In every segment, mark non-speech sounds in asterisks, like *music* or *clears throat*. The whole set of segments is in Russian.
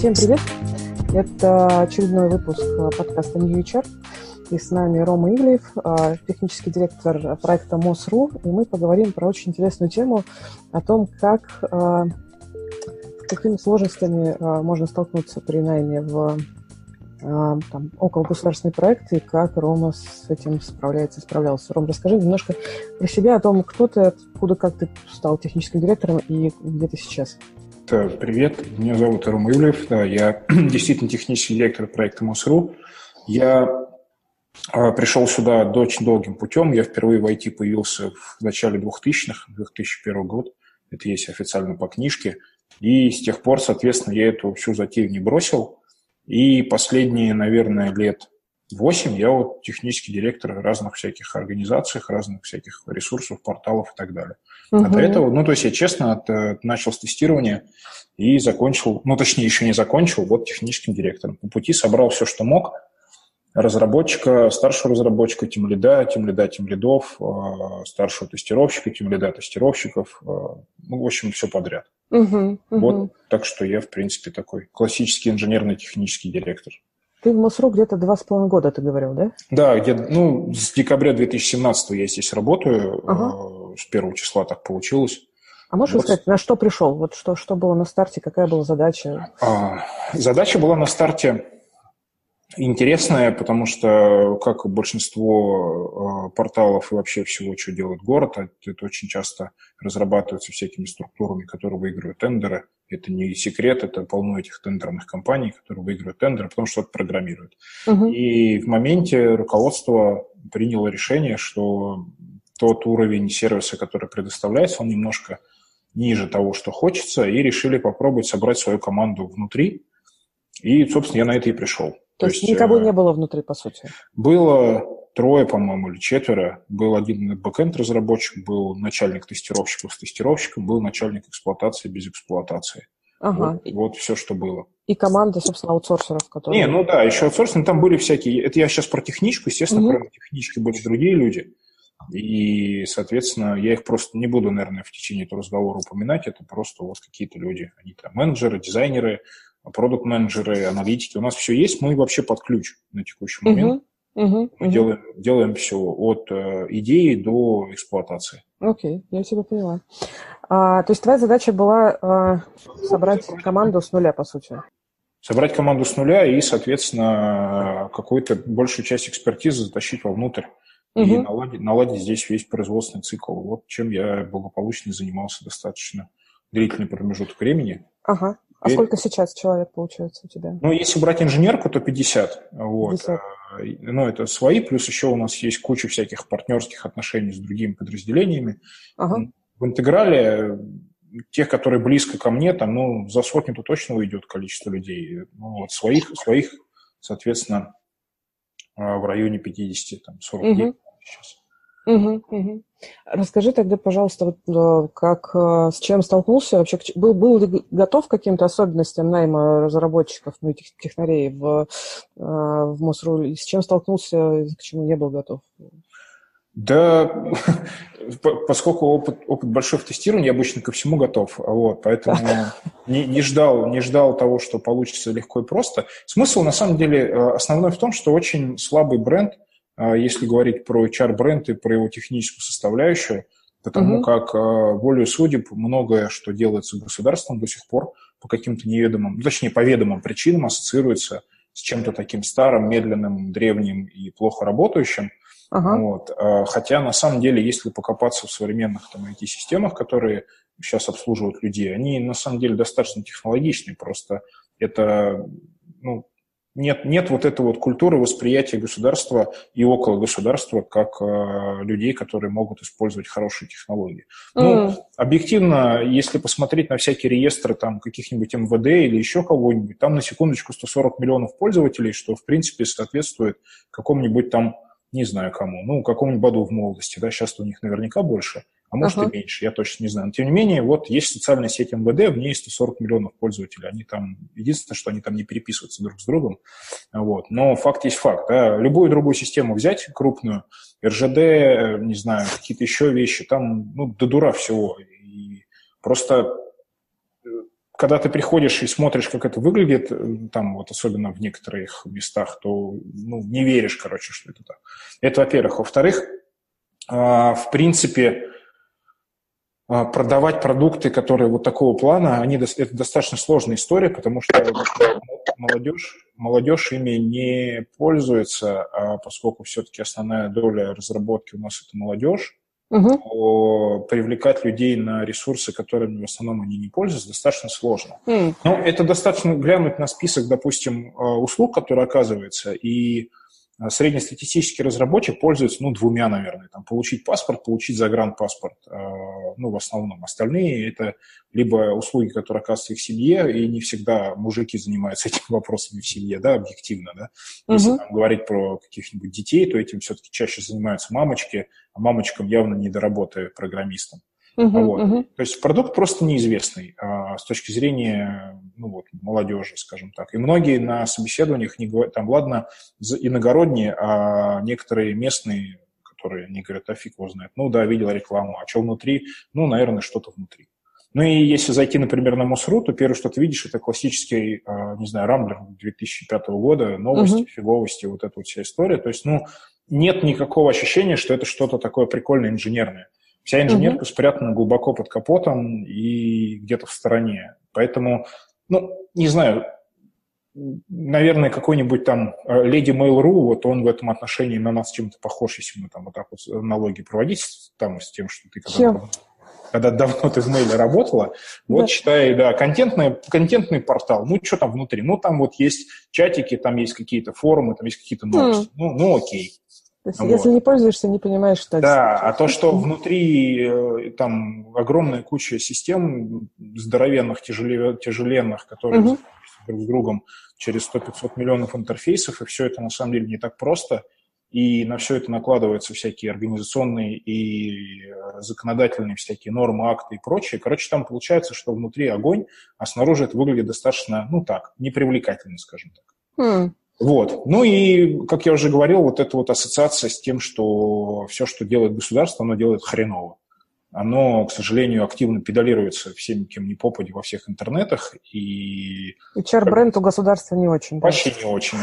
Всем привет! Это очередной выпуск подкаста New HR. И с нами Рома Ивлеев, технический директор проекта МОСРУ. И мы поговорим про очень интересную тему о том, как, с какими сложностями можно столкнуться при найме в там, около государственные проекты, и как Рома с этим справляется, справлялся. Ром, расскажи немножко про себя, о том, кто ты, откуда, как ты стал техническим директором и где ты сейчас. Привет, меня зовут Рома Ивлев, я *clears throat* действительно технический директор проекта МОСРУ. Я а, пришел сюда очень долгим путем, я впервые в IT появился в начале 2000-х, 2001 год, это есть официально по книжке, и с тех пор, соответственно, я эту всю затею не бросил, и последние, наверное, лет 8 я вот технический директор разных всяких организаций, разных всяких ресурсов, порталов и так далее. Угу. А до этого, ну, то есть я честно от, э, начал с тестирования и закончил, ну, точнее, еще не закончил, вот техническим директором. По пути собрал все, что мог, разработчика, старшего разработчика, тем лида, тем лида, тем лидов, э, старшего тестировщика, тем лида, тестировщиков, э, ну, в общем, все подряд. Угу, угу. Вот, так что я, в принципе, такой классический инженерный технический директор. Ты в МОСРУ где-то два с половиной года, ты говорил, да? Да, где ну, с декабря 2017 я здесь работаю, ага. С первого числа так получилось. А можешь вот. сказать, на что пришел? Вот что, что было на старте, какая была задача? А, задача была на старте интересная, потому что, как большинство э, порталов и вообще всего, что делает город, это, это очень часто разрабатывается всякими структурами, которые выигрывают тендеры. Это не секрет, это полно этих тендерных компаний, которые выигрывают тендеры, потому что это программируют. Угу. И в моменте руководство приняло решение, что тот уровень сервиса, который предоставляется, он немножко ниже того, что хочется, и решили попробовать собрать свою команду внутри. И, собственно, я на это и пришел. То, То есть, никого э, не было внутри, по сути? Было трое, по-моему, или четверо. Был один бэкенд разработчик, был начальник тестировщиков с тестировщиком, был начальник эксплуатации без эксплуатации. Ага. Вот, вот все, что было. И команда, собственно, аутсорсеров, которые... Не, ну да, еще аутсорсинг, там были всякие... Это я сейчас про техничку, естественно, угу. кроме технички были другие люди. И, соответственно, я их просто не буду, наверное, в течение этого разговора упоминать. Это просто вас какие-то люди. Они там менеджеры, дизайнеры, продукт-менеджеры, аналитики. У нас все есть, мы вообще под ключ на текущий момент. Uh-huh. Uh-huh. Мы. Делаем, делаем все от э, идеи до эксплуатации. Окей, okay, я тебя поняла. А, то есть твоя задача была а, собрать команду с нуля, по сути? Собрать команду с нуля и, соответственно, какую-то большую часть экспертизы затащить вовнутрь угу. и наладить, наладить здесь весь производственный цикл. Вот чем я благополучно занимался достаточно длительный промежуток времени. Ага. А и... сколько сейчас человек получается у тебя? Ну, если брать инженерку, то 50. Вот. 50. А, ну, это свои, плюс еще у нас есть куча всяких партнерских отношений с другими подразделениями. Ага. В интеграле тех, которые близко ко мне, там, ну, за сотню-то точно уйдет количество людей. Ну, вот своих, своих, соответственно, в районе 50, там, 49 угу. сейчас. Угу, угу. Расскажи тогда, пожалуйста, вот, э, как, э, с чем столкнулся вообще, был, был ли готов к каким-то особенностям найма разработчиков, ну, этих технарей в, э, в МОСРУ, и с чем столкнулся, к чему не был готов? Да, *laughs* поскольку опыт, опыт большой в тестировании, я обычно ко всему готов, вот, поэтому не, не, ждал, не ждал того, что получится легко и просто. Смысл, на самом деле, основной в том, что очень слабый бренд – а, если говорить про HR-бренд и про его техническую составляющую, потому угу. как а, волю судеб многое, что делается государством до сих пор по каким-то неведомым, ну, точнее, по ведомым причинам ассоциируется с чем-то таким старым, медленным, древним и плохо работающим. Ага. Вот. А, хотя, на самом деле, если покопаться в современных там, IT-системах, которые сейчас обслуживают людей, они на самом деле достаточно технологичны. Просто это ну, нет, нет вот этой вот культуры восприятия государства и около государства как э, людей, которые могут использовать хорошие технологии. Mm. Ну, объективно, если посмотреть на всякие реестры там каких-нибудь МВД или еще кого-нибудь, там на секундочку 140 миллионов пользователей, что в принципе соответствует какому-нибудь там, не знаю кому, ну, какому-нибудь Баду в молодости, да, сейчас у них наверняка больше – а может uh-huh. и меньше, я точно не знаю. Но тем не менее, вот есть социальная сеть МВД, в ней 140 миллионов пользователей. Они там, единственное, что они там не переписываются друг с другом. Вот. Но факт есть факт. Да. Любую другую систему взять, крупную, РЖД, не знаю, какие-то еще вещи, там ну, до дура всего. И просто когда ты приходишь и смотришь, как это выглядит, там вот особенно в некоторых местах, то ну, не веришь, короче, что это так. Это, во-первых. Во-вторых, а, в принципе, а, продавать продукты, которые вот такого плана, они, это достаточно сложная история, потому что молодежь, молодежь ими не пользуется, а поскольку все-таки основная доля разработки у нас это молодежь, угу. привлекать людей на ресурсы, которыми в основном они не пользуются, достаточно сложно. Mm. Но это достаточно глянуть на список, допустим, а, услуг, которые оказываются, и среднестатистический разработчик пользуется, ну, двумя, наверное. Там, получить паспорт, получить загранпаспорт. А, ну, в основном. Остальные – это либо услуги, которые оказываются их семье, и не всегда мужики занимаются *laughs* этими вопросами в семье, да, объективно, да. Если там, говорить про каких-нибудь детей, то этим все-таки чаще занимаются мамочки, а мамочкам явно не до работы программистам. Uh-huh, вот. uh-huh. То есть продукт просто неизвестный а, с точки зрения ну, вот, молодежи, скажем так. И многие на собеседованиях не говорят, там, ладно, иногородние, а некоторые местные, которые не говорят, а фиг его знает. Ну да, видел рекламу, а что внутри? Ну, наверное, что-то внутри. Ну и если зайти, например, на МОСРУ, то первое, что ты видишь, это классический, а, не знаю, Рамблер 2005 года, новости, uh-huh. фиговости, вот эта вот вся история. То есть, ну, нет никакого ощущения, что это что-то такое прикольное инженерное. Вся инженерка угу. спрятана глубоко под капотом и где-то в стороне. Поэтому, ну, не знаю, наверное, какой-нибудь там э, леди Mail.ru, вот он в этом отношении на нас чем-то похож, если мы там вот так вот налоги проводить, там с тем, что ты когда, когда давно ты в мейле работала, вот да. считай, да, контентный, контентный портал, ну, что там внутри? Ну, там вот есть чатики, там есть какие-то форумы, там есть какие-то новости, mm. ну, ну, окей. То есть, вот. если не пользуешься, не понимаешь, что это. Да, а то, что внутри э, там огромная куча систем здоровенных, тяжеленных, которые угу. друг с другом через 100-500 миллионов интерфейсов, и все это на самом деле не так просто, и на все это накладываются всякие организационные и э, законодательные всякие нормы, акты и прочее. Короче, там получается, что внутри огонь, а снаружи это выглядит достаточно, ну так, непривлекательно, скажем так. Mm. Вот. Ну и, как я уже говорил, вот эта вот ассоциация с тем, что все, что делает государство, оно делает хреново. Оно, к сожалению, активно педалируется всеми, кем не попади во всех интернетах. И HR-бренд у государства не очень. Вообще не очень.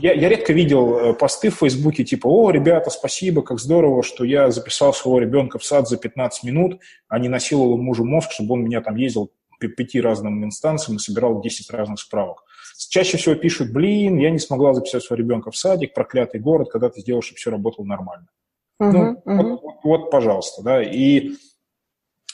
Я, я редко видел э, посты в Фейсбуке типа «О, ребята, спасибо, как здорово, что я записал своего ребенка в сад за 15 минут, а не насиловал мужу мозг, чтобы он меня там ездил по пяти разным инстанциям и собирал 10 разных справок». Чаще всего пишут, блин, я не смогла записать своего ребенка в садик, проклятый город, когда ты сделал, чтобы все работало нормально. Uh-huh, ну, uh-huh. Вот, вот, вот, пожалуйста, да. И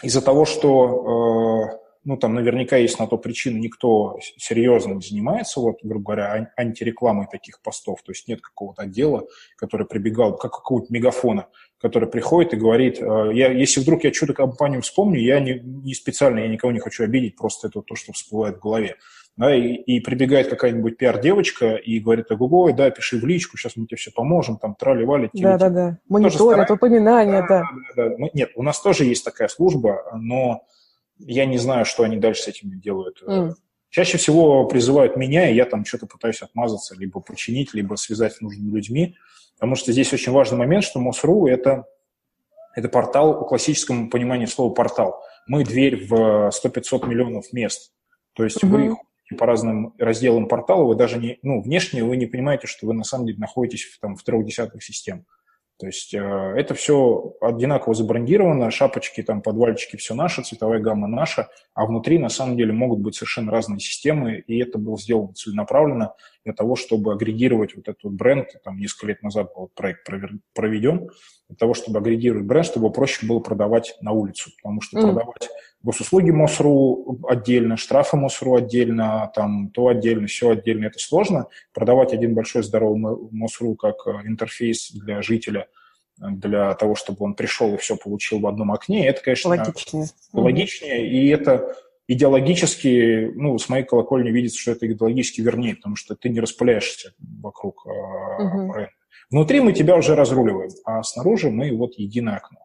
из-за того, что, э, ну, там наверняка есть на то причина, никто серьезно не занимается, вот, грубо говоря, антирекламой таких постов, то есть нет какого-то отдела, который прибегал, как какого-то мегафона, который приходит и говорит, э, я, если вдруг я что-то компанию вспомню, я не, не специально, я никого не хочу обидеть, просто это то, что всплывает в голове да, и, и прибегает какая-нибудь пиар-девочка и говорит, ого, да, пиши в личку, сейчас мы тебе все поможем, там, трали-вали. Да-да-да, мониторят, упоминания, да. да. да, да. Нет, у нас тоже есть такая служба, но я не знаю, что они дальше с этим делают. Mm. Чаще всего призывают меня, и я там что-то пытаюсь отмазаться, либо починить, либо связать с нужными людьми, потому что здесь очень важный момент, что МОСРУ – это, это портал, в классическом понимании слова «портал». Мы дверь в 100-500 миллионов мест. То есть mm-hmm. вы по разным разделам портала, вы даже не, ну, внешне вы не понимаете, что вы на самом деле находитесь в, там, в трех десятках систем. То есть э, это все одинаково забрендировано, шапочки, там, подвальчики, все наше, цветовая гамма наша, а внутри на самом деле могут быть совершенно разные системы, и это было сделано целенаправленно для того, чтобы агрегировать вот этот бренд. Там несколько лет назад был проект проведен, для того, чтобы агрегировать бренд, чтобы проще было продавать на улицу, потому что mm. продавать госуслуги МОСРУ отдельно, штрафы МОСРУ отдельно, там то отдельно, все отдельно, это сложно. Продавать один большой здоровый МОСРУ как э, интерфейс для жителя, э, для того, чтобы он пришел и все получил в одном окне, это, конечно, логичнее, логичнее и это идеологически, ну, с моей колокольни видится, что это идеологически вернее, потому что ты не распыляешься вокруг uh-huh. бренда. Внутри мы тебя уже разруливаем, а снаружи мы вот единое окно.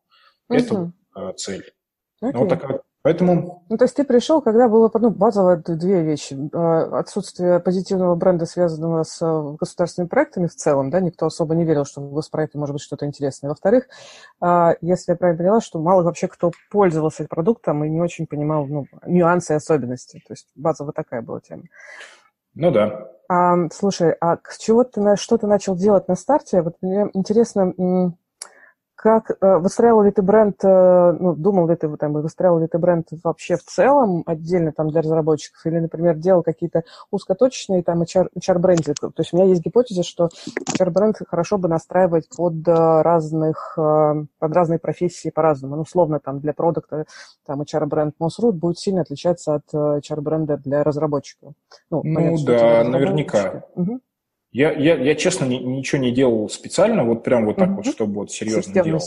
Uh-huh. Это цель. Okay. Вот такая Поэтому... Ну, то есть ты пришел, когда было ну, базово две вещи. А, отсутствие позитивного бренда, связанного с э, государственными проектами в целом, да, никто особо не верил, что в госпроекте может быть что-то интересное. Во-вторых, а, если я правильно поняла, что мало вообще кто пользовался продуктом и не очень понимал ну, нюансы и особенности. То есть базово такая была тема. Ну да. А, слушай, а с чего ты, что ты начал делать на старте? Вот мне интересно, как э, выстраивал ли ты бренд, э, ну, думал ли ты, там, выстраивал ли ты бренд вообще в целом отдельно там для разработчиков, или, например, делал какие-то узкоточечные там HR, HR-бренды? То есть у меня есть гипотеза, что HR-бренд хорошо бы настраивать под разных, э, под разные профессии по-разному. Ну, условно, там, для продукта там HR-бренд Mosroot будет сильно отличаться от HR-бренда для разработчиков. Ну, ну понятно, да, наверняка. Угу. Я, я, я честно, ни, ничего не делал специально, вот прям вот так mm-hmm. вот, чтобы вот серьезно делал.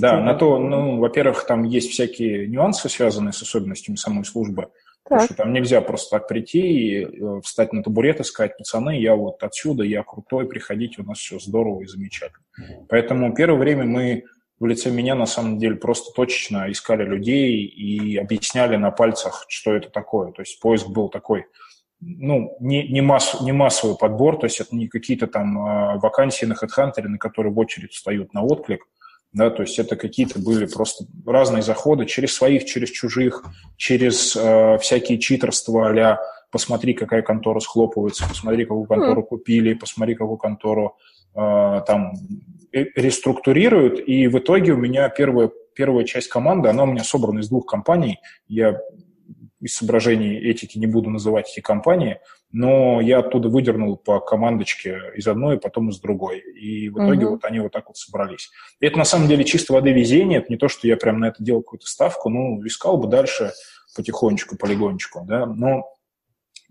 Да, на то, ну, во-первых, там есть всякие нюансы, связанные с особенностями самой службы. Так. Потому что там нельзя просто так прийти и э, встать на табурет и сказать, пацаны, я вот отсюда, я крутой, приходите, у нас все здорово и замечательно. Поэтому первое время мы в лице меня на самом деле просто точечно искали людей и объясняли на пальцах, что это такое. То есть поиск был такой – ну, не, не, масс, не массовый подбор, то есть это не какие-то там э, вакансии на HeadHunter, на которые в очередь встают на отклик, да, то есть это какие-то были просто разные заходы через своих, через чужих, через э, всякие читерства а посмотри, какая контора схлопывается, посмотри, какую контору mm. купили, посмотри, какую контору э, там реструктурируют, и в итоге у меня первая, первая часть команды, она у меня собрана из двух компаний, я из соображений этики не буду называть эти компании, но я оттуда выдернул по командочке из одной, потом из другой. И в итоге угу. вот они вот так вот собрались. И это на самом деле чисто воды везение, это не то, что я прям на это делал какую-то ставку, ну, искал бы дальше потихонечку, полигончику, да, но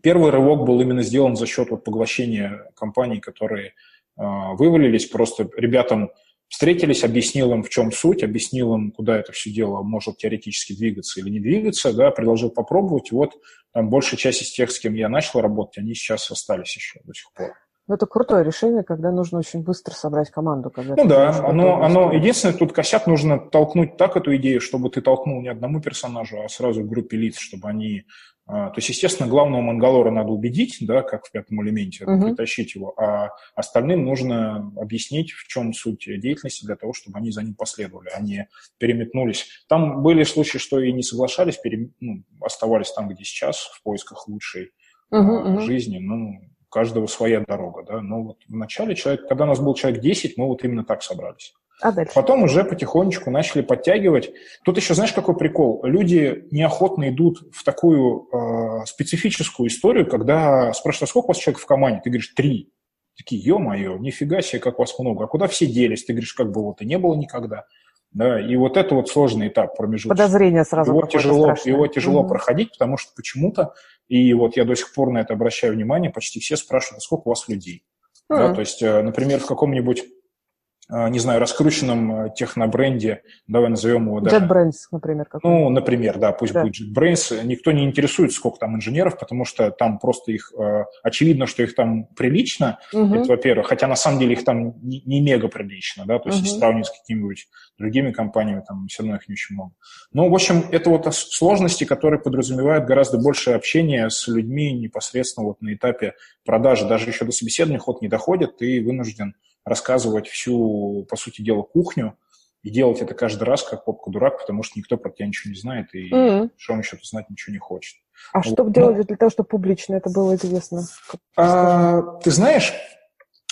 первый рывок был именно сделан за счет вот поглощения компаний, которые э, вывалились, просто ребятам Встретились, объяснил им, в чем суть, объяснил им, куда это все дело может теоретически двигаться или не двигаться, да, предложил попробовать. Вот там большая часть из тех, с кем я начал работать, они сейчас остались еще до сих пор. Ну, это крутое решение, когда нужно очень быстро собрать команду. Когда ну да, оно, оно, единственное, тут косяк нужно толкнуть так эту идею, чтобы ты толкнул не одному персонажу, а сразу группе лиц, чтобы они то есть, естественно, главного Мангалора надо убедить, да, как в пятом элементе, uh-huh. притащить его, а остальным нужно объяснить, в чем суть деятельности для того, чтобы они за ним последовали, а не переметнулись. Там были случаи, что и не соглашались, пере, ну, оставались там, где сейчас, в поисках лучшей uh-huh, uh-huh. жизни. Ну, каждого своя дорога, да. Но вот в начале человек, когда у нас был человек 10, мы вот именно так собрались. А дальше? Потом уже потихонечку начали подтягивать. Тут еще, знаешь, какой прикол? Люди неохотно идут в такую э, специфическую историю, когда спрашивают, а сколько у вас человек в команде? Ты говоришь, три. Такие, ё-моё, нифига себе, как вас много. А куда все делись? Ты говоришь, как бы вот и не было никогда. Да, и вот это вот сложный этап промежуточный. Подозрение сразу его тяжело, страшное. Его тяжело угу. проходить, потому что почему-то, и вот я до сих пор на это обращаю внимание, почти все спрашивают, а сколько у вас людей? Угу. Да, то есть, э, например, в каком-нибудь не знаю, раскрученном э, технобренде, давай назовем его даже... JetBrains, например. Какой ну, например, да, пусть да. будет JetBrains. Никто не интересует, сколько там инженеров, потому что там просто их... Э, очевидно, что их там прилично, угу. это во-первых, хотя на самом деле их там не, не мега прилично, да, то есть угу. если сравнивать с какими-нибудь другими компаниями, там все равно их не очень много. Ну, в общем, это вот сложности, которые подразумевают гораздо больше общения с людьми непосредственно вот на этапе продажи. Даже еще до собеседования ход не доходит, ты вынужден рассказывать всю, по сути дела, кухню, и делать это каждый раз как попка-дурак, потому что никто про тебя ничего не знает, и mm-hmm. что он еще знать ничего не хочет. А вот. что делать ну, для того, чтобы публично это было известно? А, ты знаешь,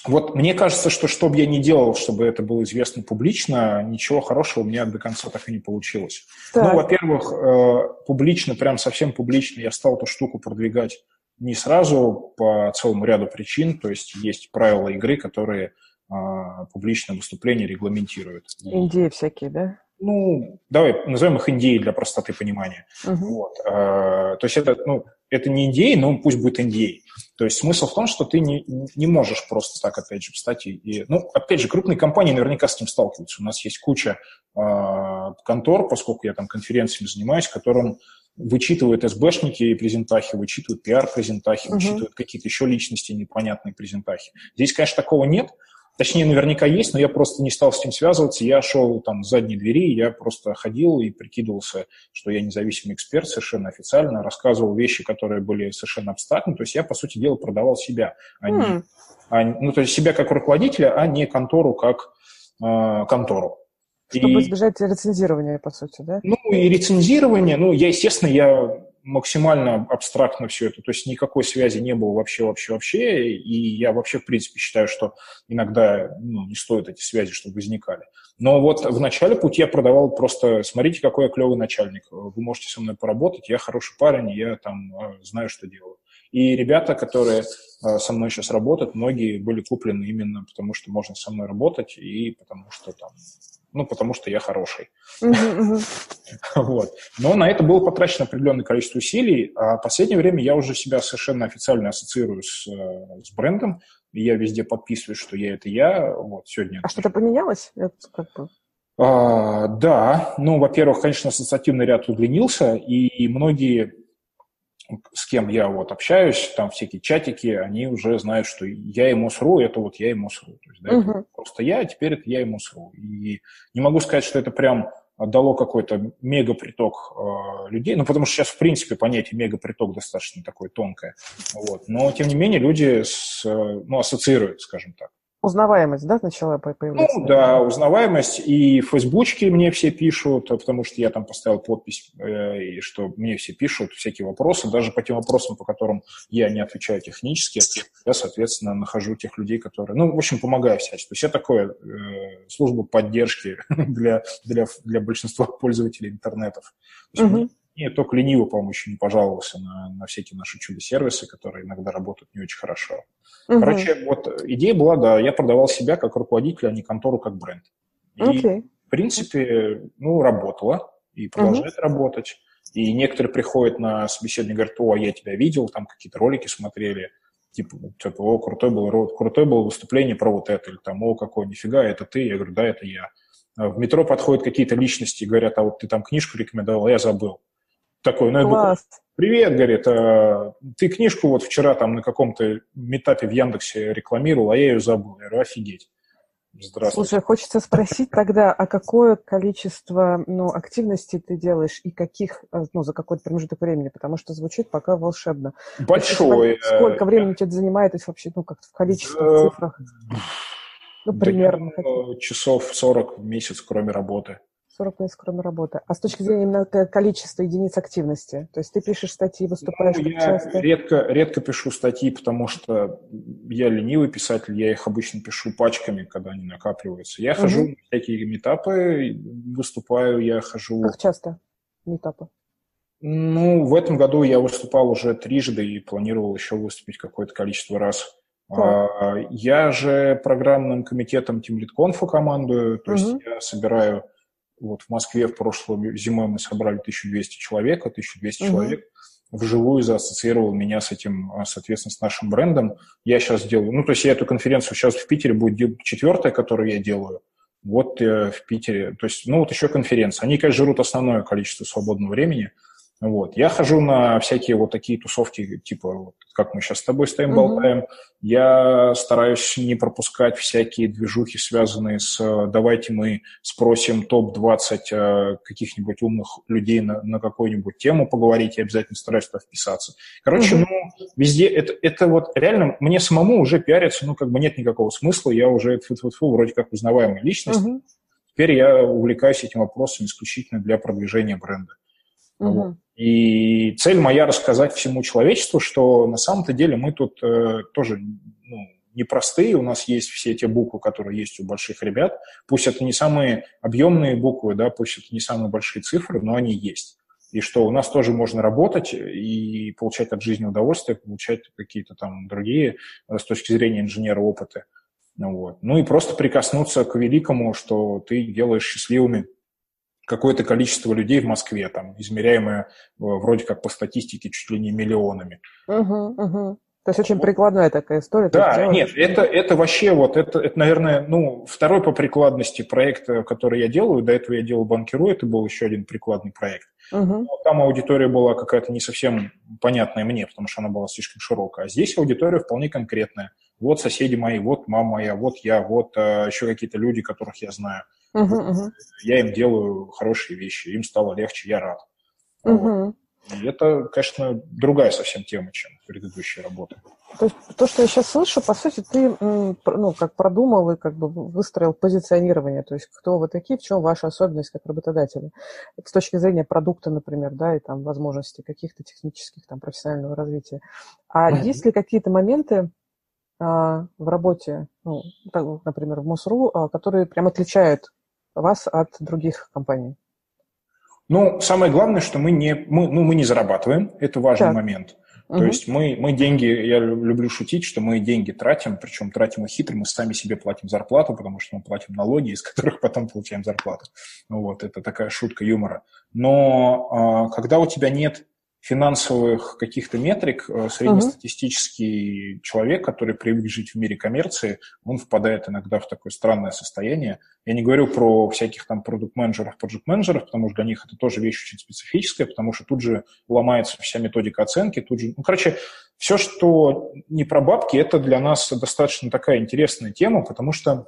вот мне кажется, что что бы я ни делал, чтобы это было известно публично, ничего хорошего у меня до конца так и не получилось. Так. Ну, во-первых, э, публично, прям совсем публично я стал эту штуку продвигать не сразу по целому ряду причин, то есть есть правила игры, которые а, публичное выступление регламентирует. Индии всякие, да? Ну, давай назовем их Индией для простоты понимания. Uh-huh. Вот. А, то есть это, ну, это не Индией, но пусть будет Индией. То есть смысл в том, что ты не, не можешь просто так, опять же, встать и, и... Ну, опять же, крупные компании наверняка с этим сталкиваются. У нас есть куча э, контор, поскольку я там конференциями занимаюсь, которым вычитывают СБшники и презентахи, вычитывают пиар-презентахи, uh-huh. вычитывают какие-то еще личности непонятные презентахи. Здесь, конечно, такого нет, Точнее, наверняка есть, но я просто не стал с ним связываться. Я шел там с задней двери, я просто ходил и прикидывался, что я независимый эксперт совершенно официально, рассказывал вещи, которые были совершенно абстрактны. То есть я, по сути дела, продавал себя, а не, mm. а, ну, то есть себя как руководителя, а не контору как э, контору. Чтобы и, избежать рецензирования, по сути, да? Ну, и рецензирование, ну, я, естественно, я максимально абстрактно все это, то есть никакой связи не было вообще, вообще, вообще, и я вообще, в принципе, считаю, что иногда ну, не стоит эти связи, чтобы возникали. Но вот в начале пути я продавал просто, смотрите, какой я клевый начальник, вы можете со мной поработать, я хороший парень, я там э, знаю, что делаю. И ребята, которые э, со мной сейчас работают, многие были куплены именно потому, что можно со мной работать и потому что там ну, потому что я хороший. *laughs* вот. Но на это было потрачено определенное количество усилий, а в последнее время я уже себя совершенно официально ассоциирую с, э, с брендом, и я везде подписываю, что я – это я. Вот, сегодня... А что-то поменялось? Это как бы... а, да, ну, во-первых, конечно, ассоциативный ряд удлинился, и многие с кем я вот общаюсь, там всякие чатики, они уже знают, что я ему сру, это вот я ему сру. То есть, да, uh-huh. это просто я, а теперь это я ему сру. И не могу сказать, что это прям дало какой-то мегаприток э, людей, ну, потому что сейчас, в принципе, понятие мегаприток достаточно такое тонкое, вот. но, тем не менее, люди с, ну, ассоциируют, скажем так. Узнаваемость, да, начала появляться? Ну, да, узнаваемость. И в Фейсбучке мне все пишут, потому что я там поставил подпись, э, и что мне все пишут всякие вопросы, даже по тем вопросам, по которым я не отвечаю технически, я, соответственно, нахожу тех людей, которые, ну, в общем, помогаю всячески. То есть я такое, э, служба поддержки *laughs* для, для, для большинства пользователей интернетов. То есть, угу. И только лениво, по-моему, еще не пожаловался на, на всякие наши чудо-сервисы, которые иногда работают не очень хорошо. Угу. Короче, вот идея была, да, я продавал себя как руководитель, а не контору как бренд. И, okay. в принципе, ну, работало и продолжает угу. работать. И некоторые приходят на собеседование и говорят, о, я тебя видел, там какие-то ролики смотрели, типа, типа о, крутой был, крутой было выступление про вот это, или там, о, какой, нифига, это ты? Я говорю, да, это я. В метро подходят какие-то личности и говорят, а вот ты там книжку рекомендовал, а я забыл такой, ну, говорю, привет, говорит, а, ты книжку вот вчера там на каком-то метапе в Яндексе рекламировал, а я ее забыл. Я говорю, офигеть. Здравствуйте. Слушай, хочется спросить тогда, а какое количество ну, активностей ты делаешь и каких, э, ну, за какой-то промежуток времени, потому что звучит пока волшебно. Большое. Есть, сколько времени тебе это занимает, есть вообще, ну, как в количественных цифрах? Ну, примерно. Да, часов 40 в месяц, кроме работы. 40 месяцев, кроме работы. А с точки зрения именно количества единиц активности? То есть ты пишешь статьи, выступаешь ну, я часто? Редко, редко пишу статьи, потому что я ленивый писатель, я их обычно пишу пачками, когда они накапливаются. Я угу. хожу на всякие метапы, выступаю, я хожу... Как часто метапы? Ну, в этом году я выступал уже трижды и планировал еще выступить какое-то количество раз. А, я же программным комитетом TeamLead командую, то угу. есть я собираю вот в Москве в прошлом зимой мы собрали 1200 человек, а 1200 угу. человек вживую заассоциировал меня с этим, а, соответственно, с нашим брендом. Я сейчас делаю, ну, то есть я эту конференцию сейчас в Питере будет четвертая, которую я делаю. Вот э, в Питере, то есть, ну, вот еще конференция. Они, конечно, жрут основное количество свободного времени – вот. Я хожу на всякие вот такие тусовки, типа, вот, как мы сейчас с тобой стоим, mm-hmm. болтаем. Я стараюсь не пропускать всякие движухи, связанные с «давайте мы спросим топ-20 э, каких-нибудь умных людей на, на какую-нибудь тему поговорить, я обязательно стараюсь туда вписаться. Короче, mm-hmm. ну, везде это, это вот реально мне самому уже пиариться, ну, как бы нет никакого смысла, я уже фу -фу -фу, вроде как узнаваемая личность. Mm-hmm. Теперь я увлекаюсь этим вопросом исключительно для продвижения бренда. Угу. Вот. И цель моя рассказать всему человечеству, что на самом-то деле мы тут э, тоже ну, непростые, у нас есть все те буквы, которые есть у больших ребят. Пусть это не самые объемные буквы, да, пусть это не самые большие цифры, но они есть. И что у нас тоже можно работать и получать от жизни удовольствие, получать какие-то там другие э, с точки зрения инженера опыты. Вот. ну и просто прикоснуться к великому, что ты делаешь счастливыми какое-то количество людей в Москве, там, измеряемое э, вроде как по статистике чуть ли не миллионами. Угу, угу. То есть очень прикладная такая история. Да, нет, это, это вообще вот, это, это, наверное, ну, второй по прикладности проект, э, который я делаю. До этого я делал банкиру, это был еще один прикладный проект. Угу. Там аудитория была какая-то не совсем понятная мне, потому что она была слишком широкая. А здесь аудитория вполне конкретная. вот соседи мои, вот мама моя, вот я, вот э, еще какие-то люди, которых я знаю. Uh-huh, uh-huh. Я им делаю хорошие вещи, им стало легче, я рад. Uh-huh. Вот. И это, конечно, другая совсем тема, чем предыдущая работа. То есть то, что я сейчас слышу, по сути, ты ну, как продумал и как бы выстроил позиционирование, то есть кто вы такие, в чем ваша особенность как работодателя. Это с точки зрения продукта, например, да, и там возможностей каких-то технических, там, профессионального развития. А mm-hmm. есть ли какие-то моменты а, в работе, ну, например, в МОСРУ, а, которые прям отличают вас от других компаний? Ну, самое главное, что мы не, мы, ну, мы не зарабатываем, это важный так. момент. Угу. То есть мы, мы деньги, я люблю шутить, что мы деньги тратим, причем тратим их хитро, мы сами себе платим зарплату, потому что мы платим налоги, из которых потом получаем зарплату. Вот, это такая шутка юмора. Но а, когда у тебя нет финансовых каких-то метрик э, среднестатистический uh-huh. человек, который привык жить в мире коммерции, он впадает иногда в такое странное состояние. Я не говорю про всяких там продукт-менеджеров, проект-менеджеров, потому что для них это тоже вещь очень специфическая, потому что тут же ломается вся методика оценки, тут же, ну, короче, все, что не про бабки, это для нас достаточно такая интересная тема, потому что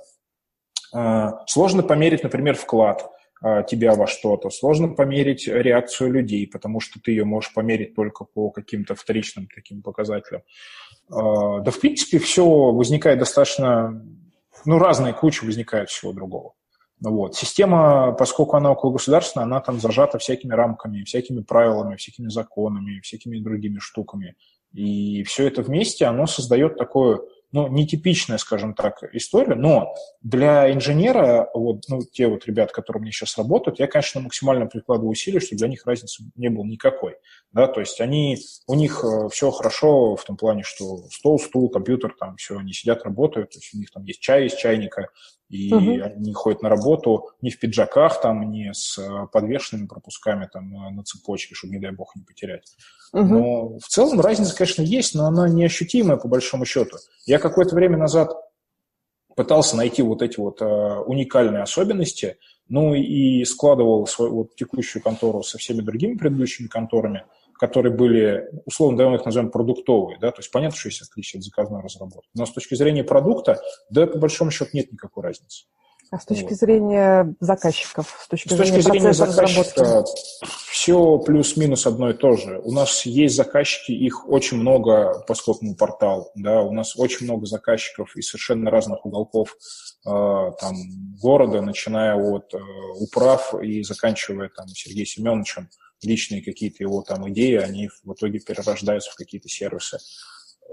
э, сложно померить, например, вклад – тебя во что-то. Сложно померить реакцию людей, потому что ты ее можешь померить только по каким-то вторичным таким показателям. А, да, в принципе, все возникает достаточно, ну, разные кучи возникает всего другого. Вот. Система, поскольку она около государственная, она там зажата всякими рамками, всякими правилами, всякими законами, всякими другими штуками. И все это вместе, оно создает такое ну, нетипичная, скажем так, история, но для инженера, вот, ну, те вот ребят, которые мне сейчас работают, я, конечно, максимально прикладываю усилия, чтобы для них разницы не было никакой, да, то есть они, у них э, все хорошо в том плане, что стол, стул, компьютер, там все, они сидят, работают, то есть у них там есть чай из чайника, и угу. они ходят на работу не в пиджаках, там, не с э, подвешенными пропусками там, на цепочке, чтобы, не дай бог, не потерять. Угу. Но в целом разница, конечно, есть, но она неощутимая по большому счету. Я какое-то время назад пытался найти вот эти вот э, уникальные особенности, ну и складывал свою вот, текущую контору со всеми другими предыдущими конторами – которые были, условно давай их назовем продуктовые, да, то есть понятно, что есть отличие от заказной разработки. Но с точки зрения продукта, да, по большому счету нет никакой разницы. А с точки вот. зрения заказчиков, с точки, с точки зрения, зрения заказчика, все плюс-минус одно и то же. У нас есть заказчики, их очень много, поскольку мы портал, да, у нас очень много заказчиков из совершенно разных уголков э, там, города, начиная от э, управ и заканчивая там Сергеем Семеновичем, личные какие-то его там идеи, они в итоге перерождаются в какие-то сервисы.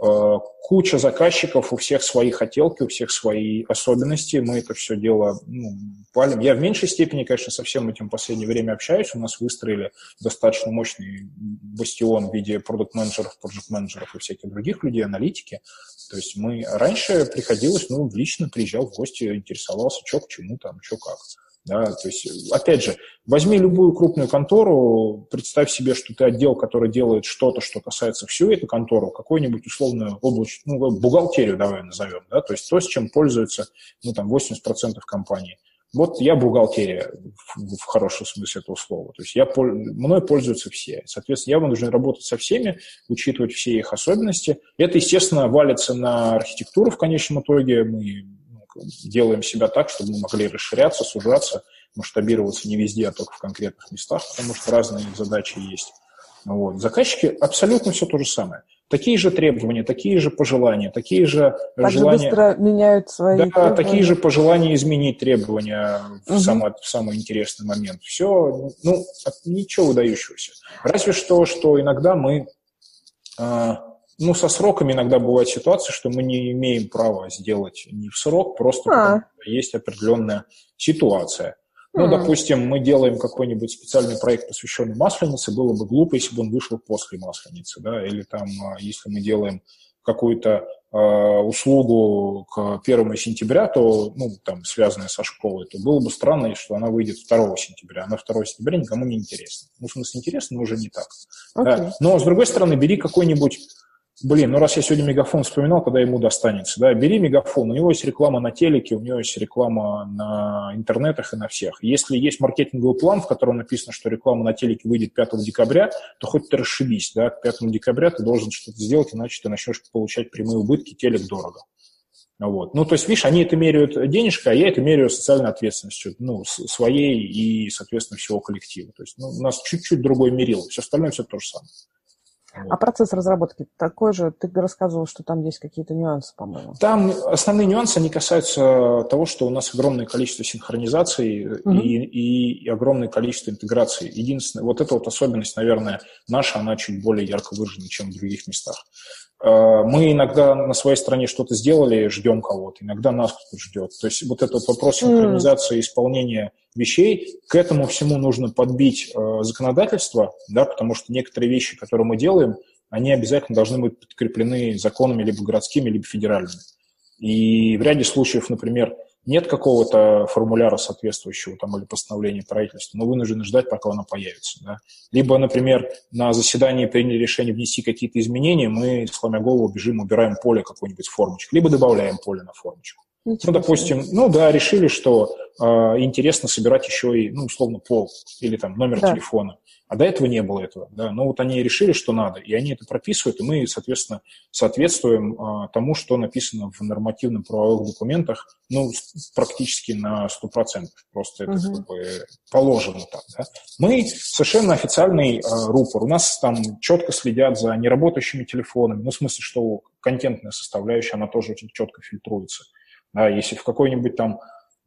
Э, куча заказчиков, у всех свои хотелки, у всех свои особенности. Мы это все дело ну, палим. Я в меньшей степени, конечно, со всем этим в последнее время общаюсь. У нас выстроили достаточно мощный бастион в виде продукт-менеджеров, проект-менеджеров и всяких других людей, аналитики. То есть мы раньше приходилось, ну, лично приезжал в гости, интересовался, что к чему там, что как. Да, то есть, опять же, возьми любую крупную контору, представь себе, что ты отдел, который делает что-то, что касается всю эту контору, какую-нибудь условную область, ну, бухгалтерию давай назовем, да, то есть то, с чем пользуются, ну, там, 80% компаний. Вот я бухгалтерия в, в хорошем смысле этого слова. То есть я, мной пользуются все. Соответственно, я вынужден работать со всеми, учитывать все их особенности. Это, естественно, валится на архитектуру в конечном итоге. Мы делаем себя так, чтобы мы могли расширяться, сужаться, масштабироваться не везде, а только в конкретных местах, потому что разные задачи есть. Вот. Заказчики абсолютно все то же самое. Такие же требования, такие же пожелания, такие же так желания... быстро меняют свои Да, требования. такие же пожелания изменить требования угу. в, самый, в самый интересный момент. Все, ну, ничего выдающегося. Разве что, что иногда мы а, ну, со сроками иногда бывает ситуация, что мы не имеем права сделать не в срок, просто а. есть определенная ситуация. Ну, mm. допустим, мы делаем какой-нибудь специальный проект, посвященный Масленице, было бы глупо, если бы он вышел после Масленицы, да, или там, а, если мы делаем какую-то э, услугу к 1 сентября, то, ну, там, связанная со школой, то было бы странно, что она выйдет 2 сентября, а на 2 сентября никому не интересно. Ну, в смысле, интересно, но уже не так. Okay. Да. Но, с другой стороны, бери какой-нибудь Блин, ну раз я сегодня мегафон вспоминал, когда ему достанется, да, бери мегафон, у него есть реклама на телеке, у него есть реклама на интернетах и на всех. Если есть маркетинговый план, в котором написано, что реклама на телеке выйдет 5 декабря, то хоть ты расшибись, да, к 5 декабря ты должен что-то сделать, иначе ты начнешь получать прямые убытки, телек дорого. Вот. Ну, то есть, видишь, они это меряют денежкой, а я это меряю социальной ответственностью, ну, своей и, соответственно, всего коллектива. То есть, ну, у нас чуть-чуть другой мерил, все остальное все то же самое. А процесс разработки такой же? Ты рассказывал, что там есть какие-то нюансы, по-моему. Там основные нюансы, они касаются того, что у нас огромное количество синхронизаций угу. и, и, и огромное количество интеграций. Единственное, вот эта вот особенность, наверное, наша, она чуть более ярко выражена, чем в других местах. Э, мы иногда на своей стороне что-то сделали, ждем кого-то, иногда нас кто-то ждет. То есть вот этот вопрос синхронизации mm. исполнения вещей, к этому всему нужно подбить э, законодательство, да, потому что некоторые вещи, которые мы делаем, они обязательно должны быть подкреплены законами либо городскими, либо федеральными. И в ряде случаев, например, нет какого-то формуляра соответствующего там, или постановления правительства, мы вынуждены ждать, пока оно появится. Да? Либо, например, на заседании приняли решение внести какие-то изменения, мы, сломя голову, бежим, убираем поле какой-нибудь формочку, либо добавляем поле на формочку. Ничего ну, допустим, ну да, решили, что э, интересно собирать еще и, ну, условно, пол или там номер да. телефона. А до этого не было этого. Да? Но вот они решили, что надо, и они это прописывают, и мы, соответственно, соответствуем а, тому, что написано в нормативных правовых документах, ну, практически на 100%. Просто это угу. как бы положено так. Да? Мы совершенно официальный а, рупор. У нас там четко следят за неработающими телефонами. Ну, в смысле, что контентная составляющая, она тоже очень четко фильтруется. Да, если в какой-нибудь там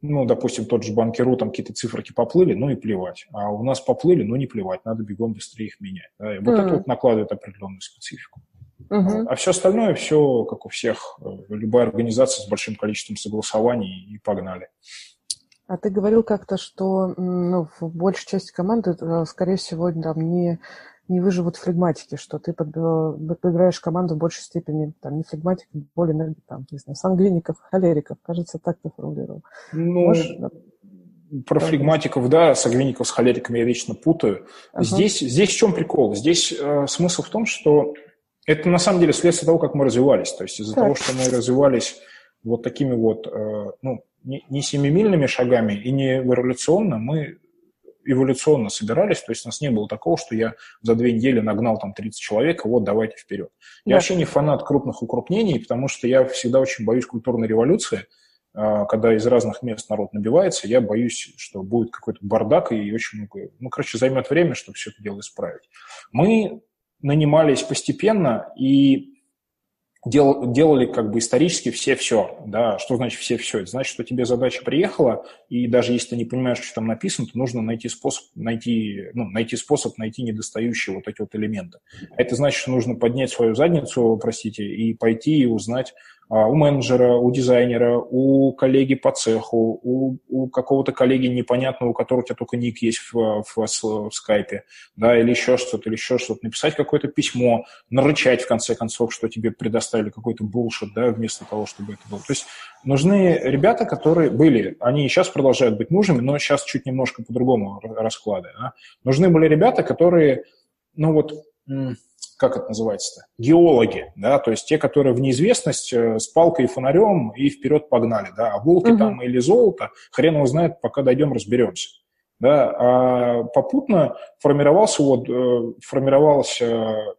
ну, допустим, тот же банкиру, там какие-то циферки поплыли, ну и плевать. А у нас поплыли, ну не плевать, надо бегом быстрее их менять. Да? И вот mm. это вот накладывает определенную специфику. Uh-huh. А все остальное, все, как у всех, э, любая организация с большим количеством согласований и погнали. А ты говорил как-то, что ну, в большей части команды, э, скорее всего, там не не выживут флегматики, что ты подбираешь команду в большей степени, там, не флегматик, более, там, не знаю, сангвиников, холериков. Кажется, так ты формулировал. Ну, Можешь, про да, флегматиков, да, сангвиников с холериками я вечно путаю. Ага. Здесь, здесь в чем прикол? Здесь э, смысл в том, что это на самом деле следствие того, как мы развивались. То есть из-за того, что мы развивались вот такими вот, э, ну, не, не семимильными шагами и не эволюционно, мы эволюционно собирались, то есть у нас не было такого, что я за две недели нагнал там 30 человек, и вот давайте вперед. Я да. вообще не фанат крупных укрупнений, потому что я всегда очень боюсь культурной революции, а, когда из разных мест народ набивается, я боюсь, что будет какой-то бардак и очень много... Ну, короче, займет время, чтобы все это дело исправить. Мы нанимались постепенно, и дел, делали как бы исторически все все. Да? Что значит все все? Это значит, что тебе задача приехала, и даже если ты не понимаешь, что там написано, то нужно найти способ найти, ну, найти способ найти недостающие вот эти вот элементы. Это значит, что нужно поднять свою задницу, простите, и пойти и узнать, а, у менеджера, у дизайнера, у коллеги по цеху, у, у какого-то коллеги непонятного, у которого у тебя только ник есть в, в, в, скайпе, да, или еще что-то, или еще что-то, написать какое-то письмо, нарычать, в конце концов, что тебе предоставили какой-то булшит, да, вместо того, чтобы это было. То есть нужны ребята, которые были, они сейчас продолжают быть нужными, но сейчас чуть немножко по-другому расклады. Да? Нужны были ребята, которые, ну вот, как это называется-то, геологи, да, то есть те, которые в неизвестность э, с палкой и фонарем и вперед погнали, да, а волки угу. там или золото, хрен его знает, пока дойдем, разберемся. Да, а попутно формировался вот, э, формировался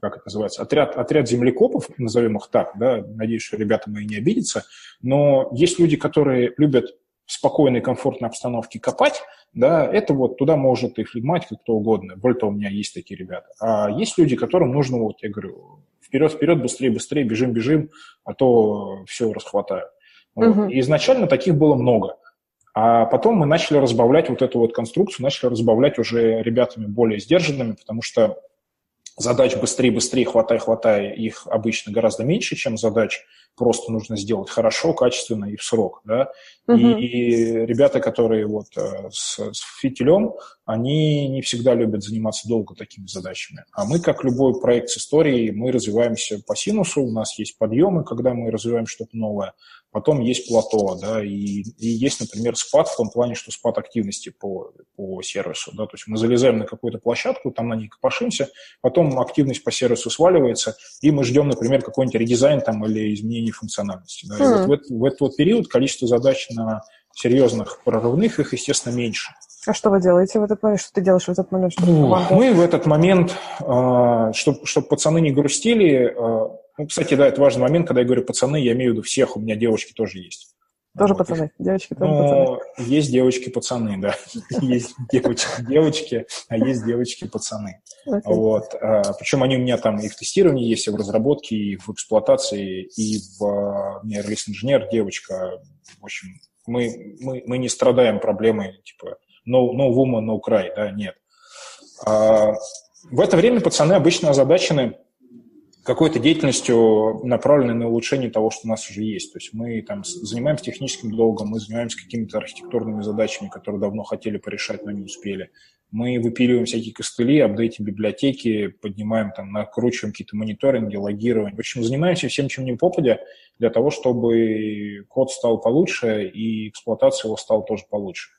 как это называется, отряд, отряд землекопов, назовем их так, да, надеюсь, что ребята мои не обидятся, но есть люди, которые любят в спокойной, комфортной обстановке копать, да, это вот туда может и флегматика, кто угодно. Более того, у меня есть такие ребята. А есть люди, которым нужно, вот я говорю, вперед-вперед, быстрее-быстрее, бежим-бежим, а то все расхватаю. Вот. Угу. И изначально таких было много. А потом мы начали разбавлять вот эту вот конструкцию, начали разбавлять уже ребятами более сдержанными, потому что задач быстрее-быстрее, хватай-хватай, их обычно гораздо меньше, чем задач просто нужно сделать хорошо, качественно и в срок. Да? Угу. И, и ребята, которые вот э, с, с фитилем, они не всегда любят заниматься долго такими задачами. А мы, как любой проект с историей, мы развиваемся по синусу, у нас есть подъемы, когда мы развиваем что-то новое, потом есть плато, да, и, и есть, например, спад в том плане, что спад активности по, по сервису, да, то есть мы залезаем на какую-то площадку, там на ней копошимся, потом активность по сервису сваливается, и мы ждем, например, какой-нибудь редизайн там или изменение функциональности. Да, mm. и вот хм. в, этот, в этот вот период количество задач на серьезных прорывных их, естественно, меньше. А что вы делаете в этот момент? Что ты делаешь в этот момент? Чтобы ну, мы в этот момент, чтобы, чтобы пацаны не грустили, Ну, кстати, да, это важный момент, когда я говорю пацаны, я имею в виду всех, у меня девушки тоже есть. Тоже вот. пацаны, девочки тоже ну, пацаны. Есть девочки-пацаны, да. *laughs* Есть девочки-девочки, а есть девочки-пацаны. Вот. А, Причем они у меня там и в тестировании есть, и в разработке, и в эксплуатации, и в... А, у меня релиз-инженер, девочка. В общем, мы, мы, мы не страдаем проблемой, типа, no, no woman, no cry, да, нет. А, в это время пацаны обычно озадачены какой-то деятельностью, направленной на улучшение того, что у нас уже есть. То есть мы там занимаемся техническим долгом, мы занимаемся какими-то архитектурными задачами, которые давно хотели порешать, но не успели. Мы выпиливаем всякие костыли, апдейтим библиотеки, поднимаем там, накручиваем какие-то мониторинги, логирование. В общем, занимаемся всем, чем не попадя, для того, чтобы код стал получше и эксплуатация его стала тоже получше.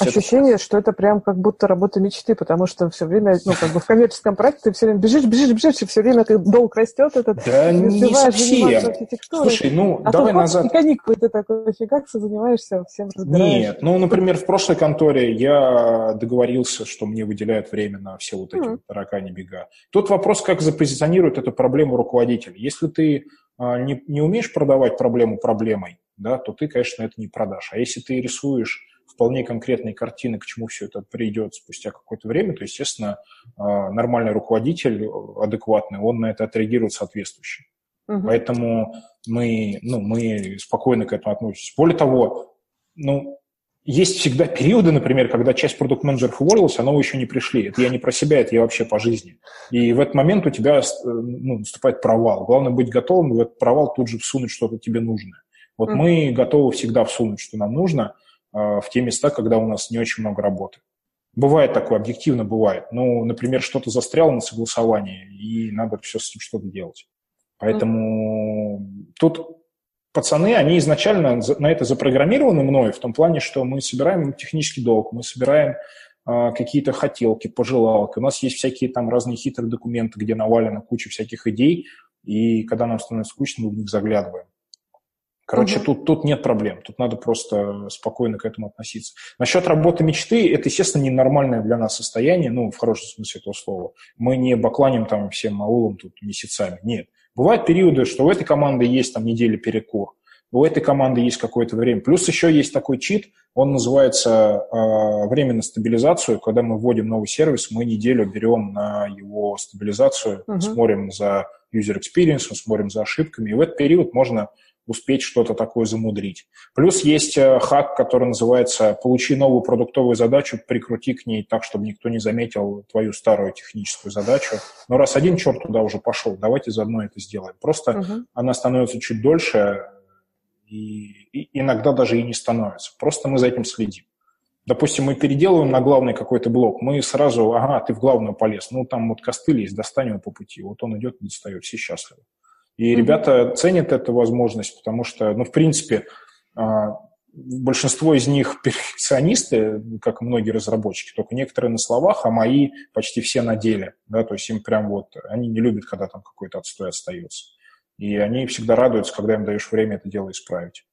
Ощущение, это... что это прям как будто работа мечты, потому что все время, ну, как бы в коммерческом проекте ты все время бежишь, бежишь, бежишь, и все время как долг растет этот. Да не совсем. Слушай, ну, а давай назад. И каникулы ты такой фигакса занимаешься всем разбираешь. Нет, ну, например, в прошлой конторе я договорился, что мне выделяют время на все вот эти mm. вот таракани бега. Тут вопрос, как запозиционирует эту проблему руководитель. Если ты а, не, не умеешь продавать проблему проблемой, да, то ты, конечно, это не продашь. А если ты рисуешь вполне конкретные картины, к чему все это придет спустя какое-то время, то, естественно, а, нормальный руководитель, адекватный, он на это отреагирует соответствующе. Угу. Поэтому мы, ну, мы спокойно к этому относимся. Более того, ну, есть всегда периоды, например, когда часть продукт-менеджеров уволилась, а новые еще не пришли. Это я не про себя, это я вообще по жизни. И в этот момент у тебя ну, наступает провал. Главное быть готовым в этот провал тут же всунуть что-то тебе нужное. Вот mm мы готовы всегда всунуть, что нам нужно, в те места, когда у нас не очень много работы. Бывает такое, объективно бывает. Ну, например, что-то застряло на согласовании, и надо все с этим что-то делать. Поэтому mm. тут пацаны, они изначально на это запрограммированы мной, в том плане, что мы собираем технический долг, мы собираем э, какие-то хотелки, пожелалки. У нас есть всякие там разные хитрые документы, где навалена куча всяких идей, и когда нам становится скучно, мы в них заглядываем. Короче, угу. тут, тут нет проблем, тут надо просто спокойно к этому относиться. Насчет работы мечты, это, естественно, ненормальное для нас состояние, ну, в хорошем смысле этого слова. Мы не бакланим там всем аулом тут месяцами, нет. Бывают периоды, что у этой команды есть там неделя перекур, у этой команды есть какое-то время. Плюс еще есть такой чит, он называется э, время на стабилизацию. Когда мы вводим новый сервис, мы неделю берем на его стабилизацию, uh смотрим за user experience, смотрим за ошибками. И в этот период можно успеть что-то такое замудрить. Плюс есть э, хак, который называется «Получи новую продуктовую задачу, прикрути к ней так, чтобы никто не заметил твою старую техническую задачу». Но раз один черт туда уже пошел, давайте заодно это сделаем. Просто угу. она становится чуть дольше, и, и иногда даже и не становится. Просто мы за этим следим. Допустим, мы переделываем на главный какой-то блок, мы сразу, ага, ты в главную полез, ну там вот костыль есть, достанем его по пути, вот он идет и достает, все счастливы. И mm-hmm. ребята ценят эту возможность, потому что, ну, в принципе, а, большинство из них *laughs* перфекционисты, как и многие разработчики, только некоторые на словах, а мои почти все на деле. Да, то есть им прям вот, они не любят, когда там какой-то отстой остается. И они всегда радуются, когда им даешь время это дело исправить.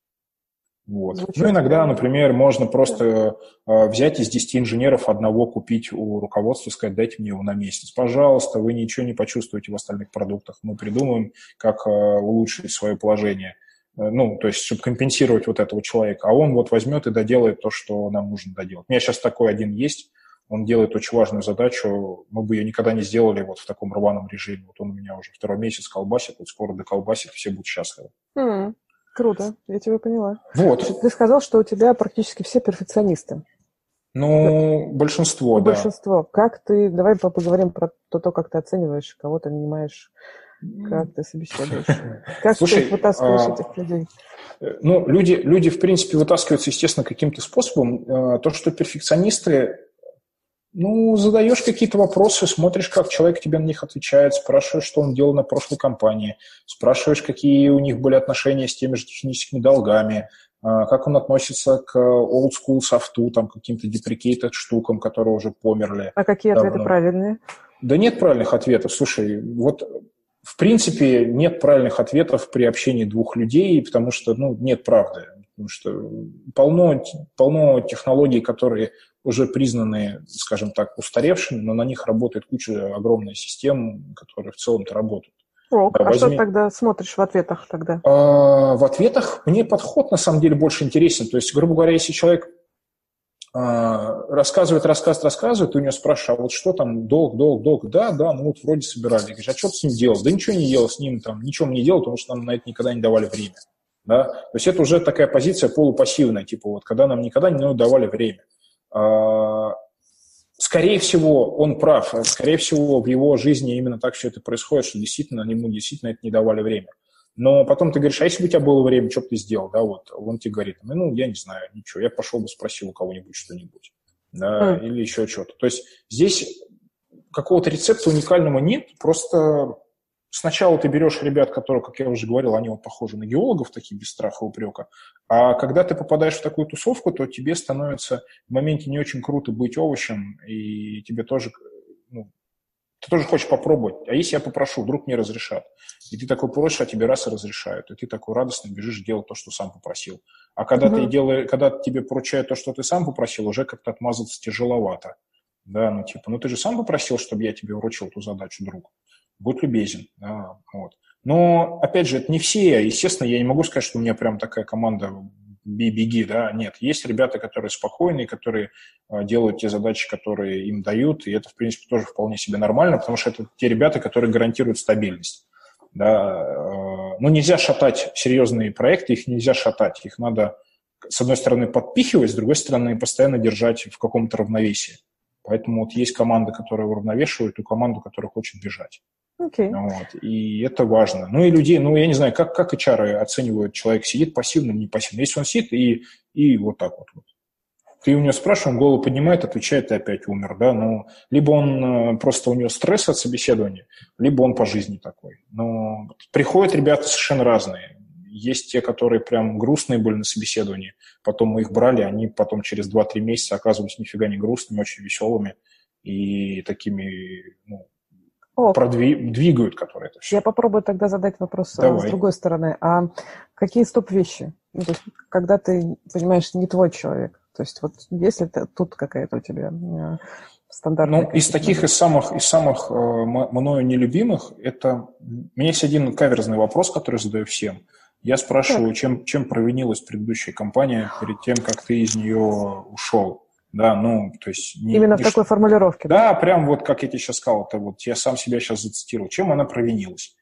Вот. Ну, иногда, например, можно просто э, взять из 10 инженеров одного купить у руководства, сказать, дайте мне его на месяц. Пожалуйста, вы ничего не почувствуете в остальных продуктах. Мы придумаем, как э, улучшить свое положение. Э, ну, то есть, чтобы компенсировать вот этого человека. А он вот возьмет и доделает то, что нам нужно доделать. У меня сейчас такой один есть, он делает очень важную задачу. Мы бы ее никогда не сделали вот в таком рваном режиме. Вот он у меня уже второй месяц колбасит, вот скоро доколбасит, все будут счастливы. Mm. Круто, я тебя поняла. Вот. Ты сказал, что у тебя практически все перфекционисты. Ну, большинство, да. Большинство. Как ты, давай поговорим про то, то как ты оцениваешь, кого ты нанимаешь, как ты собеседуешь. Как Слушай, ты вытаскиваешь а, этих людей? Ну, люди, люди, в принципе, вытаскиваются, естественно, каким-то способом. А, то, что перфекционисты ну, задаешь какие-то вопросы, смотришь, как человек тебе на них отвечает, спрашиваешь, что он делал на прошлой компании, спрашиваешь, какие у них были отношения с теми же техническими долгами, а, как он относится к old school софту, там, каким-то deprecated штукам, которые уже померли. А какие давно. ответы правильные? Да нет правильных ответов. Слушай, вот в принципе нет правильных ответов при общении двух людей, потому что ну, нет правды. Потому что полно, полно технологий, которые уже признаны, скажем так, устаревшими, но на них работает куча огромных систем, которые в целом-то работают. Ок, да, а возьми... что тогда смотришь в ответах тогда? А, в ответах мне подход на самом деле больше интересен. То есть, грубо говоря, если человек а, рассказывает, рассказывает, рассказывает, ты у него спрашиваешь, а вот что там, долг, долг, долг, да, да, ну вот вроде собирали. Говоришь, а что ты с ним делал? Да ничего не делал с ним, там, ничего не делал, потому что нам на это никогда не давали время. Да? То есть это уже такая позиция полупассивная, типа вот, когда нам никогда не давали время. А, скорее всего, он прав. Скорее всего, в его жизни именно так все это происходит, что действительно ему действительно это не давали время. Но потом ты говоришь, а если бы у тебя было время, что бы ты сделал? Да, вот он тебе говорит, ну, я не знаю, ничего, я пошел бы спросил у кого-нибудь что-нибудь. Да, mm. или еще что-то. То есть здесь какого-то рецепта уникального нет, просто сначала ты берешь ребят, которые, как я уже говорил, они вот похожи на геологов, такие без страха и упрека, а когда ты попадаешь в такую тусовку, то тебе становится в моменте не очень круто быть овощем, и тебе тоже, ну, ты тоже хочешь попробовать. А если я попрошу, вдруг мне разрешат? И ты такой просишь, а тебе раз и разрешают. И ты такой радостно бежишь делать то, что сам попросил. А когда, mm-hmm. ты делаешь, когда тебе поручают то, что ты сам попросил, уже как-то отмазаться тяжеловато. Да, ну типа, ну ты же сам попросил, чтобы я тебе вручил ту задачу, друг будь любезен. Да, вот. Но, опять же, это не все. Естественно, я не могу сказать, что у меня прям такая команда беги, да, нет. Есть ребята, которые спокойные, которые а, делают те задачи, которые им дают, и это, в принципе, тоже вполне себе нормально, потому что это те ребята, которые гарантируют стабильность. Да. А, ну, нельзя шатать серьезные проекты, их нельзя шатать, их надо, с одной стороны, подпихивать, с другой стороны, постоянно держать в каком-то равновесии. Поэтому вот есть команда, которая уравновешивает, и команду, которая хочет бежать. Okay. Вот. И это важно. Ну и людей, ну я не знаю, как, как HR оценивают, человек сидит пассивно, не пассивно. Если он сидит и, и вот так вот. Ты у него спрашиваешь, он голову поднимает, отвечает, и опять умер, да, ну, либо он э, просто у него стресс от собеседования, либо он по жизни такой. Но приходят ребята совершенно разные. Есть те, которые прям грустные были на собеседовании, потом мы их брали, они потом через 2-3 месяца оказывались нифига не грустными, очень веселыми и такими, ну, о, продвигают, которые это все. Я попробую тогда задать вопрос а, Давай. с другой стороны. А какие стоп-вещи? Ну, то есть, когда ты понимаешь, не твой человек. То есть, вот если ты, тут какая-то у тебя э, стандартная... Ну, из таких, из самых, из самых э, мною нелюбимых, это... У меня есть один каверзный вопрос, который задаю всем. Я спрашиваю, чем, чем провинилась предыдущая компания перед тем, как ты из нее ушел. Да, ну, то есть... Не, Именно не в такой формулировке. Да, да, прям вот, как я тебе сейчас сказал, это вот я сам себя сейчас зацитировал, чем она провинилась.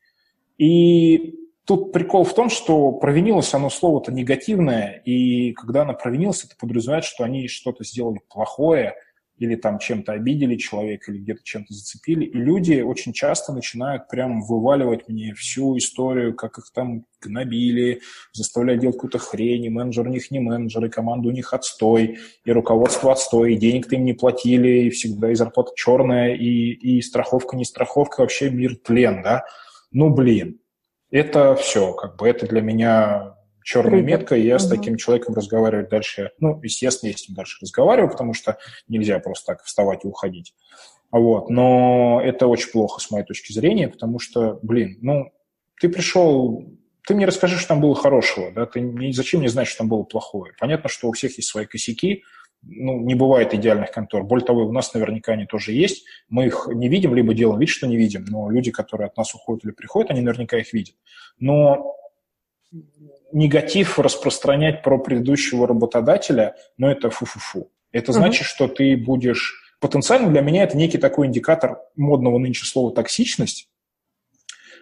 И тут прикол в том, что провинилась оно слово-то негативное, и когда она провинилась, это подразумевает, что они что-то сделали плохое, или там чем-то обидели человека, или где-то чем-то зацепили. И люди очень часто начинают прям вываливать мне всю историю, как их там гнобили, заставляют делать какую-то хрень, и менеджер у них не менеджер, и команда у них отстой, и руководство отстой, и денег-то им не платили, и всегда и зарплата черная, и, и страховка не страховка, вообще мир тлен, да. Ну, блин, это все, как бы это для меня черная метка, и я угу. с таким человеком разговаривать дальше, ну, естественно, я с ним дальше разговариваю, потому что нельзя просто так вставать и уходить. Вот, но это очень плохо с моей точки зрения, потому что, блин, ну, ты пришел, ты мне расскажи, что там было хорошего, да, ты зачем мне знать, что там было плохое? Понятно, что у всех есть свои косяки, ну, не бывает идеальных контор. Более того, у нас наверняка они тоже есть. Мы их не видим, либо делаем вид, что не видим, но люди, которые от нас уходят или приходят, они наверняка их видят. Но негатив распространять про предыдущего работодателя, но это фу-фу-фу. Это значит, что ты будешь... Потенциально для меня это некий такой индикатор модного нынче слова «токсичность»,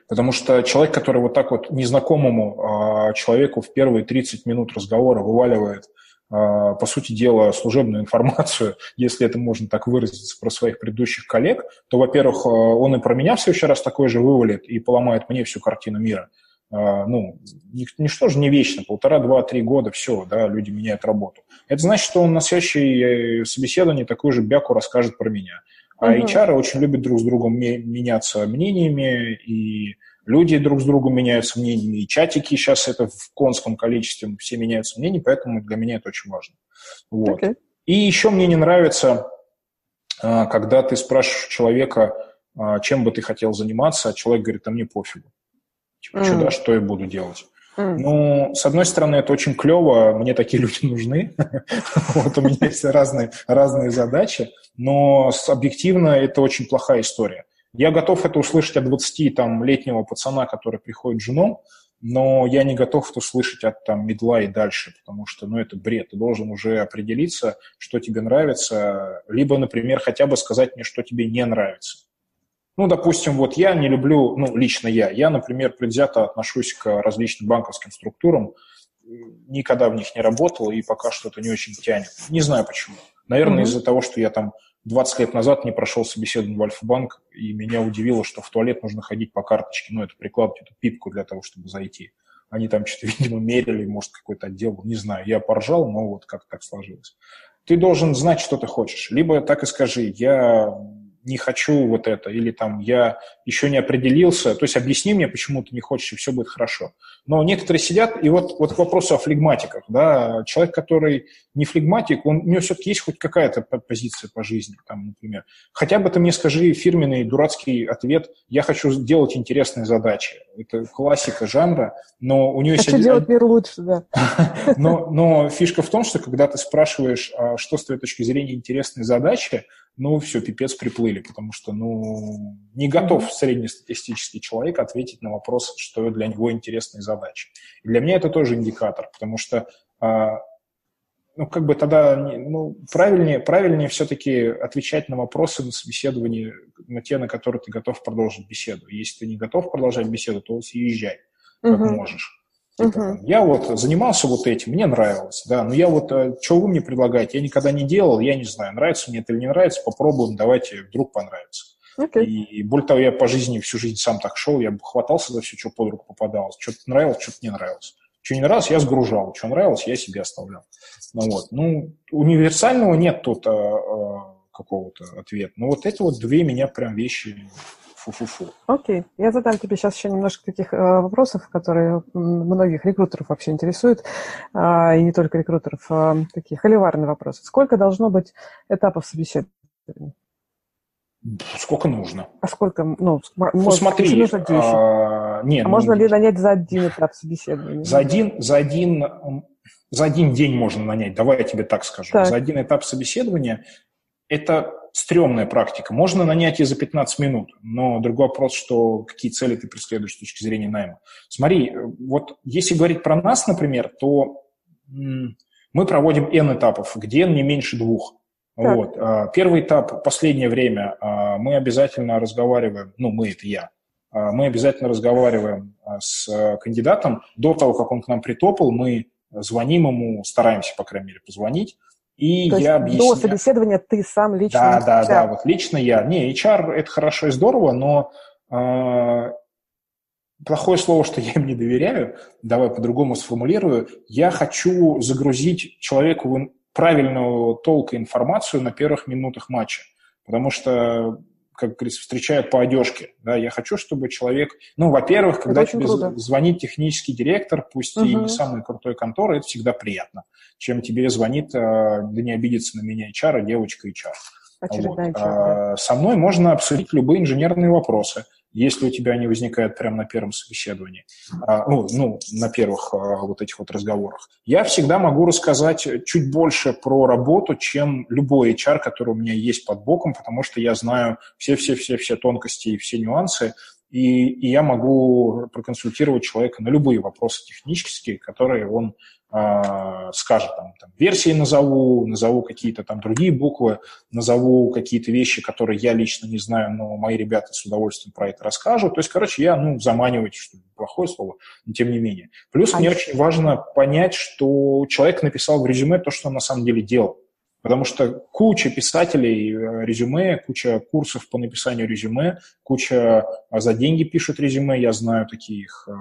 Потому что человек, который вот так вот незнакомому э, человеку в первые 30 минут разговора вываливает, э, по сути дела, служебную информацию, *laughs* если это можно так выразиться, про своих предыдущих коллег, то, во-первых, он и про меня в следующий раз такой же вывалит и поломает мне всю картину мира. А, ну, ничто же не вечно, полтора, два, три года, все, да, люди меняют работу. Это значит, что он на следующей э, собеседовании такую же бяку расскажет про меня. А угу. HR очень любят друг с другом меняться мнениями, и люди друг с другом меняются мнениями, и чатики сейчас это в конском количестве, все меняются мнениями, поэтому для меня это очень важно. Вот. Okay. И еще мне не нравится, а, когда ты спрашиваешь человека, а, чем бы ты хотел заниматься, а человек говорит, а мне пофигу. Типа, mm. что, да, что я буду делать? Mm. Ну, с одной стороны, это очень клево, мне такие *laughs* люди нужны. *laughs* вот у меня есть разные, разные задачи, но объективно это очень плохая история. Я готов это услышать от 20-летнего пацана, который приходит с женом, но я не готов это услышать от там медла и дальше, потому что, ну, это бред. Ты должен уже определиться, что тебе нравится, либо, например, хотя бы сказать мне, что тебе не нравится. Ну, допустим, вот я не люблю, ну, лично я, я, например, предвзято отношусь к различным банковским структурам, никогда в них не работал и пока что-то не очень тянет. Не знаю почему. Наверное, mm-hmm. из-за того, что я там 20 лет назад не прошел собеседование в Альфа-банк, и меня удивило, что в туалет нужно ходить по карточке, ну, это прикладывать эту пипку для того, чтобы зайти. Они там что-то, *laughs* видимо, мерили, может, какой-то отдел, не знаю. Я поржал, но вот как так сложилось. Ты должен знать, что ты хочешь. Либо так и скажи, я не хочу вот это, или там я еще не определился, то есть объясни мне, почему ты не хочешь, и все будет хорошо. Но некоторые сидят, и вот, вот к вопросу о флегматиках, да, человек, который не флегматик, он, у него все-таки есть хоть какая-то позиция по жизни, там, например. Хотя бы ты мне скажи фирменный дурацкий ответ, я хочу делать интересные задачи. Это классика жанра, но у него хочу есть... делать мир лучше, да. *laughs* Но, но фишка в том, что когда ты спрашиваешь, а что с твоей точки зрения интересные задачи, ну, все, пипец, приплыли, потому что, ну, не готов среднестатистический человек ответить на вопрос, что для него интересные задачи. И для меня это тоже индикатор, потому что, а, ну, как бы тогда, ну, правильнее, правильнее все-таки отвечать на вопросы на собеседовании, на те, на которые ты готов продолжить беседу. Если ты не готов продолжать беседу, то съезжай, как угу. можешь. Типа, uh Я вот занимался вот этим, мне нравилось, да, но я вот, э, что вы мне предлагаете, я никогда не делал, я не знаю, нравится мне это или не нравится, попробуем, давайте, вдруг понравится. Okay. И, более того, я по жизни всю жизнь сам так шел, я бы хватался за все, что под руку попадалось, что-то нравилось, что-то не нравилось. Что не нравилось, я сгружал, что нравилось, я себе оставлял. Ну вот, ну, универсального нет тут а, а, какого-то ответа. Но вот эти вот две меня прям вещи фу-фу-фу. Окей. Я задам тебе сейчас еще немножко таких э, вопросов, которые многих рекрутеров вообще интересуют, э, и не только рекрутеров, а такие холиварные вопросы. Сколько должно быть этапов собеседования? Сколько нужно? А сколько? Ну, ну смотри. Нужно 10. А, нет, а ну, можно ли нанять за один этап собеседования? За один, за один, за один день можно нанять. Давай я тебе так скажу. Так. За один этап собеседования это стрёмная практика. Можно нанять и за 15 минут, но другой вопрос, что какие цели ты преследуешь с точки зрения найма. Смотри, вот если говорить про нас, например, то мы проводим N этапов, где N не меньше двух. Вот. А, первый этап, последнее время, а, мы обязательно разговариваем, ну, мы, это я, а, мы обязательно разговариваем с кандидатом до того, как он к нам притопал, мы звоним ему, стараемся, по крайней мере, позвонить, и То я объясняю. До собеседования ты сам лично. Да, да, да, вот лично я. Не, HR это хорошо и здорово, но э, плохое слово, что *laughs* я им не доверяю, давай по-другому сформулирую. Я хочу загрузить человеку в правильную толку информацию на первых минутах матча. Потому что как говорится, встречают по одежке. Да, я хочу, чтобы человек... Ну, во-первых, когда тебе круто. звонит технический директор, пусть угу. и не самый крутой конторы, это всегда приятно, чем тебе звонит, э, да не обидеться на меня HR, а девочка HR. Очередная вот. HR, да. А, со мной можно обсудить любые инженерные вопросы если у тебя они возникают прямо на первом собеседовании, а, ну, ну, на первых а, вот этих вот разговорах, я всегда могу рассказать чуть больше про работу, чем любой HR, который у меня есть под боком, потому что я знаю все-все-все-все тонкости и все нюансы, и, и я могу проконсультировать человека на любые вопросы технические, которые он э, скажет, там, там, версии назову, назову какие-то там другие буквы, назову какие-то вещи, которые я лично не знаю, но мои ребята с удовольствием про это расскажут. То есть, короче, я, ну, заманивать, что плохое слово, но тем не менее. Плюс а мне очень важно понять, что человек написал в резюме то, что он на самом деле делал. Потому что куча писателей э, резюме, куча курсов по написанию резюме, куча а, за деньги пишут резюме. Я знаю таких э,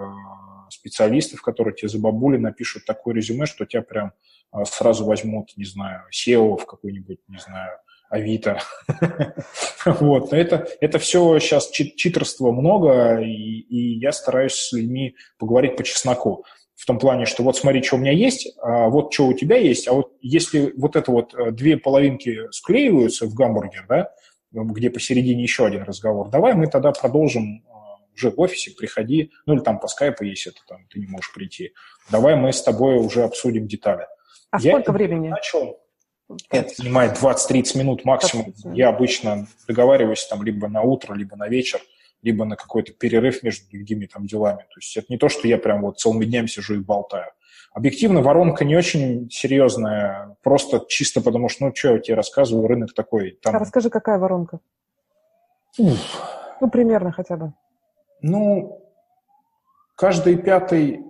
специалистов, которые тебе за бабули напишут такое резюме, что тебя прям а, сразу возьмут, не знаю, SEO в какой-нибудь, не знаю, Авито. *laughs* вот. Но это, это все сейчас читерства много, и, и я стараюсь с людьми поговорить по чесноку в том плане, что вот смотри, что у меня есть, а вот что у тебя есть, а вот если вот это вот э, две половинки склеиваются в гамбургер, да, где посередине еще один разговор, давай мы тогда продолжим э, уже в офисе, приходи, ну или там по скайпу, если это там ты не можешь прийти, давай мы с тобой уже обсудим детали. А Я сколько времени? Начал, Это занимает 20-30 минут максимум. Я обычно договариваюсь там либо на утро, либо на вечер, либо на какой-то перерыв между другими там делами. То есть это не то, что я прям вот целыми днями сижу и болтаю. Объективно воронка не очень серьезная, просто чисто потому что, ну, что я тебе рассказываю, рынок такой. Там... А расскажи, какая воронка? Уф. Ну, примерно хотя бы. Ну, каждый пятый,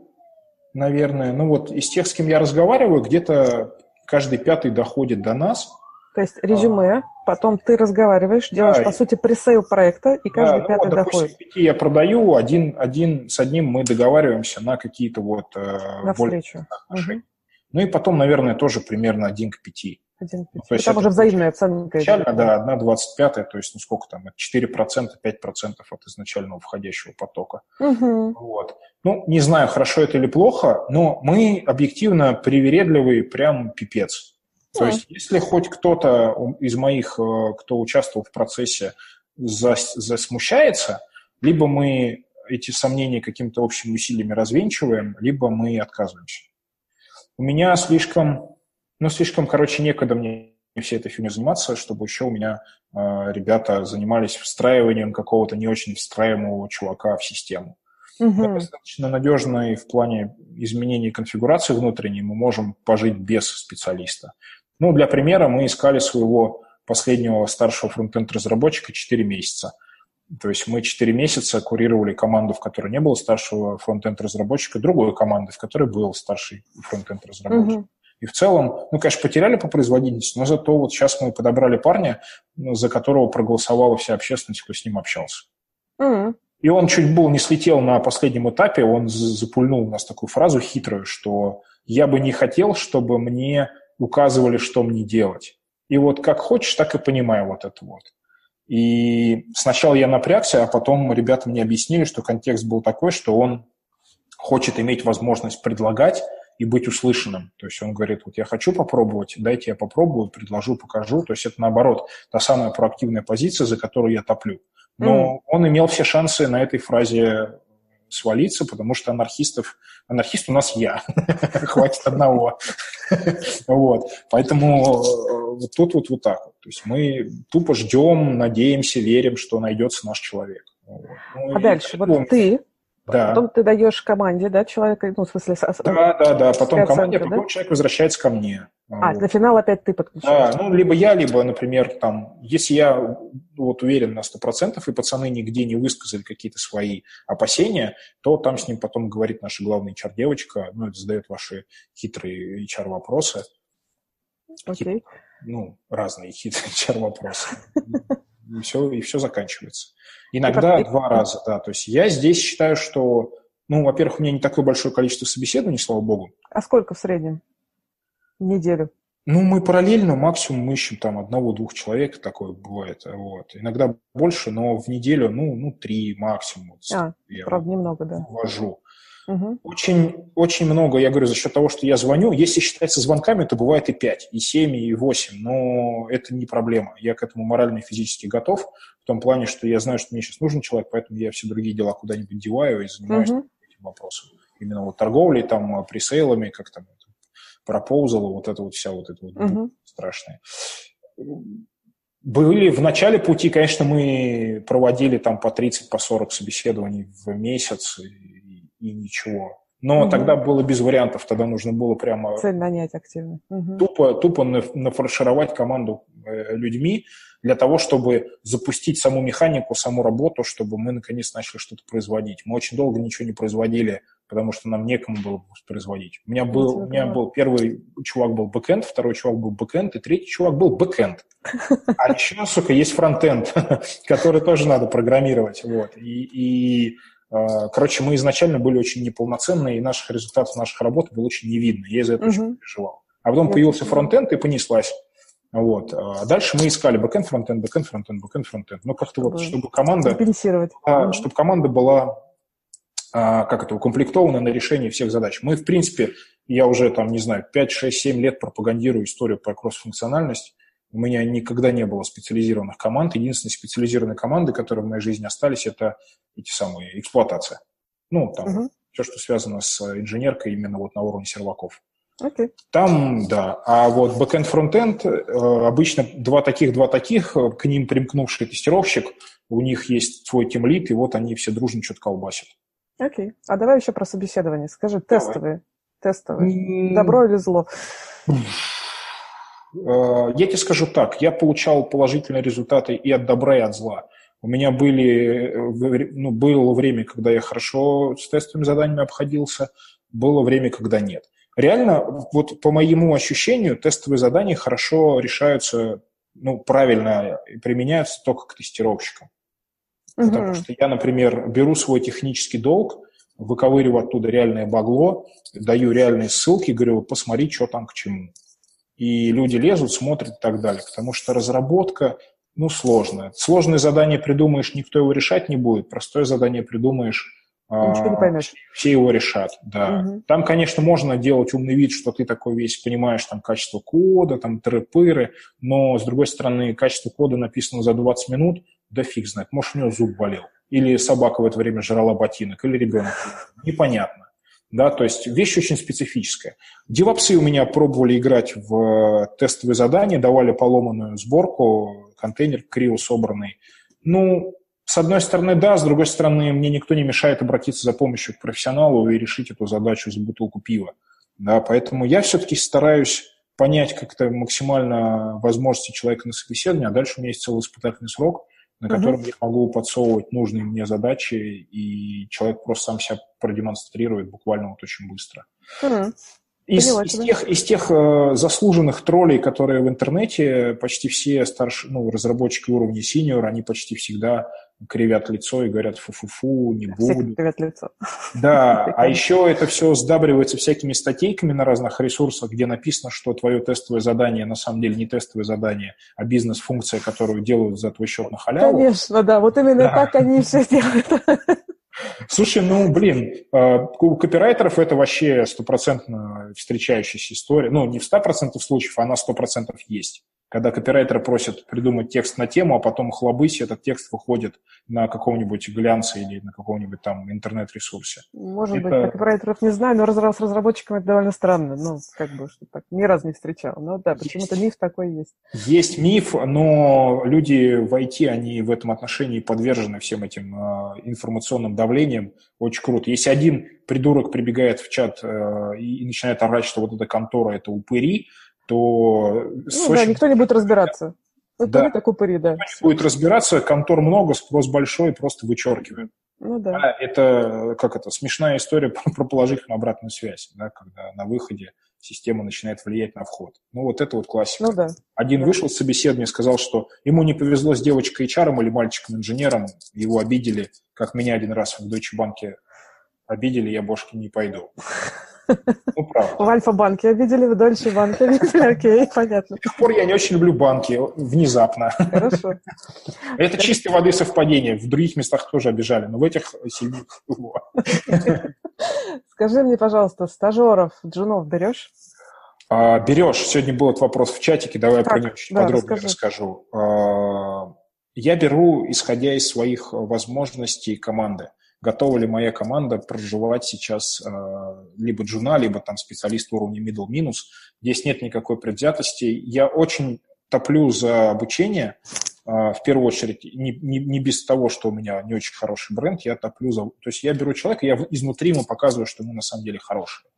наверное, ну вот из тех, с кем я разговариваю, где-то каждый пятый доходит до нас. То есть резюме, а, потом ты разговариваешь, делаешь, да, по сути, пресейл проекта, и каждый да, пятый ну, вот, допустим, доходит. пяти я продаю, один, один с одним мы договариваемся на какие-то вот... Э, на встречу. Угу. Ну и потом, наверное, тоже примерно один к пяти. Один к пяти. Ну, там уже взаимная оценка. Изначально, да, одна двадцать пятая, то есть, ну сколько там, 4%, 5% от изначального входящего потока. Угу. Вот. Ну, не знаю, хорошо это или плохо, но мы объективно привередливые прям пипец. То есть, если хоть кто-то из моих, э, кто участвовал в процессе, засмущается, либо мы эти сомнения каким-то общими усилиями развенчиваем, либо мы отказываемся. У меня слишком, ну, слишком, короче, некогда мне все этой фигней заниматься, чтобы еще у меня э, ребята занимались встраиванием какого-то не очень встраиваемого чувака в систему. Угу. Достаточно надежно и в плане изменения конфигурации внутренней мы можем пожить без специалиста. Ну, для примера, мы искали своего последнего старшего фронтенд-разработчика 4 месяца. То есть мы 4 месяца курировали команду, в которой не было старшего фронтенд-разработчика, другой команды, в которой был старший фронтенд-разработчик. Угу. И в целом, ну, конечно, потеряли по производительности, но зато вот сейчас мы подобрали парня, за которого проголосовала вся общественность, кто с ним общался. Mm. И он чуть был не слетел на последнем этапе, он запульнул у нас такую фразу хитрую, что я бы не хотел, чтобы мне указывали, что мне делать. И вот как хочешь, так и понимаю вот это вот. И сначала я напрягся, а потом ребята мне объяснили, что контекст был такой, что он хочет иметь возможность предлагать и быть услышанным. То есть он говорит, вот я хочу попробовать, дайте я попробую, предложу, покажу. То есть это наоборот, та самая проактивная позиция, за которую я топлю. Но mm. он имел все шансы на этой фразе свалиться, потому что анархистов... Анархист у нас я. *laughs* Хватит одного. вот. Поэтому э, вот тут вот вот так вот. То есть мы тупо ждем, надеемся, верим, что найдется наш человек. Ну, а дальше, вот ты да. Потом ты даешь команде, да, человека, ну, в смысле... Да, да, да, потом команде, а потом да? человек возвращается ко мне. А, вот. на финал опять ты подключаешься. Да, ну, либо я, либо, например, там, если я вот уверен на 100%, и пацаны нигде не высказали какие-то свои опасения, то там с ним потом говорит наша главная HR-девочка, ну, это задает ваши хитрые HR-вопросы. Окей. Okay. Ну, разные хитрые *laughs* HR-вопросы. И все, и все заканчивается. Иногда два раза, да. То есть я здесь считаю, что, ну, во-первых, у меня не такое большое количество собеседований, слава богу. А сколько в среднем? В неделю? Ну, мы параллельно максимум мы ищем там одного-двух человек, такое бывает. Вот. Иногда больше, но в неделю, ну, ну три максимум. А, я правда, немного, да. Ввожу. Угу. Очень, очень много, я говорю, за счет того, что я звоню. Если считается звонками, то бывает и 5, и 7, и 8, но это не проблема. Я к этому морально и физически готов, в том плане, что я знаю, что мне сейчас нужен человек, поэтому я все другие дела куда-нибудь деваю и занимаюсь угу. этим вопросом. Именно вот торговлей, там, пресейлами, как там, пропоузал, вот это вот вся вот это вот угу. страшное. Были в начале пути, конечно, мы проводили там по 30, по 40 собеседований в месяц, и ничего. Но угу. тогда было без вариантов, тогда нужно было прямо... Цель нанять активно. Угу. Тупо, тупо нафаршировать команду э, людьми для того, чтобы запустить саму механику, саму работу, чтобы мы наконец начали что-то производить. Мы очень долго ничего не производили, потому что нам некому было производить. У меня был, у меня был первый чувак был бэкэнд, второй чувак был бэкэнд, и третий чувак был бэкэнд. А *laughs* еще, сука, есть фронтенд, *laughs* который тоже надо программировать. Вот. И, и короче, мы изначально были очень неполноценные, и наших результатов наших работ было очень не видно. Я из-за этого uh-huh. очень переживал. А потом появился фронтенд, и понеслась. Вот. А дальше мы искали бэкэнд, фронтенд, бэкэнд, фронтенд, бэкэнд, фронтенд. Ну, как-то вот, чтобы команда... Компенсировать. А, чтобы команда была, а, как это, укомплектована на решение всех задач. Мы, в принципе, я уже, там, не знаю, 5, 6, 7 лет пропагандирую историю про кросс-функциональность. У меня никогда не было специализированных команд. Единственные специализированные команды, которые в моей жизни остались, это эти самые эксплуатация. Ну, там, uh-huh. все, что связано с инженеркой именно вот на уровне серваков. Okay. Там, да. А вот backend фронтенд обычно два таких, два таких, к ним примкнувший тестировщик, у них есть свой тимлит, и вот они все дружно что-то колбасят. Окей. Okay. А давай еще про собеседование. Скажи, давай. тестовые. Тестовые. Добро или зло? Я тебе скажу так. Я получал положительные результаты и от добра, и от зла. У меня были, ну, было время, когда я хорошо с тестовыми заданиями обходился, было время, когда нет. Реально, вот по моему ощущению, тестовые задания хорошо решаются, ну, правильно применяются только к тестировщикам. Угу. Потому что я, например, беру свой технический долг, выковыриваю оттуда реальное багло, даю реальные ссылки, говорю, посмотри, что там к чему. И люди лезут, смотрят и так далее. Потому что разработка, ну, сложная. Сложное задание придумаешь, никто его решать не будет. Простое задание придумаешь, Ничего не а, поймешь. Все его решат, да. Угу. Там, конечно, можно делать умный вид, что ты такой весь понимаешь там качество кода, там тыры но, с другой стороны, качество кода написано за 20 минут, да фиг знает, может, у него зуб болел, или собака в это время жрала ботинок, или ребенок. Непонятно. Да, то есть вещь очень специфическая. Девопсы у меня пробовали играть в тестовые задания, давали поломанную сборку, контейнер криво собранный. Ну, с одной стороны, да, с другой стороны, мне никто не мешает обратиться за помощью к профессионалу и решить эту задачу за бутылку пива. Да, поэтому я все-таки стараюсь понять как-то максимально возможности человека на собеседование, а дальше у меня есть целый испытательный срок – на котором uh-huh. я могу подсовывать нужные мне задачи, и человек просто сам себя продемонстрирует буквально вот очень быстро. Uh-huh. Из, из тех, из тех э, заслуженных троллей, которые в интернете, почти все старшие, ну, разработчики уровня синьор, они почти всегда кривят лицо и говорят фу-фу-фу, не буду. кривят лицо. Да, *laughs* а еще это все сдабривается всякими статейками на разных ресурсах, где написано, что твое тестовое задание на самом деле не тестовое задание, а бизнес-функция, которую делают за твой счет на халяву. Конечно, да, вот именно да. так они все делают. *laughs* Слушай, ну, блин, э, у копирайтеров это вообще стопроцентно встречающаяся история. Ну, не в 100% случаев, а на 100% есть когда копирайтер просит придумать текст на тему, а потом хлобысь, этот текст выходит на каком-нибудь глянце или на каком-нибудь там интернет-ресурсе. Может это... быть, про копирайтеров не знаю, но раз, с разработчиком это довольно странно. Ну, как бы, что так ни разу не встречал. Но да, почему-то миф такой есть. Есть миф, но люди в IT, они в этом отношении подвержены всем этим э, информационным давлениям. Очень круто. Если один придурок прибегает в чат э, и, и начинает орать, что вот эта контора – это упыри, то... Ну да, никто не будет разбираться. Это да. так упыри, да. Никто не будет разбираться, контор много, спрос большой, просто вычеркивают. Ну да. А, это, как это, смешная история *laughs* про, про положительную обратную связь, да, когда на выходе система начинает влиять на вход. Ну, вот это вот классика. Ну, да. Один да. вышел с собеседования и сказал, что ему не повезло с девочкой HR или мальчиком-инженером, его обидели, как меня один раз в Deutsche Bank обидели, я больше не пойду. *laughs* Ну. В Альфа-банке обидели, в Дольче банке обидели, окей, понятно. С тех пор я не очень люблю банки, внезапно. Хорошо. Это чистой воды совпадение. В других местах тоже обижали, но в этих сильно Скажи мне, пожалуйста, стажеров, джунов берешь? А, берешь. Сегодня был этот вопрос в чатике, давай так, про него чуть да, подробнее расскажу. расскажу. А, я беру, исходя из своих возможностей команды готова ли моя команда проживать сейчас э, либо джуна, либо там специалист уровня middle минус. Здесь нет никакой предвзятости. Я очень топлю за обучение, э, в первую очередь, не, не, не без того, что у меня не очень хороший бренд, я топлю за... То есть я беру человека, я изнутри ему показываю, что мы на самом деле хорошие.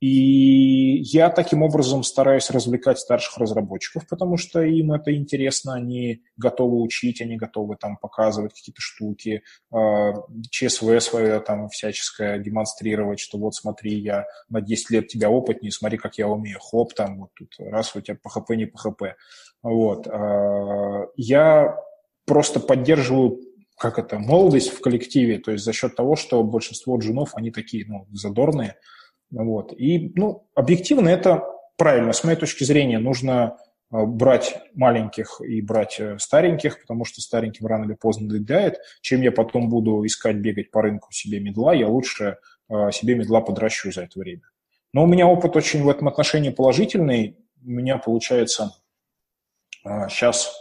И я таким образом стараюсь развлекать старших разработчиков, потому что им это интересно, они готовы учить, они готовы там показывать какие-то штуки, а, ЧСВ свое там всяческое демонстрировать, что вот смотри, я на 10 лет тебя опытнее, смотри, как я умею, хоп, там вот тут раз у тебя ПХП, не ПХП. Вот. А, я просто поддерживаю как это, молодость в коллективе, то есть за счет того, что большинство джунов, они такие, ну, задорные, вот. И, ну, объективно это правильно. С моей точки зрения, нужно э, брать маленьких и брать э, стареньких, потому что стареньким рано или поздно доедает. Чем я потом буду искать, бегать по рынку себе медла, я лучше э, себе медла подращу за это время. Но у меня опыт очень в этом отношении положительный. У меня получается сейчас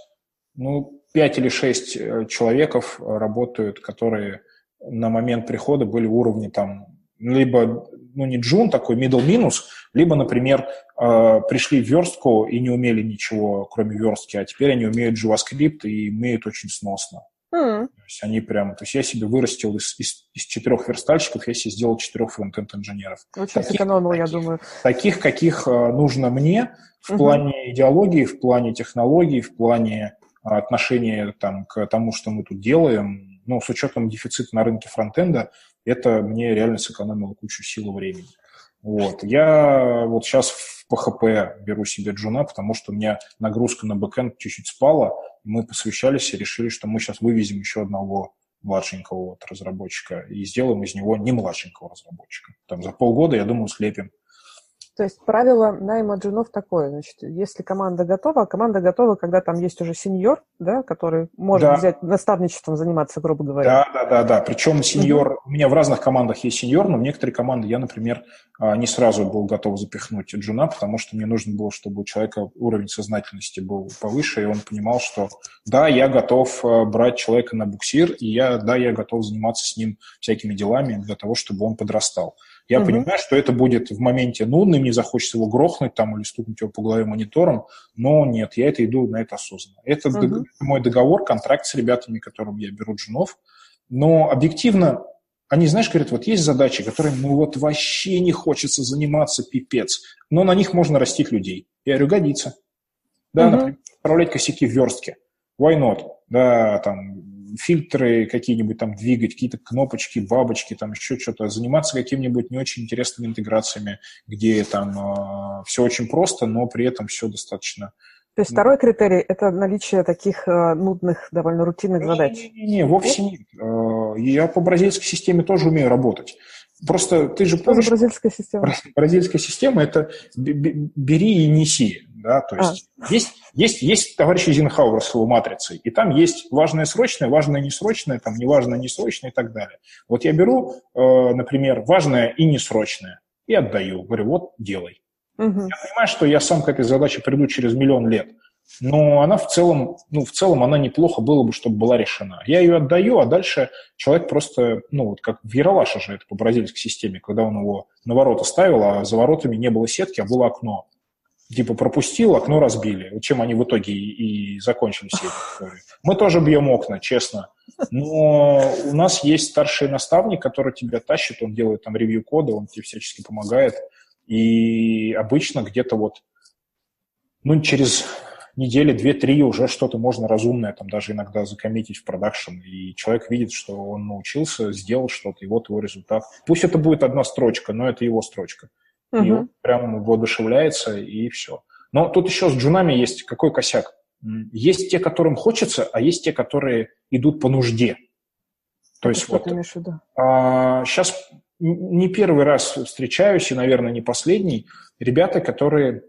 ну, 5 или 6 человеков работают, которые на момент прихода были в уровне там либо, ну, не джун, такой middle минус, либо, например, э, пришли в верстку и не умели ничего, кроме верстки, а теперь они умеют JavaScript и умеют очень сносно. Mm. То есть они прям, то есть я себе вырастил из, из, из четырех верстальщиков, я себе сделал четырех фронтенд инженеров. Очень таких, сэкономил, я думаю. Таких, каких э, нужно мне в uh плане идеологии, в плане технологий, в плане э, отношения там, к тому, что мы тут делаем. Но с учетом дефицита на рынке фронтенда, это мне реально сэкономило кучу сил и времени. Вот. Я вот сейчас в PHP беру себе джуна, потому что у меня нагрузка на бэкэнд чуть-чуть спала. Мы посвящались и решили, что мы сейчас вывезем еще одного младшенького вот разработчика и сделаем из него не младшенького разработчика. Там за полгода, я думаю, слепим то есть правило найма джунов такое, значит, если команда готова, а команда готова, когда там есть уже сеньор, да, который может да. взять наставничеством заниматься, грубо говоря. Да, да, да, да. Причем сеньор, угу. у меня в разных командах есть сеньор, но в некоторые команды я, например, а, не сразу был готов запихнуть джуна, потому что мне нужно было, чтобы у человека уровень сознательности был повыше, и он понимал, что да, я готов а, брать человека на буксир, и я, да, я готов заниматься с ним всякими делами для того, чтобы он подрастал. Я угу. понимаю, что это будет в моменте нудно, мне захочется его грохнуть там или стукнуть его по голове монитором, но нет, я это иду на это осознанно. Это угу. мой договор, контракт с ребятами, которым я беру джунов, но объективно они, знаешь, говорят, вот есть задачи, которыми ну вот вообще не хочется заниматься, пипец, но на них можно растить людей. Я говорю, годится. Да, угу. например, управлять косяки в верстке. Why not? Да, там, фильтры какие-нибудь там двигать, какие-то кнопочки, бабочки, там еще что-то, заниматься какими-нибудь не очень интересными интеграциями, где там э, все очень просто, но при этом все достаточно то есть второй критерий – это наличие таких э, нудных, довольно рутинных не, задач? Не, не, вовсе нет. Э, я по бразильской системе тоже умею работать. Просто ты же помнишь... Что бразильская система? Бразильская система – это бери и неси. Да? То есть, а. есть, есть, есть товарищ Эйзенхауэр с его матрицей, и там есть важное срочное, важное несрочное, там неважное несрочное и так далее. Вот я беру, э, например, важное и несрочное и отдаю. Говорю, вот делай. Угу. Я понимаю, что я сам к этой задаче приду через миллион лет, но она в целом, ну, в целом она неплохо было бы, чтобы была решена. Я ее отдаю, а дальше человек просто, ну, вот как в Яралаше же это по бразильской системе, когда он его на ворота ставил, а за воротами не было сетки, а было окно типа пропустил, окно разбили. Вот чем они в итоге и, и закончили все эти. Мы тоже бьем окна, честно. Но у нас есть старший наставник, который тебя тащит, он делает там ревью кода, он тебе всячески помогает. И обычно где-то вот, ну, через недели две-три уже что-то можно разумное там даже иногда закоммитить в продакшн, и человек видит, что он научился, сделал что-то, и вот его результат. Пусть это будет одна строчка, но это его строчка угу. и он прям воодушевляется, и все. Но тут еще с джунами есть какой косяк. Есть те, которым хочется, а есть те, которые идут по нужде. То есть вот а, сейчас не первый раз встречаюсь, и, наверное, не последний, ребята, которые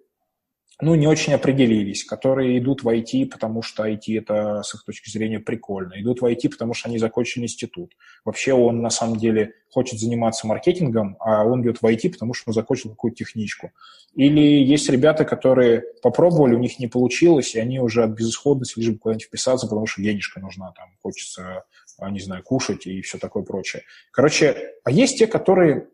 ну, не очень определились, которые идут в IT, потому что IT это, с их точки зрения, прикольно. Идут в IT, потому что они закончили институт. Вообще он, на самом деле, хочет заниматься маркетингом, а он идет в IT, потому что он закончил какую-то техничку. Или есть ребята, которые попробовали, у них не получилось, и они уже от безысходности лишь бы куда-нибудь вписаться, потому что денежка нужна, там, хочется, а, не знаю, кушать и все такое прочее. Короче, а есть те, которые,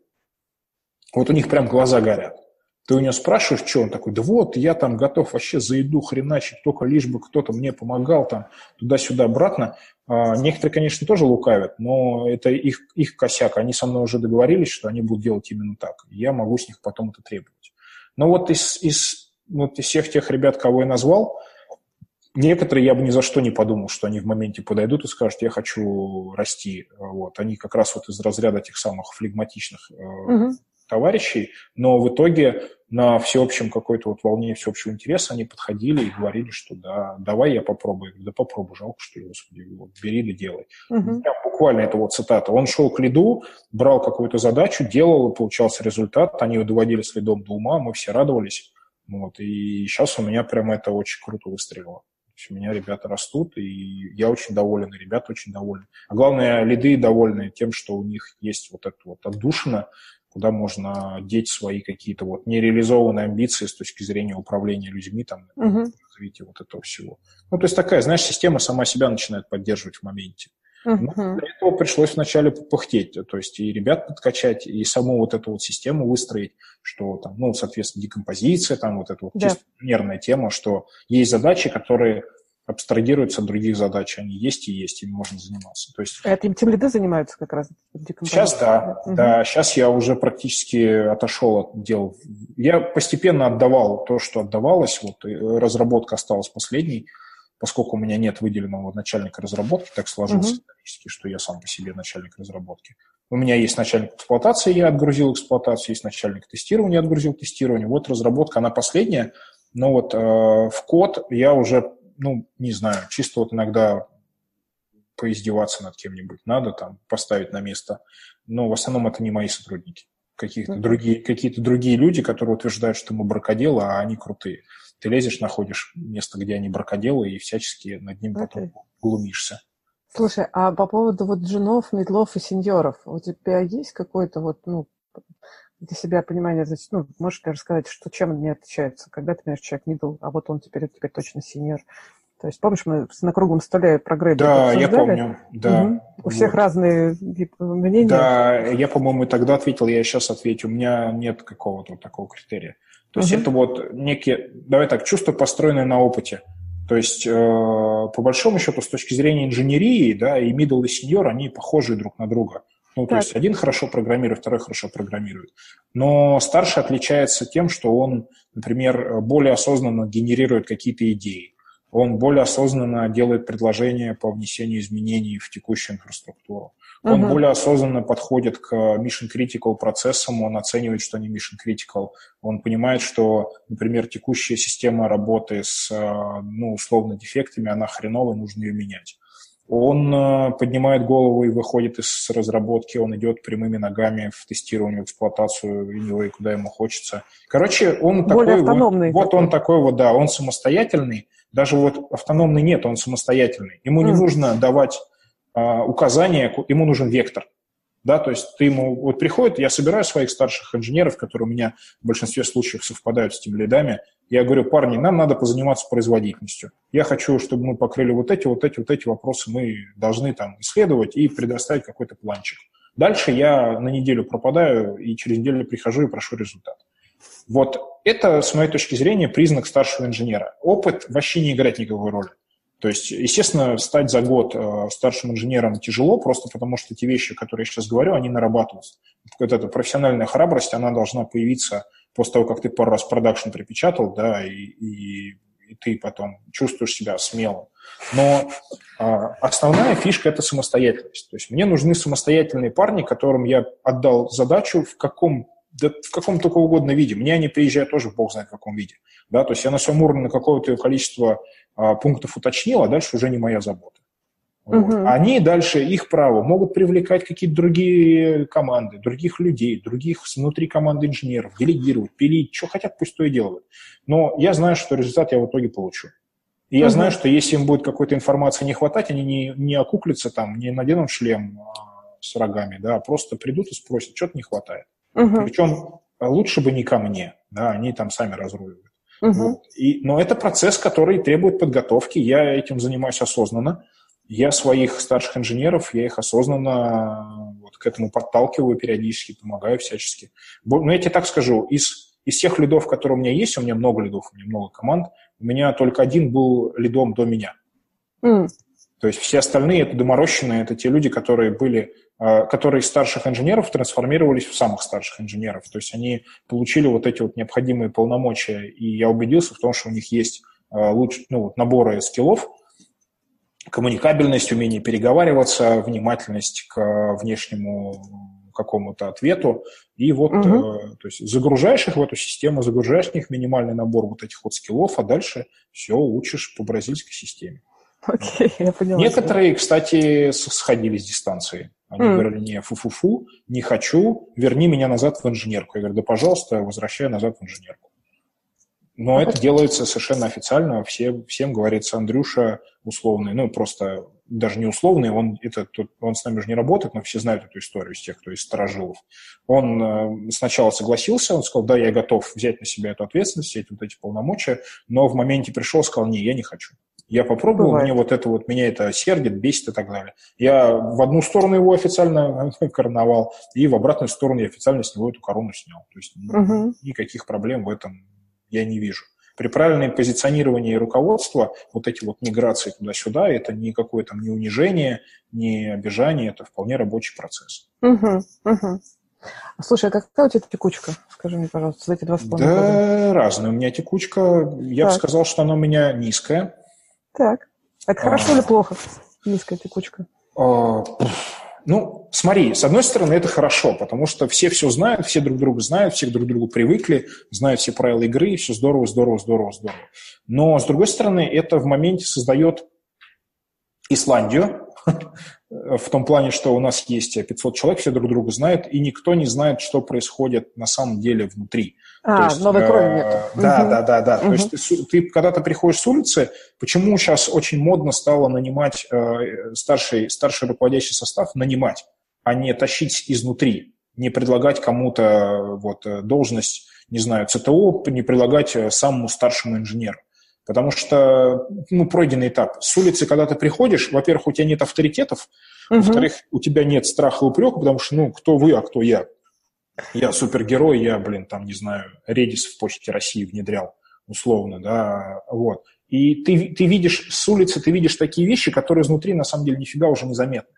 вот у них прям глаза горят ты у него спрашиваешь, что он такой, да вот, я там готов вообще за еду хреначить, только лишь бы кто-то мне помогал там туда-сюда, обратно. А, некоторые, конечно, тоже лукавят, но это их, их косяк. Они со мной уже договорились, что они будут делать именно так. Я могу с них потом это требовать. Но вот из, из, вот из всех тех ребят, кого я назвал, некоторые я бы ни за что не подумал, что они в моменте подойдут и скажут, я хочу расти. Вот. Они как раз вот из разряда тех самых флегматичных угу товарищей, но в итоге на всеобщем какой-то вот волне всеобщего интереса они подходили и говорили, что да, давай я попробую. Да попробуй, жалко, что ли, господи, вот, бери да делай. Угу. Прям буквально это вот цитата. Он шел к лиду, брал какую-то задачу, делал, и получался результат, они его доводили с лидом до ума, мы все радовались. Вот, и сейчас у меня прям это очень круто выстрелило. То есть у меня ребята растут, и я очень доволен, и ребята очень довольны. А главное, лиды довольны тем, что у них есть вот эта вот отдушина, куда можно деть свои какие-то вот нереализованные амбиции с точки зрения управления людьми, там, угу. развития вот этого всего. Ну, то есть такая, знаешь, система сама себя начинает поддерживать в моменте. Но для этого пришлось вначале попыхтеть, то есть и ребят подкачать, и саму вот эту вот систему выстроить, что там, ну, соответственно, декомпозиция, там вот эта вот да. чисто нервная тема, что есть задачи, которые абстрагируются от других задач, они есть и есть, ими можно заниматься. То есть, Это им тем лиды занимаются как раз? Сейчас да, угу. да, сейчас я уже практически отошел от дел. Я постепенно отдавал то, что отдавалось, вот разработка осталась последней, поскольку у меня нет выделенного начальника разработки, так сложилось угу. исторически, что я сам по себе начальник разработки. У меня есть начальник эксплуатации, я отгрузил эксплуатацию, есть начальник тестирования, я отгрузил тестирование. Вот разработка, она последняя, но вот э, в код я уже ну, не знаю, чисто вот иногда поиздеваться над кем-нибудь надо, там, поставить на место. Но в основном это не мои сотрудники. Какие-то, mm-hmm. другие, какие-то другие люди, которые утверждают, что мы бракоделы, а они крутые. Ты лезешь, находишь место, где они бракоделы, и всячески над ним okay. потом глумишься. Слушай, а по поводу вот джунов, медлов и сеньоров, у тебя есть какой-то вот, ну, для себя понимание, значит, ну, можешь ли рассказать, что, чем они отличаются? Когда ты понимаешь, человек middle, а вот он теперь, теперь точно сеньор. То есть, помнишь, мы на круглом столе про грейды Да, я помню, да. Угу. У всех вот. разные мнения. Да, я, по-моему, тогда ответил, я сейчас ответил. У меня нет какого-то такого критерия. То есть угу. это вот некие, давай так, чувство, построенное на опыте. То есть, э, по большому счету, с точки зрения инженерии, да, и middle, и senior, они похожи друг на друга. Ну, то есть один хорошо программирует, второй хорошо программирует. Но старший отличается тем, что он, например, более осознанно генерирует какие-то идеи. Он более осознанно делает предложения по внесению изменений в текущую инфраструктуру. Он uh-huh. более осознанно подходит к mission critical процессам, он оценивает, что они mission critical. Он понимает, что, например, текущая система работы с, ну, условно, дефектами, она хреновая, нужно ее менять. Он э, поднимает голову и выходит из разработки, он идет прямыми ногами в тестирование, в эксплуатацию и куда ему хочется. Короче, он Более такой автономный. Вот, вот он такой вот, да, он самостоятельный. Даже вот автономный нет, он самостоятельный. Ему mm. не нужно давать а, указания, ему нужен вектор. Да, то есть ты ему вот приходит, я собираю своих старших инженеров, которые у меня в большинстве случаев совпадают с тем лидами, я говорю, парни, нам надо позаниматься производительностью. Я хочу, чтобы мы покрыли вот эти, вот эти, вот эти вопросы, мы должны там исследовать и предоставить какой-то планчик. Дальше я на неделю пропадаю и через неделю прихожу и прошу результат. Вот это, с моей точки зрения, признак старшего инженера. Опыт вообще не играет никакой роли. То есть, естественно, стать за год э, старшим инженером тяжело, просто потому что те вещи, которые я сейчас говорю, они нарабатываются. Вот эта профессиональная храбрость, она должна появиться после того, как ты пару раз продакшн припечатал, да, и, и, и ты потом чувствуешь себя смелым. Но а, основная фишка – это самостоятельность. То есть мне нужны самостоятельные парни, которым я отдал задачу в каком да в каком только угодно виде. Мне они приезжают тоже, бог знает в каком виде. Да? То есть я на своем уровне на какое-то количество пунктов уточнил, а дальше уже не моя забота. Вот. Угу. Они дальше, их право, могут привлекать какие-то другие команды, других людей, других внутри команды инженеров, делегировать, пилить, что хотят, пусть то и делают. Но я знаю, что результат я в итоге получу. И я угу. знаю, что если им будет какой-то информации не хватать, они не, не окуклятся там, не наденут шлем а, с рогами, да, а просто придут и спросят, что-то не хватает. Угу. Причем лучше бы не ко мне, да, они там сами разруливают. Угу. Вот. И, но это процесс, который требует подготовки, я этим занимаюсь осознанно. Я своих старших инженеров, я их осознанно вот к этому подталкиваю периодически, помогаю всячески. Но я тебе так скажу, из, из тех лидов, которые у меня есть, у меня много лидов, у меня много команд, у меня только один был лидом до меня. Mm. То есть все остальные это доморощенные, это те люди, которые были, а, которые из старших инженеров трансформировались в самых старших инженеров. То есть они получили вот эти вот необходимые полномочия, и я убедился в том, что у них есть а, луч, ну, вот наборы скиллов, коммуникабельность, умение переговариваться, внимательность к внешнему какому-то ответу. И вот, угу. э, то есть загружаешь их в эту систему, загружаешь в них минимальный набор вот этих вот скиллов, а дальше все учишь по бразильской системе. *laughs* Окей, okay, я поняла. Некоторые, кстати, сходили с дистанции. Они mm. говорили, не, фу-фу-фу, не хочу, верни меня назад в инженерку. Я говорю, да, пожалуйста, возвращай назад в инженерку. Но это делается совершенно официально, все, всем говорится Андрюша условный, ну просто даже не условный, он, это, он с нами же не работает, но все знают эту историю из тех, кто из сторожилов. Он э, сначала согласился, он сказал, да, я готов взять на себя эту ответственность, эти вот эти полномочия, но в моменте пришел, сказал, не, я не хочу. Я попробовал, Бывает. мне вот это вот, меня это сердит, бесит и так далее. Я в одну сторону его официально *laughs* короновал, и в обратную сторону я официально с него эту корону снял. То есть угу. никаких проблем в этом я не вижу. При правильном позиционировании руководства вот эти вот миграции туда-сюда, это не какое там не унижение, не обижание, это вполне рабочий процесс. Угу, угу. Слушай, а какая у тебя текучка? Скажи мне, пожалуйста, за эти два с половиной Да, года. разная. У меня текучка, я так. бы сказал, что она у меня низкая. Так. Это а... хорошо или плохо? Низкая текучка. А... Ну, смотри, с одной стороны, это хорошо, потому что все все знают, все друг друга знают, все друг к другу привыкли, знают все правила игры, все здорово, здорово, здорово, здорово. Но, с другой стороны, это в моменте создает Исландию, *laughs* в том плане, что у нас есть 500 человек, все друг друга знают, и никто не знает, что происходит на самом деле внутри. А, есть, новой крови э, нет. Да, угу. да, да, да. Угу. То есть ты, ты, когда ты приходишь с улицы, почему сейчас очень модно стало нанимать э, старший, старший руководящий состав, нанимать, а не тащить изнутри, не предлагать кому-то вот, э, должность, не знаю, ЦТО, не предлагать э, самому старшему инженеру. Потому что, ну, пройденный этап. С улицы, когда ты приходишь, во-первых, у тебя нет авторитетов, угу. во-вторых, у тебя нет страха и упрека, потому что, ну, кто вы, а кто я? Я супергерой, я, блин, там, не знаю, Редис в Почте России внедрял, условно, да, вот. И ты, ты видишь с улицы, ты видишь такие вещи, которые изнутри, на самом деле, нифига уже не заметны.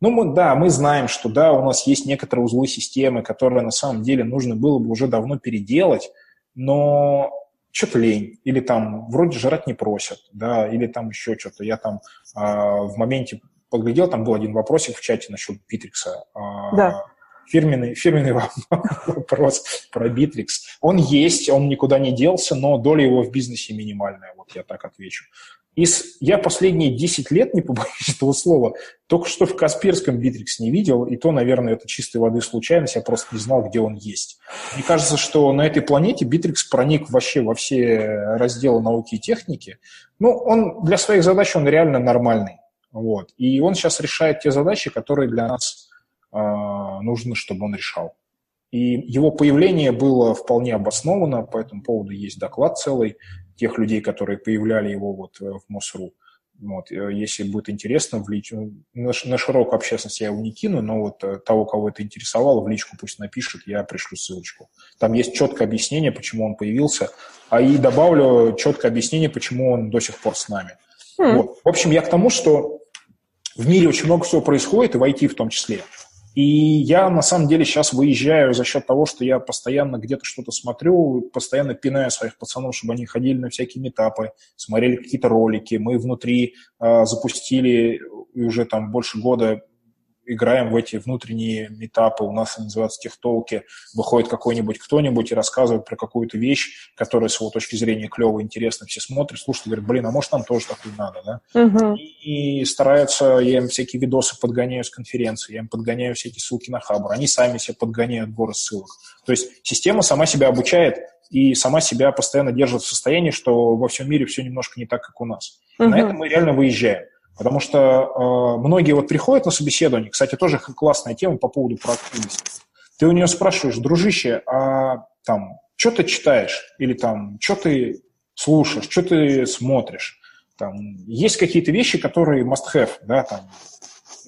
Ну, мы, да, мы знаем, что, да, у нас есть некоторые узлы системы, которые, на самом деле, нужно было бы уже давно переделать, но что-то лень, или там вроде жрать не просят, да, или там еще что-то. Я там э, в моменте поглядел, там был один вопросик в чате насчет Битрикса. Э, да. Фирменный, фирменный вопрос про Битрикс. Он есть, он никуда не делся, но доля его в бизнесе минимальная, вот я так отвечу. Из, я последние 10 лет, не побоюсь этого слова, только что в Касперском Битрикс не видел, и то, наверное, это чистой воды случайность, я просто не знал, где он есть. Мне кажется, что на этой планете Битрикс проник вообще во все разделы науки и техники. Ну, он для своих задач, он реально нормальный. Вот. И он сейчас решает те задачи, которые для нас нужно, чтобы он решал. И его появление было вполне обосновано, по этому поводу есть доклад целый тех людей, которые появляли его вот э, в mos.ru. Вот, э, если будет интересно, в лич... на, на широкую общественность я его не кину, но вот э, того, кого это интересовало, в личку пусть напишет, я пришлю ссылочку. Там есть четкое объяснение, почему он появился, а и добавлю четкое объяснение, почему он до сих пор с нами. Mm. Вот. В общем, я к тому, что в мире очень много всего происходит, и в IT в том числе. И я, на самом деле, сейчас выезжаю за счет того, что я постоянно где-то что-то смотрю, постоянно пинаю своих пацанов, чтобы они ходили на всякие метапы, смотрели какие-то ролики. Мы внутри э, запустили уже там больше года играем в эти внутренние метапы, у нас они называются техтолки, выходит какой-нибудь кто-нибудь и рассказывает про какую-то вещь, которая с его точки зрения клевая, интересна, все смотрят, слушают, говорят, блин, а может нам тоже такую надо, да? Uh-huh. И, и стараются, я им всякие видосы подгоняю с конференции, я им подгоняю всякие ссылки на Хабр, они сами себе подгоняют горы ссылок. То есть система сама себя обучает и сама себя постоянно держит в состоянии, что во всем мире все немножко не так, как у нас. Uh-huh. На этом мы реально выезжаем. Потому что э, многие вот приходят на собеседование, кстати, тоже классная тема по поводу проактивности. Ты у нее спрашиваешь, дружище, а там, что ты читаешь? Или там, что ты слушаешь, что ты смотришь? Там, есть какие-то вещи, которые must-have, да, там,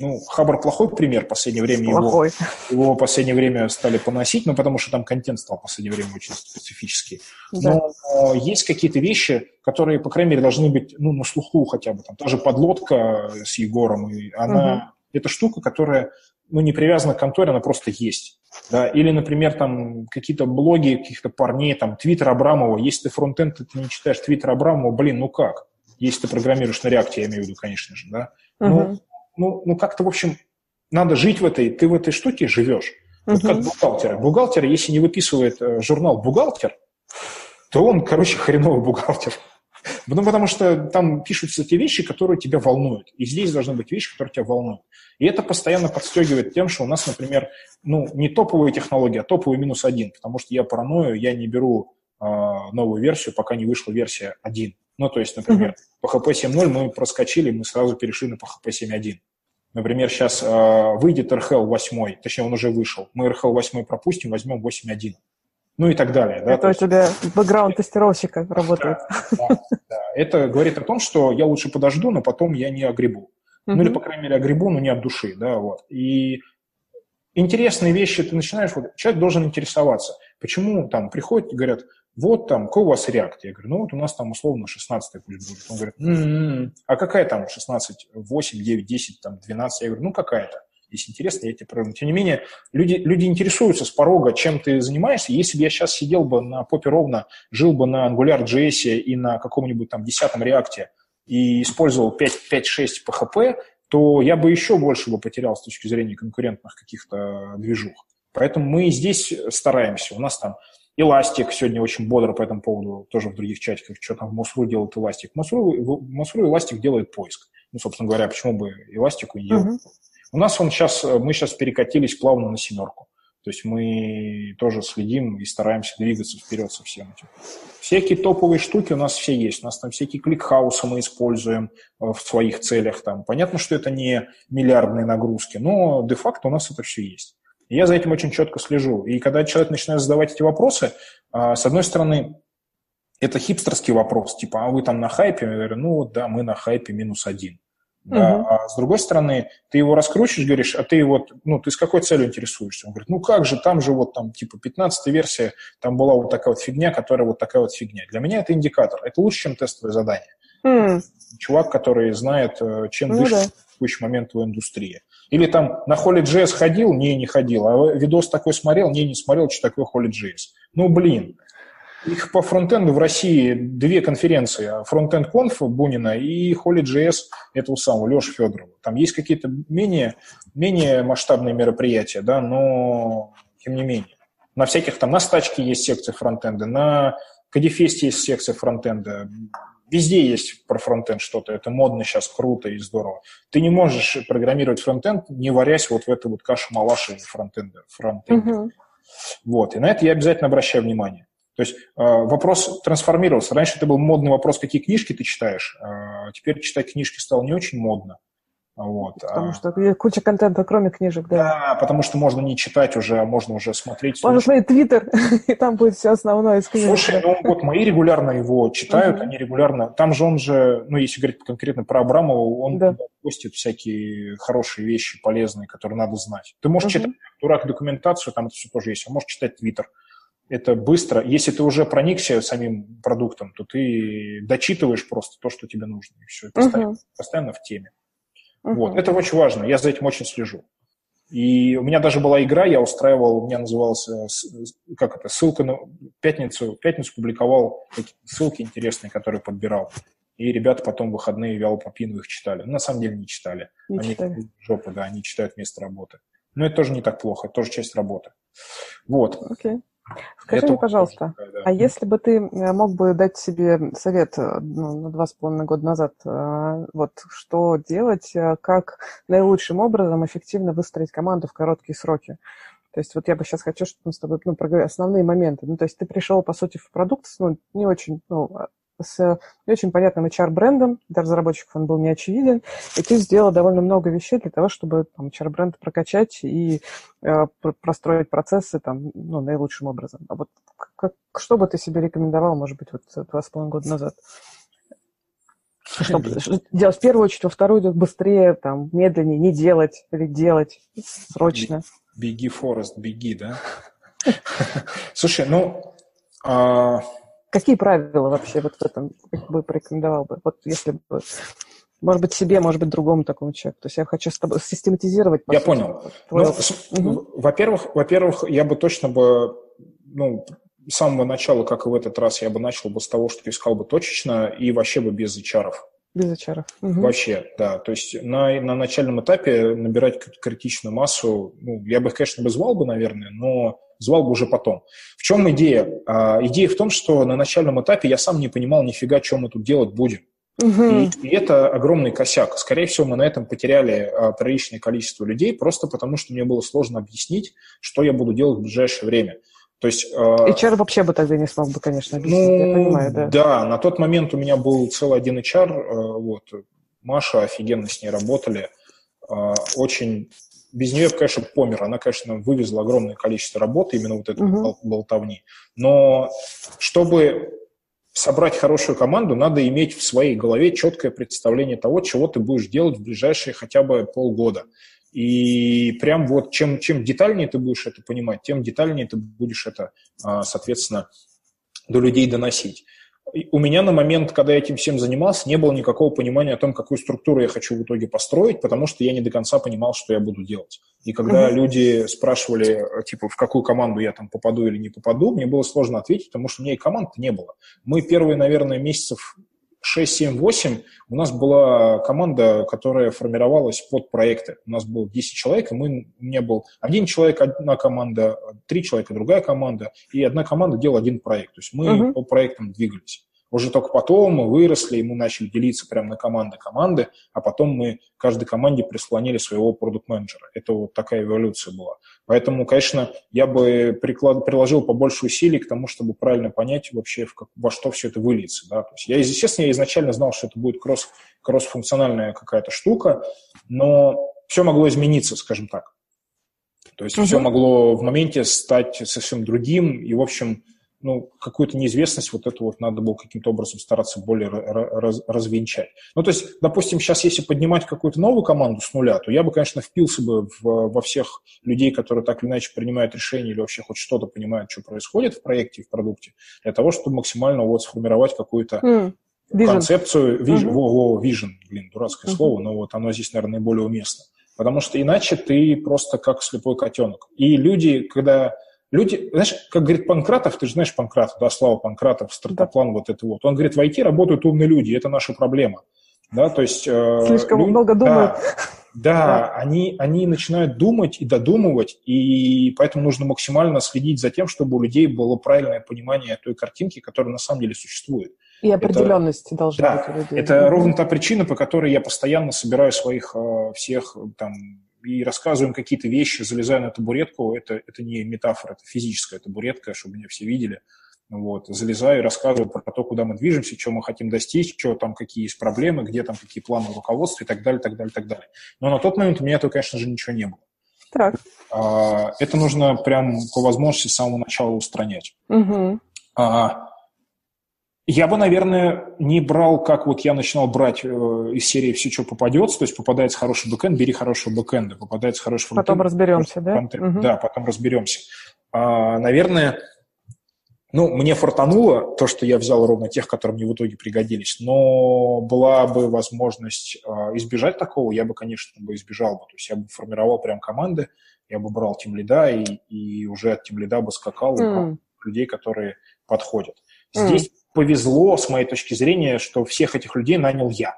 ну, Хабр плохой пример в последнее время. Плохой. Его, его в последнее время стали поносить, ну, потому что там контент стал в последнее время очень специфический. Да. Но есть какие-то вещи, которые, по крайней мере, должны быть, ну, на слуху хотя бы. Там та же подлодка с Егором, и она... Угу. Это штука, которая, ну, не привязана к конторе, она просто есть. Да? Или, например, там какие-то блоги каких-то парней, там, Твиттер Абрамова. Если ты фронтенд, ты не читаешь Твиттер Абрамова, блин, ну как? Если ты программируешь на реакте, я имею в виду, конечно же, да? Угу. Ну, ну, ну как-то, в общем, надо жить в этой, ты в этой штуке живешь. Вот как бухгалтера. Бухгалтер, если не выписывает э, журнал «Бухгалтер», то он, короче, хреновый бухгалтер. Ну, потому что там пишутся те вещи, которые тебя волнуют. И здесь должны быть вещи, которые тебя волнуют. И это постоянно подстегивает тем, что у нас, например, ну, не топовые технологии, а топовые минус один. Потому что я параною, я не беру новую версию, пока не вышла версия 1. Ну, то есть, например, по PHP 7.0 мы проскочили, мы сразу перешли на PHP 7.1. Например, сейчас э, выйдет RHEL 8, точнее, он уже вышел. Мы RHEL 8 пропустим, возьмем 8.1. Ну и так далее. Да? Это у тебя бэкграунд тестировщика работает. Да, да, да. Это говорит о том, что я лучше подожду, но потом я не огребу. Ну или, по крайней мере, огребу, но не от души, да, вот. И интересные вещи ты начинаешь, вот, человек должен интересоваться. Почему там приходят и говорят, вот там, какой у вас реакт? Я говорю, ну вот у нас там условно 16 пусть будет. Он говорит, м-м-м, а какая там 16, 8, 9, 10, там 12? Я говорю, ну какая-то. Если интересно, я тебе проверю. Тем не менее, люди, люди интересуются с порога, чем ты занимаешься. Если бы я сейчас сидел бы на попе ровно, жил бы на AngularJS и на каком-нибудь там десятом реакте и использовал 5-6 PHP, то я бы еще больше бы потерял с точки зрения конкурентных каких-то движух. Поэтому мы здесь стараемся. У нас там Эластик сегодня очень бодро по этому поводу, тоже в других чатиках, что там в Мосру делает Эластик. Мосру, Мосру Эластик делает поиск. Ну, собственно говоря, почему бы Эластику не делать? Uh-huh. У нас он сейчас, мы сейчас перекатились плавно на семерку. То есть мы тоже следим и стараемся двигаться вперед со всем этим. Всякие топовые штуки у нас все есть. У нас там всякие ClickHouse ы мы используем э, в своих целях. Там. Понятно, что это не миллиардные нагрузки, но де-факто у нас это все есть. И я за этим очень четко слежу. И когда человек начинает задавать эти вопросы, а, с одной стороны, это хипстерский вопрос, типа, а вы там на хайпе? Я говорю, ну да, мы на хайпе минус один. Да, угу. А с другой стороны, ты его раскручиваешь, говоришь, а ты вот, ну, ты с какой целью интересуешься? Он говорит, ну как же, там же вот там типа 15 версия, там была вот такая вот фигня, которая вот такая вот фигня. Для меня это индикатор, это лучше, чем тестовое задание. Mm. Чувак, который знает, э, чем ну, дышит да. в текущий момент в индустрии. Или там на Holy.js ходил, не, не ходил, а видос такой смотрел, не, не смотрел, что такое Holy.js. Ну, блин, их по фронтенду в России две конференции. Фронтенд конф Бунина и Holy.js этого самого Леши Федорова. Там есть какие-то менее, менее масштабные мероприятия, да, но тем не менее. На всяких там, на стачке есть секция фронтенда, на Кодифесте есть секция фронтенда. Везде есть про фронтенд что-то. Это модно сейчас, круто и здорово. Ты не можешь программировать фронтенд, не варясь вот в эту вот кашу-малаши фронтенда. фронтенда. Угу. Вот. И на это я обязательно обращаю внимание. То есть э, вопрос трансформировался. Раньше это был модный вопрос, какие книжки ты читаешь. Э, теперь читать книжки стало не очень модно. Вот. Потому а что куча контента, кроме книжек, да. Да, потому что можно не читать уже, а можно уже смотреть. Можно смотреть Твиттер, *laughs* и там будет все основное из книжек. Слушай, ну вот мои регулярно его читают, они регулярно... Там же он же, ну если говорить конкретно про Абрамова, он да. постит всякие хорошие вещи, полезные, которые надо знать. Ты можешь читать дурак документацию, там это все тоже есть, а можешь читать Твиттер это быстро. Если ты уже проникся самим продуктом, то ты дочитываешь просто то, что тебе нужно, и все. И постоянно, uh-huh. постоянно в теме. Uh-huh. Вот. Это очень важно. Я за этим очень слежу. И у меня даже была игра, я устраивал, у меня называлась, как это, ссылка на пятницу, пятницу публиковал ссылки интересные, которые подбирал. И ребята потом в выходные вяло попину их читали. на самом деле не читали. Не они читали. жопа, да, они читают вместо работы. Но это тоже не так плохо, это тоже часть работы. Вот. Okay. Скажи мне, пожалуйста, да. а если бы ты э, мог бы дать себе совет э, ну, на два с половиной года назад, э, вот что делать, как наилучшим образом эффективно выстроить команду в короткие сроки? То есть вот я бы сейчас хочу, чтобы мы с тобой ну, проговорили основные моменты. Ну, то есть ты пришел, по сути, в продукт, ну, не очень, ну, с не очень понятным HR-брендом, для разработчиков он был не очевиден, и ты сделал довольно много вещей для того, чтобы там, HR-бренд прокачать и э, простроить процессы там, ну, наилучшим образом. А вот как, что бы ты себе рекомендовал, может быть, вот два с половиной года назад? Что делать в первую очередь, во вторую быстрее, там, медленнее, не делать или делать срочно. Беги, Форест, беги, да? *laughs* Слушай, ну, а, Какие правила вообще вот в этом как бы порекомендовал бы? Вот если бы, может быть, себе, может быть, другому такому человеку. То есть я хочу с тобой систематизировать. Я сути, понял. Твой... Ну, угу. Во-первых, во-первых, я бы точно бы, ну, с самого начала, как и в этот раз, я бы начал бы с того, что искал бы точечно и вообще бы без HR. Без HR. Угу. Вообще, да. То есть на, на начальном этапе набирать критичную массу, ну, я бы, конечно, бы звал бы, наверное, но звал бы уже потом. В чем идея? А, идея в том, что на начальном этапе я сам не понимал нифига, что мы тут делать будем. Угу. И, и это огромный косяк. Скорее всего, мы на этом потеряли а, приличное количество людей, просто потому что мне было сложно объяснить, что я буду делать в ближайшее время. То есть, HR вообще бы тогда не смог бы, конечно, объяснить, ну, я понимаю, да. Да, на тот момент у меня был целый один HR, вот, Маша, офигенно с ней работали, очень без нее, конечно, помер. Она, конечно, вывезла огромное количество работы, именно вот этой угу. болтовни. Но чтобы собрать хорошую команду, надо иметь в своей голове четкое представление того, чего ты будешь делать в ближайшие хотя бы полгода. И прям вот чем, чем детальнее ты будешь это понимать, тем детальнее ты будешь это, а, соответственно, до людей доносить. У меня на момент, когда я этим всем занимался, не было никакого понимания о том, какую структуру я хочу в итоге построить, потому что я не до конца понимал, что я буду делать. И когда mm-hmm. люди спрашивали, типа, в какую команду я там попаду или не попаду, мне было сложно ответить, потому что у меня и команд не было. Мы первые, наверное, месяцев 6, 7, 8 у нас была команда, которая формировалась под проекты. У нас было 10 человек, и мы, у меня был один человек, одна команда, три человека, другая команда, и одна команда делала один проект. То есть мы uh-huh. по проектам двигались. Уже только потом мы выросли, и мы начали делиться прямо на команды-команды, а потом мы каждой команде прислонили своего продукт-менеджера. Это вот такая эволюция была. Поэтому, конечно, я бы приклад, приложил побольше усилий к тому, чтобы правильно понять вообще, в как, во что все это выльется. Да? То есть я, естественно, я изначально знал, что это будет кросс, кросс-функциональная какая-то штука, но все могло измениться, скажем так. То есть uh-huh. все могло в моменте стать совсем другим, и, в общем, ну, какую-то неизвестность вот эту вот надо было каким-то образом стараться более раз, развенчать. Ну, то есть, допустим, сейчас если поднимать какую-то новую команду с нуля, то я бы, конечно, впился бы в, во всех людей, которые так или иначе принимают решения или вообще хоть что-то понимают, что происходит в проекте, в продукте, для того, чтобы максимально вот сформировать какую-то mm. Vision. концепцию, vision, uh-huh. во, во, vision, блин, дурацкое uh-huh. слово, но вот оно здесь, наверное, более уместно. Потому что иначе ты просто как слепой котенок. И люди, когда Люди, знаешь, как говорит Панкратов, ты же знаешь Панкратов, да, Слава Панкратов, стартаплан да. вот это вот. Он говорит, в IT работают умные люди, это наша проблема. Да, то есть... Э, Слишком люди, много думают. Да, да, да. Они, они начинают думать и додумывать, и поэтому нужно максимально следить за тем, чтобы у людей было правильное понимание той картинки, которая на самом деле существует. И определенности это, должны да, быть у людей. Это ровно та причина, по которой я постоянно собираю своих э, всех там и рассказываем какие-то вещи, залезая на табуретку, это, это не метафора, это физическая табуретка, чтобы меня все видели. Вот, залезаю и рассказываю про то, куда мы движемся, что мы хотим достичь, что там, какие есть проблемы, где там какие планы руководства и так далее, так далее, так далее. Но на тот момент у меня этого, конечно же, ничего не было. Так. А, это нужно прям по возможности с самого начала устранять. Угу. А, я бы, наверное, не брал, как вот я начинал брать э, из серии «Все, что попадется», то есть попадается хороший бэкэнд, бери хорошего бэкэнда, попадается хороший фронтенд. Потом разберемся, да? Угу. Да, потом разберемся. А, наверное, ну, мне фартануло то, что я взял ровно тех, которые мне в итоге пригодились, но была бы возможность а, избежать такого, я бы, конечно, бы избежал бы. То есть я бы формировал прям команды, я бы брал тем лида и, и уже от тем лида бы скакал mm. людей, которые подходят. Здесь mm повезло, с моей точки зрения, что всех этих людей нанял я.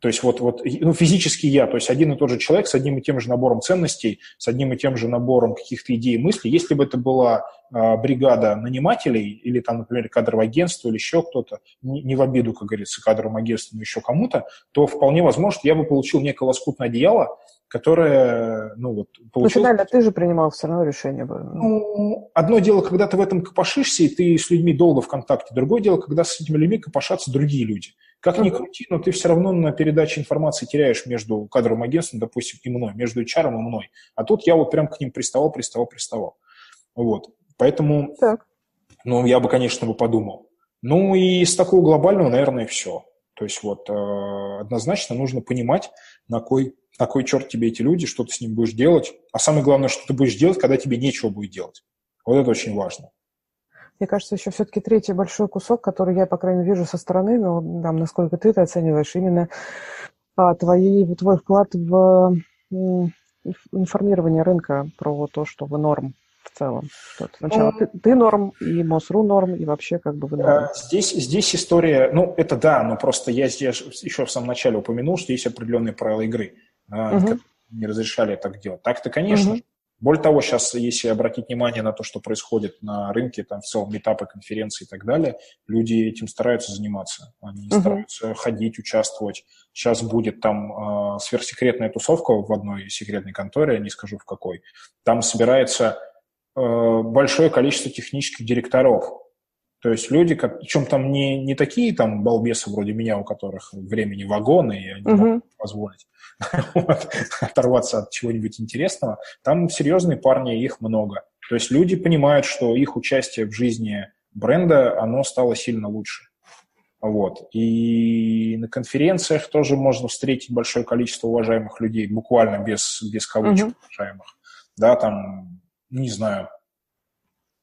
То есть вот, вот ну, физически я, то есть один и тот же человек с одним и тем же набором ценностей, с одним и тем же набором каких-то идей и мыслей. Если бы это была э, бригада нанимателей или там, например, кадровое агентство или еще кто-то, не, не в обиду, как говорится, кадровым агентством, еще кому-то, то вполне возможно, я бы получил некое лоскутное одеяло, которое, ну вот, получил... Ну, финально ты же принимал все равно решение. Ну, одно дело, когда ты в этом копошишься, и ты с людьми долго в контакте. Другое дело, когда с этими людьми копошатся другие люди. Как ни крути, но ты все равно на передаче информации теряешь между кадровым агентством, допустим, и мной, между HR и мной. А тут я вот прям к ним приставал, приставал, приставал. Вот. Поэтому, так. ну, я бы, конечно, бы подумал. Ну, и с такого глобального, наверное, все. То есть вот э, однозначно нужно понимать, на кой на кой черт тебе эти люди, что ты с ним будешь делать, а самое главное, что ты будешь делать, когда тебе нечего будет делать. Вот это очень важно. Мне кажется, еще все-таки третий большой кусок, который я, по крайней мере, вижу со стороны, но там, насколько ты это оцениваешь, именно а, твои, твой вклад в информирование рынка про то, что вы норм в целом. Вот сначала ну, ты, ты норм, и МОСРУ норм, и вообще как бы вы норм. Э, здесь, здесь история, ну, это да, но просто я здесь еще в самом начале упомянул, что есть определенные правила игры угу. не разрешали так делать. Так-то, конечно. Угу. Более того, сейчас, если обратить внимание на то, что происходит на рынке, там в целом метапы, конференции и так далее, люди этим стараются заниматься. Они uh стараются ходить, участвовать. Сейчас будет там э, сверхсекретная тусовка в одной секретной конторе, не скажу в какой. Там собирается большое количество технических директоров. То есть люди, как, причем там не, не такие там балбесы вроде меня, у которых времени вагоны, и они uh могут позволить *laughs* вот, оторваться от чего-нибудь интересного. Там серьезные парни, их много. То есть люди понимают, что их участие в жизни бренда, оно стало сильно лучше. Вот. И на конференциях тоже можно встретить большое количество уважаемых людей, буквально без, без кавычек uh-huh. уважаемых. Да, там, не знаю,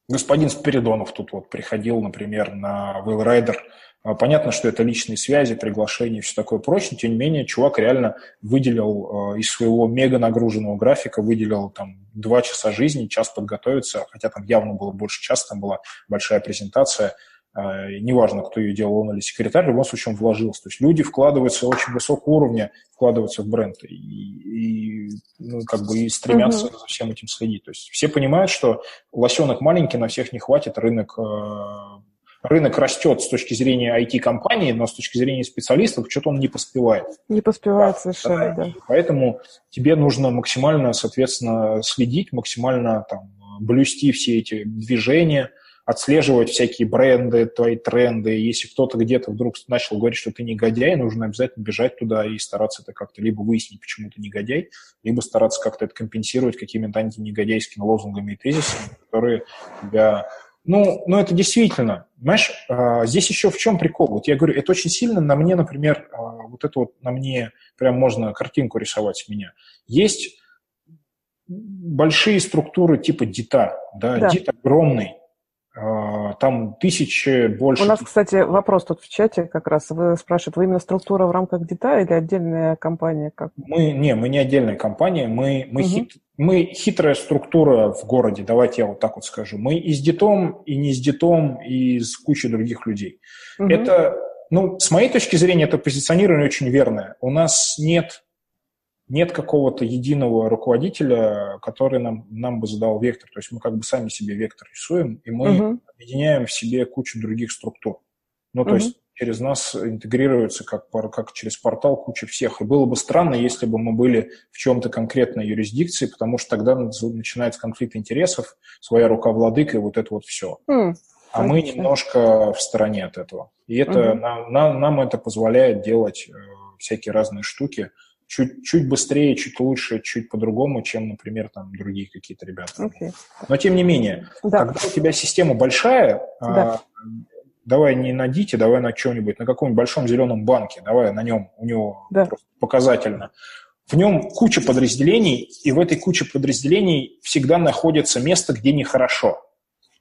господин Спиридонов тут вот приходил, например, на Will Rider. А, понятно, что это личные связи, приглашения и все такое прочее. Тем не менее, чувак реально выделил э, из своего мега нагруженного графика, выделил там два часа жизни, час подготовиться, хотя там явно было больше часа, там была большая презентация – а, неважно, кто ее делал, он или секретарь, в любом случае он вложился. То есть люди вкладываются очень высокого уровня, вкладываются в бренд и, и ну, как бы и стремятся угу. за всем этим следить. То есть все понимают, что лосенок маленький, на всех не хватит, рынок э, рынок растет с точки зрения IT-компании, но с точки зрения специалистов что-то он не поспевает. Не поспевает да, совершенно, да. да. Поэтому тебе нужно максимально, соответственно, следить, максимально там, блюсти все эти движения – отслеживать всякие бренды, твои тренды. Если кто-то где-то вдруг начал говорить, что ты негодяй, нужно обязательно бежать туда и стараться это как-то либо выяснить, почему ты негодяй, либо стараться как-то это компенсировать какими-то антинегодяйскими лозунгами и тезисами, которые тебя... Ну, ну, это действительно, знаешь, а, здесь еще в чем прикол? Вот я говорю, это очень сильно на мне, например, а, вот это вот на мне прям можно картинку рисовать с меня. Есть большие структуры типа ДИТа, да, да. ДИТ огромный, там тысячи больше. У нас, кстати, вопрос тут в чате как раз. Вы спрашиваете, вы именно структура в рамках ДИТа или отдельная компания? Как? Мы, не, мы не отдельная компания, мы, мы, угу. хит, мы хитрая структура в городе, давайте я вот так вот скажу. Мы и с ДИТом, и не с ДИТом, и с кучей других людей. Угу. Это, ну, с моей точки зрения, это позиционирование очень верное. У нас нет нет какого-то единого руководителя, который нам, нам бы задал вектор. То есть мы как бы сами себе вектор рисуем, и мы uh-huh. объединяем в себе кучу других структур. Ну, то uh-huh. есть через нас интегрируется как, как через портал куча всех. И было бы странно, если бы мы были в чем-то конкретной юрисдикции, потому что тогда начинается конфликт интересов, своя рука владыка и вот это вот все. Mm, а мы немножко в стороне от этого. И это, mm-hmm. нам, нам, нам это позволяет делать э, всякие разные штуки, чуть, чуть быстрее, чуть лучше, чуть по-другому, чем, например, там другие какие-то ребята. Okay. Но тем не менее, да. когда у тебя система большая, да. а, давай не на Дите, давай на чем-нибудь, на каком-нибудь большом зеленом банке, давай на нем, у него да. показательно. В нем куча подразделений, и в этой куче подразделений всегда находится место, где нехорошо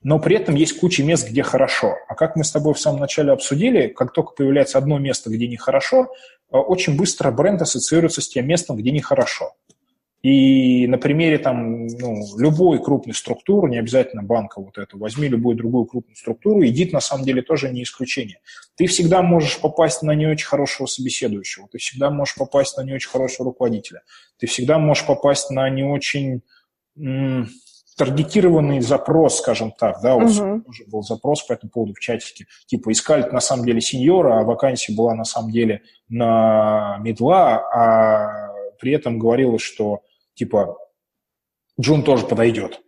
но при этом есть куча мест, где хорошо. А как мы с тобой в самом начале обсудили, как только появляется одно место, где нехорошо, э, очень быстро бренд ассоциируется с тем местом, где нехорошо. И на примере там, ну, любой крупной структуры, не обязательно банка вот эту, возьми любую другую крупную структуру, идит на самом деле тоже не исключение. Ты всегда можешь попасть на не очень хорошего собеседующего, ты всегда можешь попасть на не очень хорошего руководителя, ты всегда можешь попасть на не очень таргетированный запрос, скажем так, да, вот uh-huh. тоже был запрос по этому поводу в чатике, типа искали на самом деле сеньора, а вакансия была на самом деле на медла, а при этом говорилось, что типа Джун тоже подойдет.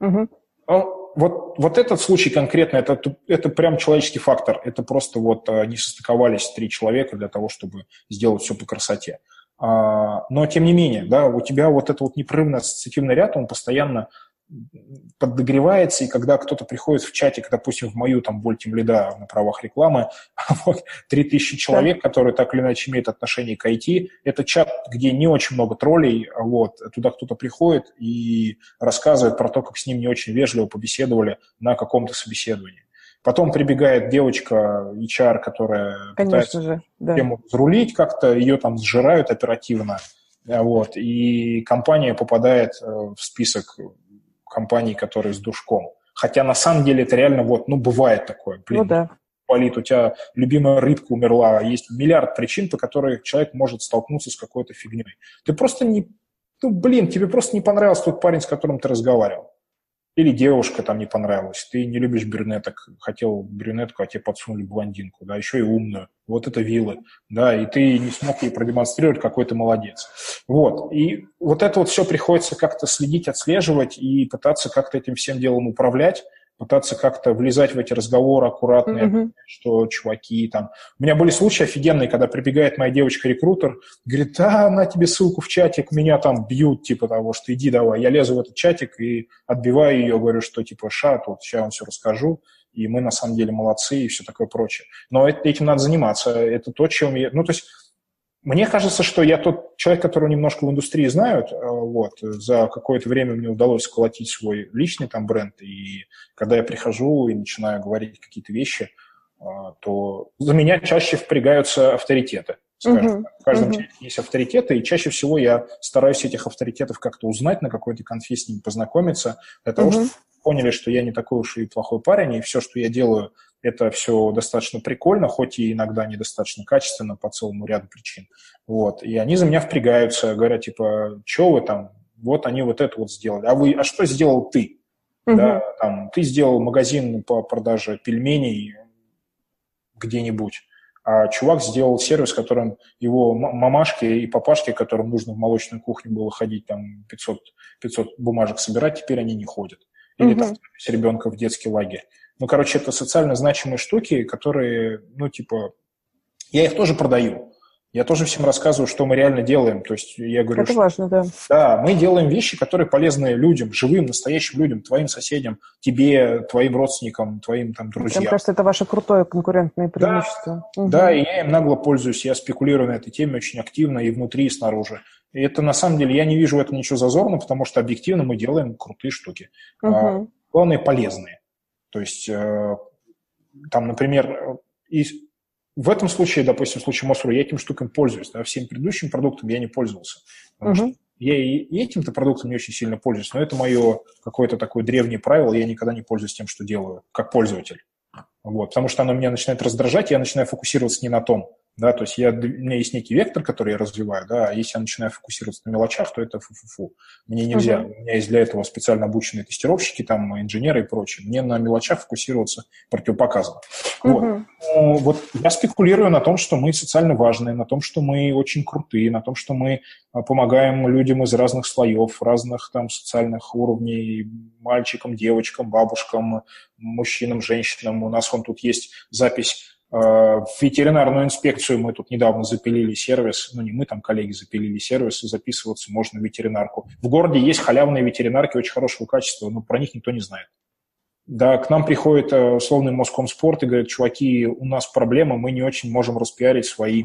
Uh-huh. Ну, вот, вот этот случай конкретно, это, это прям человеческий фактор. Это просто вот а, не состыковались три человека для того, чтобы сделать все по красоте. А, но, тем не менее, да, у тебя вот этот вот непрерывный ассоциативный ряд, он постоянно подогревается, и когда кто-то приходит в чатик, допустим, в мою там боль лида на правах рекламы, *laughs* вот 3000 человек, да. которые так или иначе имеют отношение к IT, это чат, где не очень много троллей, вот, туда кто-то приходит и рассказывает про то, как с ним не очень вежливо побеседовали на каком-то собеседовании. Потом прибегает девочка, HR, которая Конечно пытается же, да. тему взрулить как-то, ее там сжирают оперативно, вот, и компания попадает э, в список компаний, которые с душком. Хотя на самом деле это реально вот, ну, бывает такое. Блин, ну да. Болит, у тебя любимая рыбка умерла, есть миллиард причин, по которым человек может столкнуться с какой-то фигней. Ты просто не, ну, блин, тебе просто не понравился тот парень, с которым ты разговаривал. Или девушка там не понравилась, ты не любишь брюнеток, хотел брюнетку, а тебе подсунули блондинку, да, еще и умную. Вот это вилы, да, и ты не смог ей продемонстрировать, какой ты молодец. Вот, и вот это вот все приходится как-то следить, отслеживать и пытаться как-то этим всем делом управлять, пытаться как-то влезать в эти разговоры аккуратные, mm-hmm. что чуваки там... У меня были случаи офигенные, когда прибегает моя девочка-рекрутер, говорит, да, на тебе ссылку в чатик, меня там бьют, типа того, что иди давай. Я лезу в этот чатик и отбиваю ее, говорю, что типа, ша, тут сейчас вам все расскажу. и мы на самом деле молодцы и все такое прочее. Но этим надо заниматься. Это то, чем я... Ну, то есть мне кажется, что я тот человек, которого немножко в индустрии знают. Э, вот, за какое-то время мне удалось сколотить свой личный там бренд, и когда я прихожу и начинаю говорить какие-то вещи, э, то за меня чаще впрягаются авторитеты. Скажем. Uh-huh. В каждом человеке есть авторитеты, и чаще всего я стараюсь этих авторитетов как-то узнать, на какой-то конфе с ними познакомиться, для того, uh-huh. чтобы поняли, что я не такой уж и плохой парень, и все, что я делаю, это все достаточно прикольно, хоть и иногда недостаточно качественно по целому ряду причин. Вот. И они за меня впрягаются, говорят, типа, что вы там, вот они вот это вот сделали. А вы, а что сделал ты? Угу. Да, там, ты сделал магазин по продаже пельменей где-нибудь, а чувак сделал сервис, которым его мамашке и папашке, которым нужно в молочную кухню было ходить, там 500, 500 бумажек собирать, теперь они не ходят. Или угу. там ребенка в детский лагерь. Ну, короче, это социально значимые штуки, которые, ну, типа, я их тоже продаю. Я тоже всем рассказываю, что мы реально делаем. То есть я говорю, это что, важно, да. Да, мы делаем вещи, которые полезны людям, живым, настоящим людям, твоим соседям, тебе, твоим родственникам, твоим там друзьям. Мне кажется, это ваше крутое конкурентное преимущество. Да, угу. да, и я им нагло пользуюсь, я спекулирую на этой теме очень активно и внутри, и снаружи. И это на самом деле, я не вижу в этом ничего зазорного, потому что объективно мы делаем крутые штуки. Угу. А, главное, полезные. То есть э, там, например, и в этом случае, допустим, в случае Мосру, я этим штукам пользуюсь. Да, всем предыдущим продуктом я не пользовался. Потому uh-huh. что я и этим-то продуктом не очень сильно пользуюсь, но это мое какое-то такое древнее правило, я никогда не пользуюсь тем, что делаю, как пользователь. Вот, потому что оно меня начинает раздражать, я начинаю фокусироваться не на том, да, то есть я, у меня есть некий вектор, который я развиваю, да, а если я начинаю фокусироваться на мелочах, то это фу-фу-фу. Мне нельзя, uh-huh. у меня есть для этого специально обученные тестировщики, там, инженеры и прочее. Мне на мелочах фокусироваться противопоказано. Uh-huh. Вот. Ну, вот я спекулирую на том, что мы социально важные, на том, что мы очень крутые, на том, что мы а, помогаем людям из разных слоев, разных там социальных уровней, мальчикам, девочкам, бабушкам, мужчинам, женщинам. У нас вон тут есть запись в ветеринарную инспекцию мы тут недавно запилили сервис, ну не мы, там коллеги запилили сервис, и записываться можно в ветеринарку. В городе есть халявные ветеринарки очень хорошего качества, но про них никто не знает. Да, к нам приходит э, условный Москомспорт и говорит, чуваки, у нас проблема, мы не очень можем распиарить свои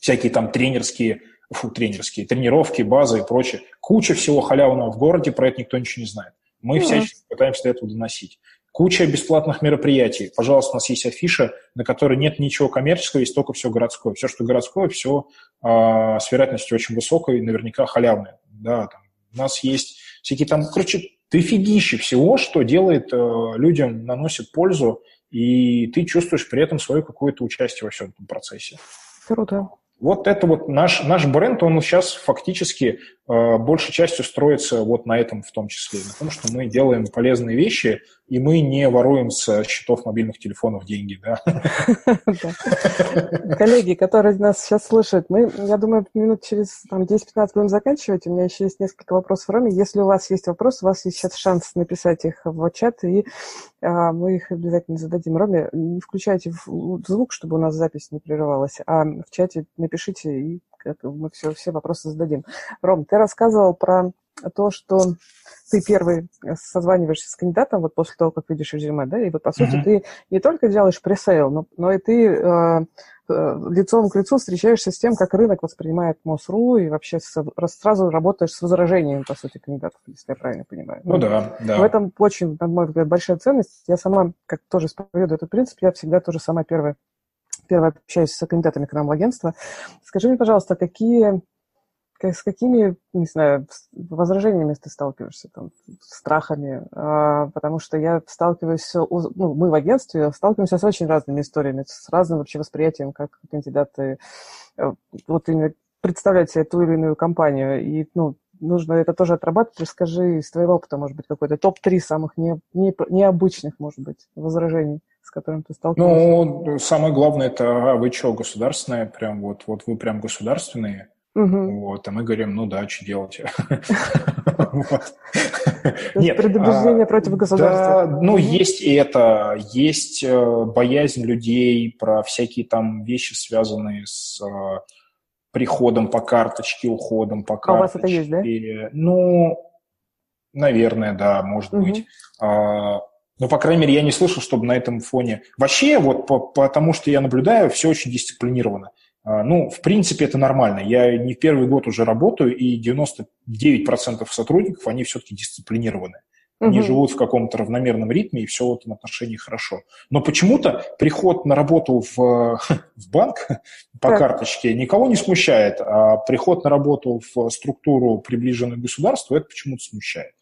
всякие там тренерские, фу, тренерские, тренировки, базы и прочее. Куча всего халявного в городе, про это никто ничего не знает. Мы mm-hmm. всячески пытаемся до этого доносить. Куча бесплатных мероприятий. Пожалуйста, у нас есть афиша, на которой нет ничего коммерческого, есть только все городское. Все, что городское, все э, с вероятностью очень высокой, наверняка халявное. Да, там, у нас есть всякие там, короче, дофигища всего, что делает э, людям, наносит пользу, и ты чувствуешь при этом свое какое-то участие во всем этом процессе. Круто. Вот это вот наш, наш бренд, он сейчас фактически э, большей частью строится вот на этом в том числе, на том, что мы делаем полезные вещи, и мы не воруем с счетов мобильных телефонов деньги, да. Коллеги, которые нас сейчас слышат, мы, я думаю, минут через 10-15 будем заканчивать. У меня еще есть несколько вопросов Роме. Если у вас есть вопросы, у вас есть сейчас шанс написать их в чат, и а, мы их обязательно зададим. Роме, не включайте звук, чтобы у нас запись не прерывалась, а в чате напишите, и мы все, все вопросы зададим. Ром, ты рассказывал про то, что ты первый созваниваешься с кандидатом вот после того, как видишь резюме, да, и вот, по сути, mm-hmm. ты не только делаешь пресейл, но, но и ты э, э, лицом к лицу встречаешься с тем, как рынок воспринимает МОСРУ, и вообще с, сразу работаешь с возражениями, по сути, кандидатов, если я правильно понимаю. Ну, ну да, да. В этом очень, на мой взгляд, большая ценность. Я сама, как тоже исповедую этот принцип, я всегда тоже сама первая, первая общаюсь с кандидатами к нам в агентство. Скажи мне, пожалуйста, какие с какими, не знаю, возражениями ты сталкиваешься, там, страхами? А, потому что я сталкиваюсь, ну, мы в агентстве сталкиваемся с очень разными историями, с разным вообще восприятием, как кандидаты э, вот именно представлять себе ту или иную компанию. И, ну, нужно это тоже отрабатывать. Расскажи из твоего опыта, может быть, какой-то топ-3 самых не, не, необычных, может быть, возражений с которым ты сталкиваешься? Ну, самое главное, это а вы что, государственные? Прям вот, вот вы прям государственные? Угу. Вот, а мы говорим, ну да, что делать? *laughs* Нет, предубеждение а, против государства. ну, есть и это, есть э, боязнь людей про всякие там вещи, связанные с э, приходом по карточке, уходом по карточке. А у вас это есть, да? Ну, наверное, да, может быть. А, Ну, по крайней мере, я не слышал, чтобы на этом фоне... Вообще, вот по, потому что я наблюдаю, все очень дисциплинировано. А, ну, в принципе, это нормально. Я не первый год уже работаю, и 99% сотрудников, они все-таки дисциплинированы. Они угу. живут в каком-то равномерном ритме, и все в этом отношении хорошо. Но почему-то приход на работу в, *laughs* в банк по так. карточке никого не смущает, а приход на работу в структуру, приближенную к государству, это почему-то смущает.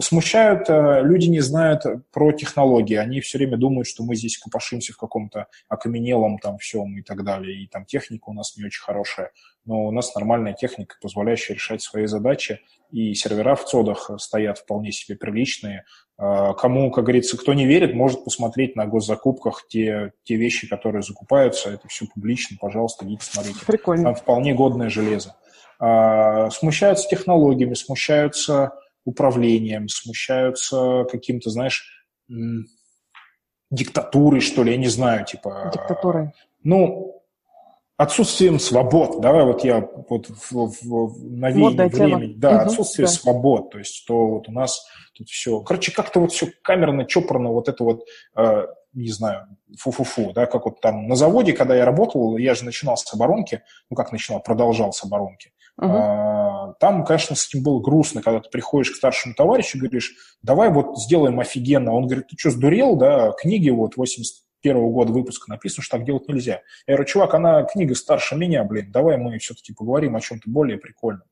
Смущают, э, люди не знают про технологии, они все время думают, что мы здесь копошимся в каком-то окаменелом там всем и так далее, и там техника у нас не очень хорошая, но у нас нормальная техника, позволяющая решать свои задачи, и сервера в цодах стоят вполне себе приличные. Э, кому, как говорится, кто не верит, может посмотреть на госзакупках те, те вещи, которые закупаются, это все публично, пожалуйста, идите смотрите. Прикольно. Там вполне годное железо. А, смущаются технологиями, смущаются управлением, смущаются каким-то, знаешь, диктатурой, что ли, я не знаю, типа... Диктатурой. Ну, отсутствием свобод, давай вот я вот в, в, в новейное времени, да, угу, отсутствие да. свобод, то есть что вот у нас тут все, короче, как-то вот все камерно, чопорно, вот это вот, э, не знаю, фу-фу-фу, да, как вот там на заводе, когда я работал, я же начинал с оборонки, ну как начинал, продолжал с оборонки, Uh-huh. Там, конечно, с этим было грустно, когда ты приходишь к старшему товарищу и говоришь, давай вот сделаем офигенно. Он говорит, ты что, сдурел, да, книги вот 81 -го года выпуска написано, что так делать нельзя. Я говорю, чувак, она книга старше меня, блин, давай мы все-таки поговорим о чем-то более прикольном.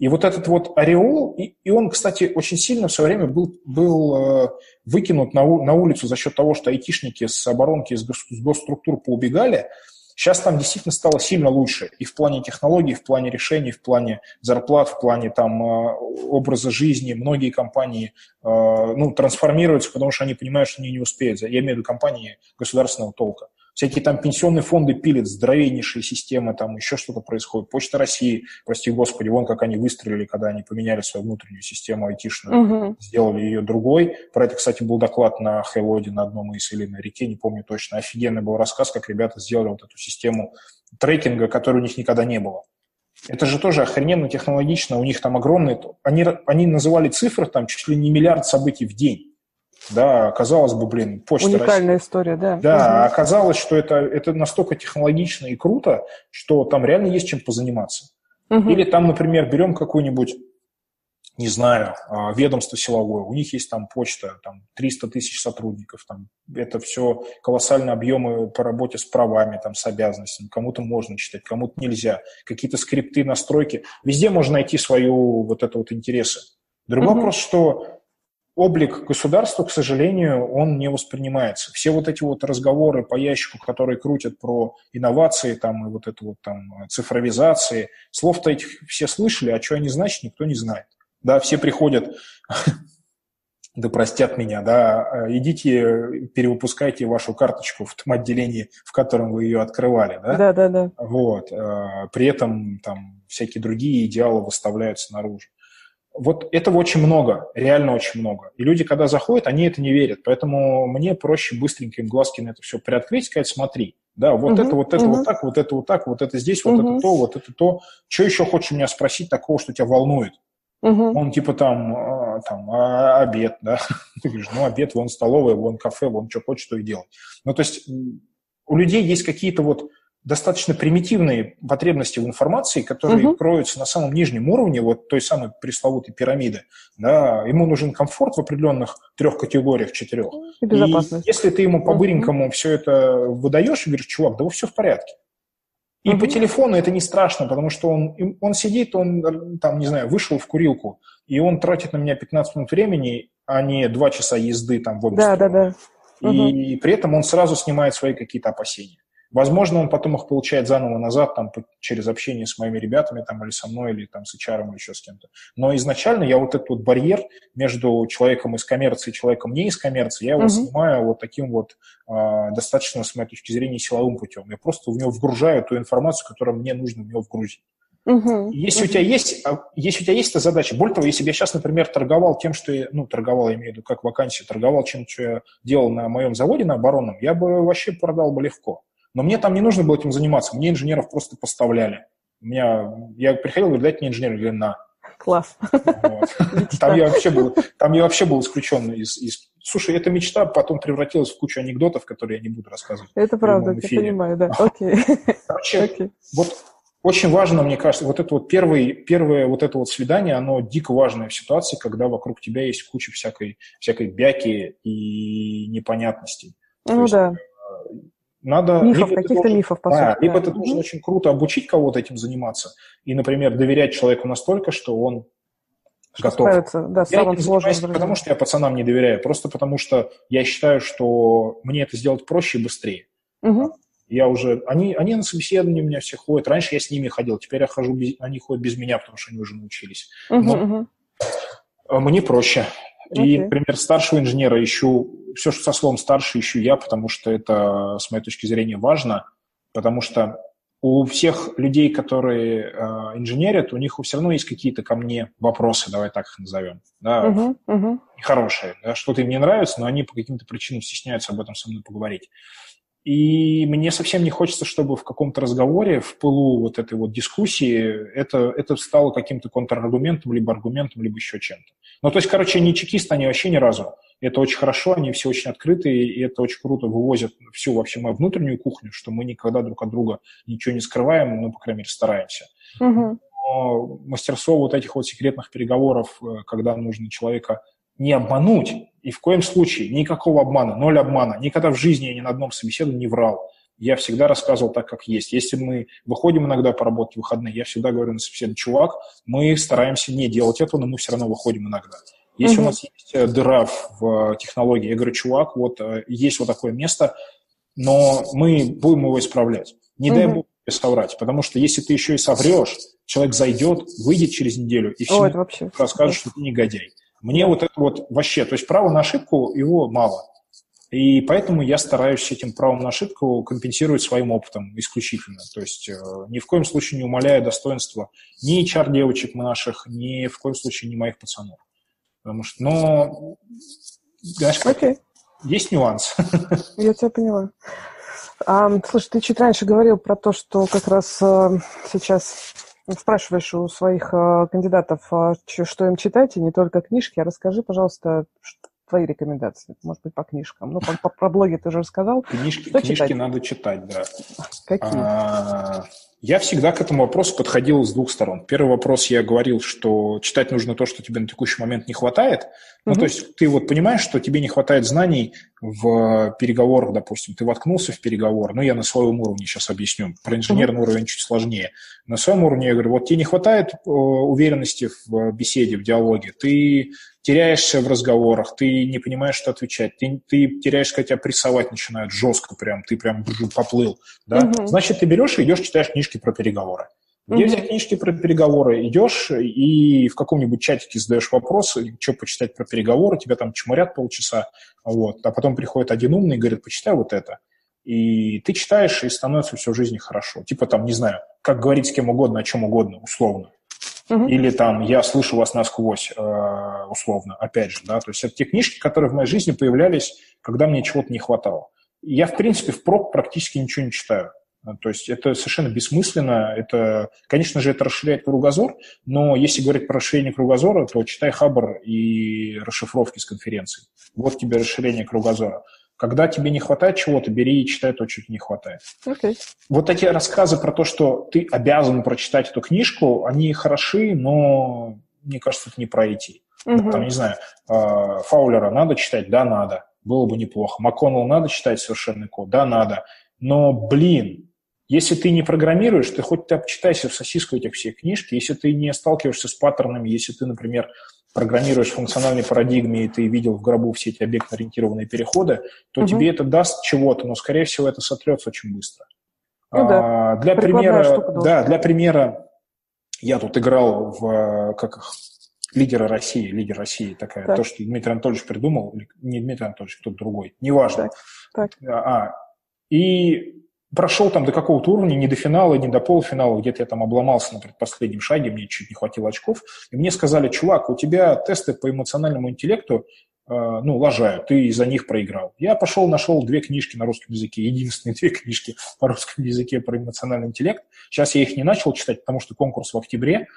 И вот этот вот ореол, и, и он, кстати, очень сильно в свое время был, был э, выкинут на, на улицу за счет того, что айтишники с оборонки, с, гос, с госструктур поубегали, Сейчас там действительно стало сильно лучше и в плане технологий, в плане решений, в плане зарплат, в плане там э, образа жизни. Многие компании э, ну, трансформируются, потому что они понимают, что они не успеют. Я имею в виду компании государственного толка. Всякие там пенсионные фонды пилят, здоровеннейшие системы, там еще что-то происходит. Почта России, прости господи, вон как они выстрелили, когда они поменяли свою внутреннюю систему айтишную, угу. сделали ее другой. Про это, кстати, был доклад на Хейлоде на одном из или на реке, не помню точно. Офигенный был рассказ, как ребята сделали вот эту систему трекинга, которой у них никогда не было. Это же тоже охрененно технологично, у них там огромные... Они, они называли цифры там чуть ли не миллиард событий в день. Да, казалось бы, блин, почта Уникальная России. история, да. Да, угу. оказалось, что это, это настолько технологично и круто, что там реально есть чем позаниматься. Угу. Или там, например, берем какую-нибудь, не знаю, а, ведомство силовое, у них есть там почта, там 300 тысяч сотрудников, там это все колоссальные объемы по работе с правами, там, с обязанностями, кому-то можно читать, кому-то нельзя, какие-то скрипты, настройки, везде можно найти свою вот это вот интересы. Другой угу. вопрос, что облик государства, к сожалению, он не воспринимается. Все вот эти вот разговоры по ящику, которые крутят про инновации там, и вот это вот там цифровизации, слов-то этих все слышали, а что они значат, никто не знает. Да, все приходят, *laughs* да простят меня, да, идите, перевыпускайте вашу карточку в том отделении, в котором вы ее открывали, да? Да, да, да. Вот, э, при этом там всякие другие идеалы выставляются наружу. Вот этого очень много, реально очень много. И люди, когда заходят, они это не верят. Поэтому мне проще быстренько им глазки на это все приоткрыть, сказать, смотри, да, вот uh это, вот это, uh вот так, вот это, вот так, вот это здесь, вот uh это то, вот это то. Что еще хочешь меня спросить такого, что тебя волнует? uh Он типа там, а, там а, обед, да. *laughs* Ты говоришь, ну, обед, вон столовая, вон кафе, вон что хочешь, то и делать. Ну, то есть у людей есть какие-то вот достаточно примитивные потребности в информации, которые угу. кроются на самом нижнем уровне вот той самой пресловутой пирамиды. Да, ему нужен комфорт в определенных трех категориях, четырех. И безопасность. И если ты ему по-быренькому угу. все это выдаешь и говоришь, чувак, да все в порядке. И угу. по телефону это не страшно, потому что он, он сидит, он там, не знаю, вышел в курилку, и он тратит на меня 15 минут времени, а не 2 часа езды там в обе да, Да, да. И угу. при этом он сразу снимает свои какие-то опасения. Возможно, он потом их получает заново назад там, через общение с моими ребятами там, или со мной, или там, с HR, или еще с кем-то. Но изначально я вот этот вот барьер между человеком из коммерции и человеком не из коммерции, я его uh-huh. снимаю вот таким вот э, достаточно, с моей точки зрения, силовым путем. Я просто в него вгружаю ту информацию, которую мне нужно в него вгрузить. Uh-huh. Если uh-huh. у тебя есть, а, если у тебя есть эта задача, более того, если бы я сейчас, например, торговал тем, что я, ну, торговал, я имею в виду, как вакансию, торговал чем, что я делал на моем заводе, на оборонном, я бы вообще продал бы легко. Но мне там не нужно было этим заниматься, мне инженеров просто поставляли. У меня, я приходил, говорю, дайте мне инженера, говорю, на. Класс. *laughs* Там я вообще был, там я вообще был исключен из, из... Слушай, эта мечта потом превратилась в кучу анекдотов, которые я не буду рассказывать. Это правда, я понимаю, да. Окей. Короче, *laughs* вот очень важно, мне кажется, вот это вот первое, первое вот это вот свидание, оно дико важное в ситуации, когда вокруг тебя есть куча всякой, всякой бяки и непонятностей. Ну есть, да. Э, надо... Мифов, каких-то мифов, по да, сути. Либо да. ты должен очень круто обучить кого-то этим заниматься и, например, доверять человеку настолько, что он что готов. Справиться, да, я этим занимаюсь не потому, что я пацанам не доверяю, просто потому что я считаю, что мне это сделать проще и быстрее. Угу. Я уже... Они, они на собеседование у меня все ходят. Раньше я с ними ходил, теперь я хожу без... Они ходят без меня, потому что они уже научились. Угу, Но угу. мне проще. И, например, старшего инженера ищу, все, что со словом старший, ищу я, потому что это, с моей точки зрения, важно, потому что у всех людей, которые э, инженерят, у них все равно есть какие-то ко мне вопросы, давай так их назовем, да, uh-huh, uh-huh. хорошие, да, что-то им не нравится, но они по каким-то причинам стесняются об этом со мной поговорить. И мне совсем не хочется, чтобы в каком-то разговоре, в пылу вот этой вот дискуссии, это, это стало каким-то контраргументом, либо аргументом, либо еще чем-то. Ну, то есть, короче, не чекисты, они вообще ни разу. Это очень хорошо, они все очень открытые, и это очень круто вывозят всю вообще мою внутреннюю кухню, что мы никогда друг от друга ничего не скрываем, ну, по крайней мере, стараемся. Угу. Но мастерство вот этих вот секретных переговоров, э, когда нужно человека не обмануть, и в коем случае никакого обмана, ноль обмана. Никогда в жизни я ни на одном собеседовании не врал. Я всегда рассказывал так, как есть. Если мы выходим иногда поработать в выходные, я всегда говорю на собеседовании, чувак, мы стараемся не делать этого, но мы все равно выходим иногда. Если uh-huh. у нас есть э, дыра в э, технологии, я говорю, чувак, вот э, есть вот такое место, но мы будем его исправлять. Не uh-huh. дай бог соврать, потому что если ты еще и соврешь, человек зайдет, выйдет через неделю и все расскажет, что ты негодяй. Мне вот это вот вообще, то есть право на ошибку его мало. И поэтому я стараюсь этим правом на ошибку компенсировать своим опытом исключительно. То есть э, ни в коем случае не умаляя достоинства ни HR-девочек наших, ни в коем случае не моих пацанов. Потому что, но, знаешь, okay. есть нюанс. *laughs* Я тебя поняла. А, слушай, ты чуть раньше говорил про то, что как раз а, сейчас спрашиваешь у своих э, кандидатов, э, что им читать, и не только книжки, а расскажи, пожалуйста, твои рекомендации, может быть, по книжкам. Ну, по, про блоги ты уже рассказал. Книжки, что книжки читать? надо читать, да. Какие? А, я всегда к этому вопросу подходил с двух сторон. Первый вопрос я говорил, что читать нужно то, что тебе на текущий момент не хватает. Ну, угу. то есть ты вот понимаешь, что тебе не хватает знаний в переговорах, допустим. Ты воткнулся в переговор, ну, я на своем уровне сейчас объясню. Про инженерный угу. уровень чуть сложнее. На своем уровне я говорю, вот тебе не хватает э, уверенности в беседе, в диалоге. Ты теряешься в разговорах, ты не понимаешь, что отвечать, ты, ты теряешься, когда тебя прессовать начинают жестко прям, ты прям поплыл, да, угу. значит, ты берешь и идешь, читаешь книжки про переговоры. Где взять книжки про переговоры? Идешь и в каком-нибудь чатике задаешь вопрос, что почитать про переговоры, тебя там чморят полчаса, вот, а потом приходит один умный и говорит, почитай вот это. И ты читаешь, и становится все в жизни хорошо. Типа там, не знаю, как говорить с кем угодно, о чем угодно, условно. Uh-huh. Или там «Я слышу вас насквозь», э, условно, опять же, да, то есть это те книжки, которые в моей жизни появлялись, когда мне чего-то не хватало. Я, в принципе, впрок практически ничего не читаю. То есть это совершенно бессмысленно. Это, конечно же, это расширяет кругозор, но если говорить про расширение кругозора, то читай Хабр и расшифровки с конференций. Вот тебе расширение кругозора. Когда тебе не хватает чего-то, бери и читай то, чего не хватает. Okay. Вот эти рассказы про то, что ты обязан прочитать эту книжку, они хороши, но мне кажется, это не про IT. Uh-huh. Там, не знаю, а, Фаулера надо читать? Да, надо. Было бы неплохо. МакКоннелл надо читать совершенный код? Да, надо. Но, блин, если ты не программируешь, ты хоть ты обчитайся в сосиску этих всех книжки, если ты не сталкиваешься с паттернами, если ты, например, программируешь в функциональной парадигме, и ты видел в гробу все эти объектно-ориентированные переходы, то угу. тебе это даст чего-то, но, скорее всего, это сотрется очень быстро. Ну, да. а, для примера, да, для примера, я тут играл в как их, лидера России, лидер России такая, так. то, что Дмитрий Анатольевич придумал, не Дмитрий Анатольевич, кто-то другой, неважно. Так. Так. А, и прошел там до какого-то уровня, не до финала, не до полуфинала, где-то я там обломался на предпоследнем шаге, мне чуть не хватило очков, и мне сказали, чувак, у тебя тесты по эмоциональному интеллекту, э, ну, лажают, ты из-за них проиграл. Я пошел, нашел две книжки на русском языке, единственные *laughs* две книжки по русскому языке про эмоциональный интеллект. Сейчас я их не начал читать, потому что конкурс в октябре,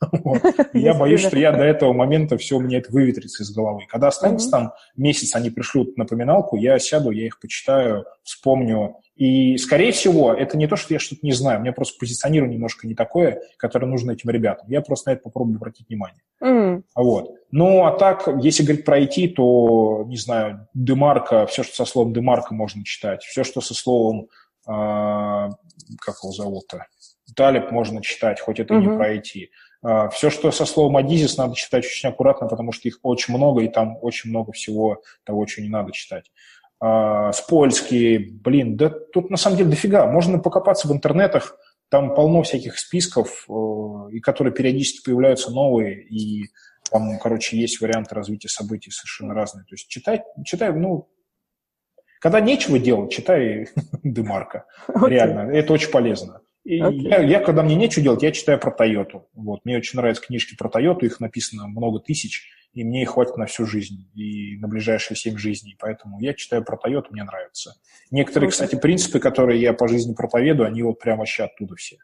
*laughs* Я боюсь, что я до этого момента все у меня это выветрится из головы. Когда останется там месяц, они пришлют напоминалку, я сяду, я их почитаю, вспомню. И, скорее всего, это не то, что я что-то не знаю, у меня просто позиционирование немножко не такое, которое нужно этим ребятам. Я просто на это попробую обратить внимание. Mm. Вот. Ну, а так, если говорить про IT, то, не знаю, демарка, все, что со словом демарка можно читать, все, что со словом, э, как его зовут-то, Талиб можно читать, хоть это mm-hmm. не про IT. А, все, что со словом «адизис», надо читать очень аккуратно, потому что их очень много, и там очень много всего того, чего не надо читать. А, Спольский, блин, да тут на самом деле дофига. Можно покопаться в интернетах, там полно всяких списков, э, и которые периодически появляются новые, и там, короче, есть варианты развития событий совершенно разные. То есть читай, читай, ну, когда нечего делать, читай *laughs* Демарка. Okay. Реально, это очень полезно. И okay. я, я, когда мне нечего делать, я читаю про Тойоту. Вот. Мне очень нравятся книжки про Тойоту, их написано много тысяч, и мне их хватит на всю жизнь и на ближайшие семь жизней. Поэтому я читаю про Тойоту, мне нравится. Некоторые, okay. кстати, принципы, которые я по жизни проповедую, они вот прямо вообще оттуда все.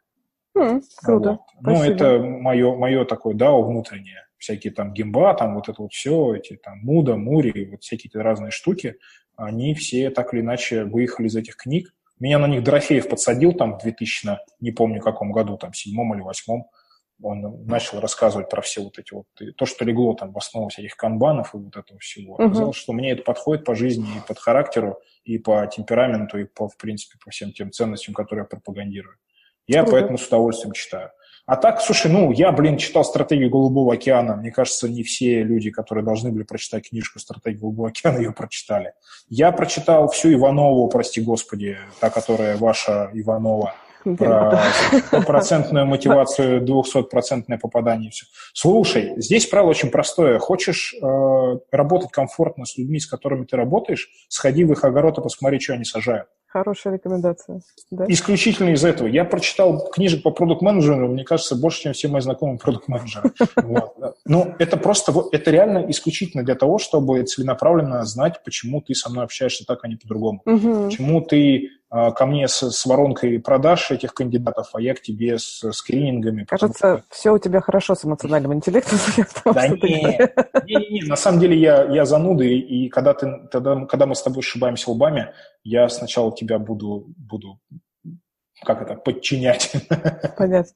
Mm, круто. Вот. Ну, это мое, мое такое, да, внутреннее. Всякие там гимба, там вот это вот все, эти там муда, мури, вот всякие разные штуки, они все так или иначе выехали из этих книг меня на них Дорофеев подсадил там в 2000, не помню каком году, там седьмом или восьмом. Он начал рассказывать про все вот эти вот, то, что легло там в основу всяких канбанов и вот этого всего. Угу. Оказалось, что мне это подходит по жизни и под характеру, и по темпераменту, и по, в принципе, по всем тем ценностям, которые я пропагандирую. Я угу. поэтому с удовольствием читаю. А так, слушай, ну, я, блин, читал «Стратегию Голубого океана». Мне кажется, не все люди, которые должны были прочитать книжку «Стратегия Голубого океана», ее прочитали. Я прочитал всю Иванову, прости господи, та, которая ваша Иванова, про процентную мотивацию, 200-процентное попадание. Все. Слушай, здесь правило очень простое. Хочешь э, работать комфортно с людьми, с которыми ты работаешь, сходи в их огород и посмотри, что они сажают. Хорошая рекомендация. Да? Исключительно из этого. Я прочитал книжек по продукт-менеджеру, мне кажется, больше, чем все мои знакомые *laughs* продукт-менеджеры. Ну, это просто, это реально исключительно для того, чтобы целенаправленно знать, почему ты со мной общаешься так, а не по-другому. Почему ты ко мне с, с воронкой продаж этих кандидатов, а я к тебе с скринингами. Кажется, что... все у тебя хорошо с эмоциональным интеллектом. *laughs* Да не, не, не, на самом деле я, я зануда, и когда, ты, тогда, когда мы с тобой сшибаемся лбами, я сначала тебя буду, буду как это, подчинять. Понятно.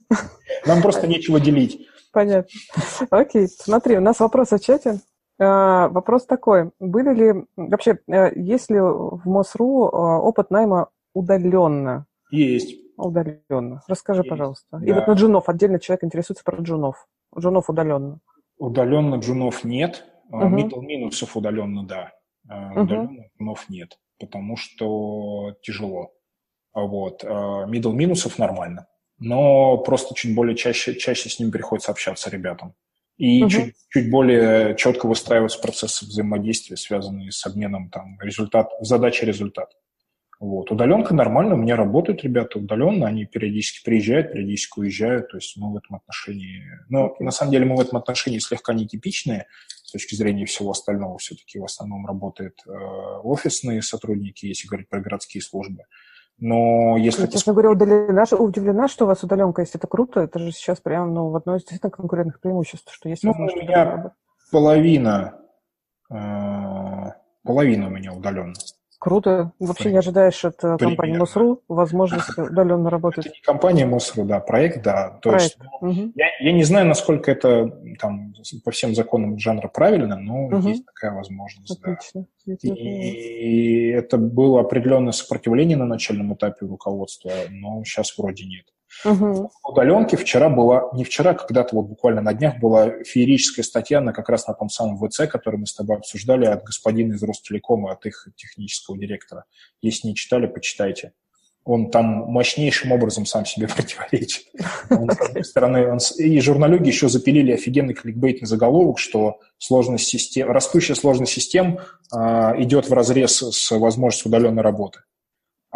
Нам просто нечего делить. Понятно. Окей, смотри, у нас вопрос в чате. А, вопрос такой. Были ли, вообще, э, есть ли в МОСРУ а, опыт найма удаленно. Есть. Удаленно. Расскажи, Есть. пожалуйста. Да. И вот на джунов отдельно человек интересуется про джунов. Джунов удаленно. Удаленно джунов нет. Middle минусов удаленно, да. Uh-huh. Удаленно джунов нет, потому что тяжело. Вот. Middle минусов нормально. Но просто чуть более чаще, чаще с ним приходится общаться ребятам. И uh-huh. чуть, чуть более четко выстраиваются процессы взаимодействия, связанные с обменом там, результат, задача-результат. Вот. Удаленка нормально, у меня работают ребята удаленно, они периодически приезжают, периодически уезжают, то есть мы в этом отношении... Но на самом деле мы в этом отношении слегка нетипичные с точки зрения всего остального. Все-таки в основном работают э, офисные сотрудники, если говорить про городские службы. Но если... Я, честно говоря, удивлена, удивлена, что у вас удаленка есть. Это круто. Это же сейчас прямо ну, в одно из действительно конкурентных преимуществ, что есть ну, возможность... У меня половина, э, половина у меня удаленно. Круто. Вообще не ожидаешь от э, Примерно. компании МОСРУ возможности *laughs* удаленно работать? Это не компания МОСРУ, да, проект, да. То проект. есть угу. я, я не знаю, насколько это там по всем законам жанра правильно, но угу. есть такая возможность. Отлично. Да. И, и это было определенное сопротивление на начальном этапе руководства, но сейчас вроде нет. Угу. В удаленке вчера была, не вчера, когда-то вот буквально на днях была феерическая статья на как раз на том самом ВЦ, который мы с тобой обсуждали, от господина из Ростелекома, от их технического директора. Если не читали, почитайте. Он там мощнейшим образом сам себе *laughs* противоречит. Он, с одной стороны, он, и журналюги еще запилили офигенный кликбейтный заголовок, что сложность систем, растущая сложность систем э, идет в разрез с возможностью удаленной работы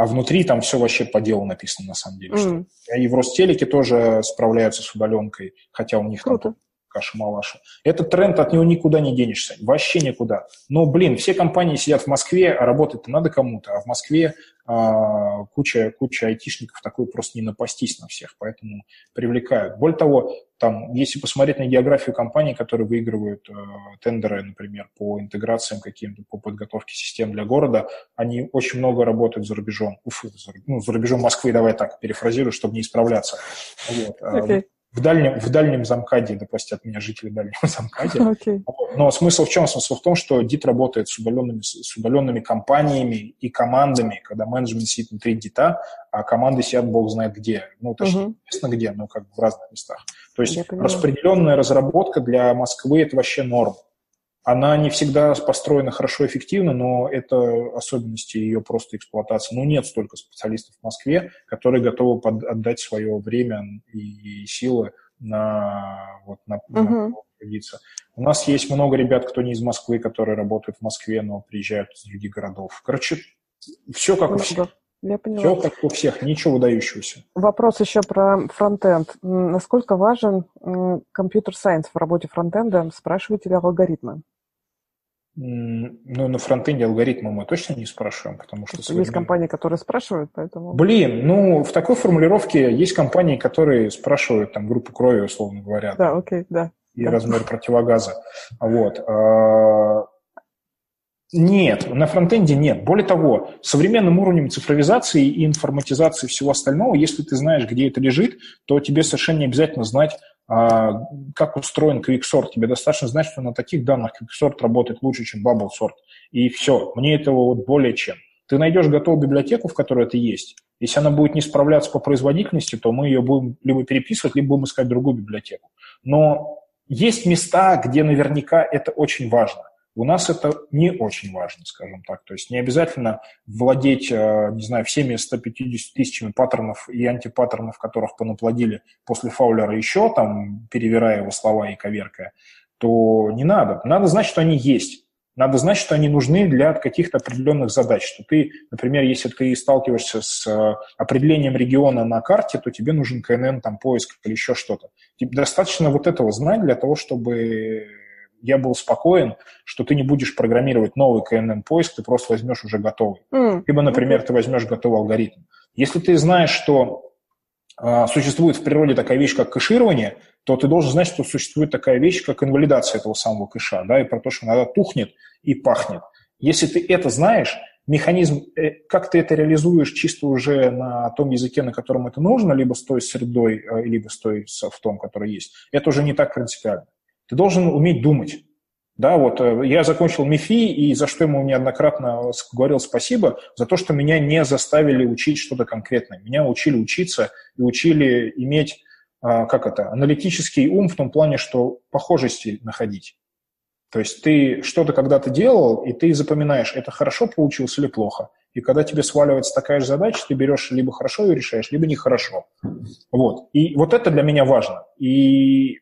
а внутри там все вообще по делу написано на самом деле. Mm. Что. И в Ростелеке тоже справляются с удаленкой, хотя у них Круто. там каша-малаша. Этот тренд, от него никуда не денешься, вообще никуда. Но, блин, все компании сидят в Москве, а работать надо кому-то, а в Москве а, куча, куча айтишников, такой просто не напастись на всех, поэтому привлекают. Более того, там, если посмотреть на географию компаний, которые выигрывают э, тендеры, например, по интеграциям каким-то, по подготовке систем для города, они очень много работают за рубежом. Уф, за, ну, за рубежом Москвы, давай так перефразирую, чтобы не исправляться. Вот. Okay. В дальнем, в дальнем замкаде, да простят меня жители дальнего *laughs* замкаде. Okay. Но смысл в чем? Смысл в том, что ДИТ работает с удаленными, с удаленными компаниями и командами, когда менеджмент сидит внутри ДИТа, а команды сидят бог знает где. Ну, точнее, uh-huh. известно где, но как бы в разных местах. То есть распределенная разработка для Москвы – это вообще норм. Она не всегда построена хорошо, эффективно, но это особенности ее просто эксплуатации. Ну, нет столько специалистов в Москве, которые готовы под, отдать свое время и силы на, вот, на, uh-huh. на трудиться. У нас есть много ребят, кто не из Москвы, которые работают в Москве, но приезжают из других городов. Короче, все как у всех. Я поняла. Все как у всех, ничего выдающегося. Вопрос еще про фронтенд. Насколько важен компьютер-сайенс в работе фронтенда? Спрашиваете ли алгоритмы? Ну, на фронтенде алгоритмы мы точно не спрашиваем, потому что... Современ... Есть компании, которые спрашивают, поэтому... Блин, ну, в такой формулировке есть компании, которые спрашивают там группу крови, условно говоря. Да, окей, да. И да. размер противогаза. Вот. А, нет, на фронтенде нет. Более того, современным уровнем цифровизации и информатизации всего остального, если ты знаешь, где это лежит, то тебе совершенно не обязательно знать, как устроен QuickSort. Тебе достаточно знать, что на таких данных QuickSort работает лучше, чем BubbleSort. И все. Мне этого вот более чем. Ты найдешь готовую библиотеку, в которой это есть. Если она будет не справляться по производительности, то мы ее будем либо переписывать, либо будем искать другую библиотеку. Но есть места, где наверняка это очень важно. У нас это не очень важно, скажем так. То есть не обязательно владеть, э, не знаю, всеми 150 тысячами паттернов и антипаттернов, которых понаплодили после Фаулера еще, там, перевирая его слова и коверкая, то не надо. Надо знать, что они есть. Надо знать, что они нужны для каких-то определенных задач. Что ты, например, если ты сталкиваешься с э, определением региона на карте, то тебе нужен КНН, там, поиск или еще что-то. Тебе достаточно вот этого знать для того, чтобы я был спокоен, что ты не будешь программировать новый КНН-поиск, ты просто возьмешь уже готовый. Mm. Либо, например, ты возьмешь готовый алгоритм. Если ты знаешь, что э, существует в природе такая вещь, как кэширование, то ты должен знать, что существует такая вещь, как инвалидация этого самого кэша, да, и про то, что иногда тухнет и пахнет. Если ты это знаешь, механизм, э, как ты это реализуешь чисто уже на том языке, на котором это нужно, либо с той средой, э, либо с той софтом, который есть, это уже не так принципиально. Ты должен уметь думать. Да, вот э, я закончил МИФИ, и за что ему неоднократно говорил спасибо, за то, что меня не заставили учить что-то конкретное. Меня учили учиться и учили иметь, а, как это, аналитический ум в том плане, что похожести находить. То есть ты что-то когда-то делал, и ты запоминаешь, это хорошо получилось или плохо. И когда тебе сваливается такая же задача, ты берешь либо хорошо ее решаешь, либо нехорошо. Вот. И вот это для меня важно. И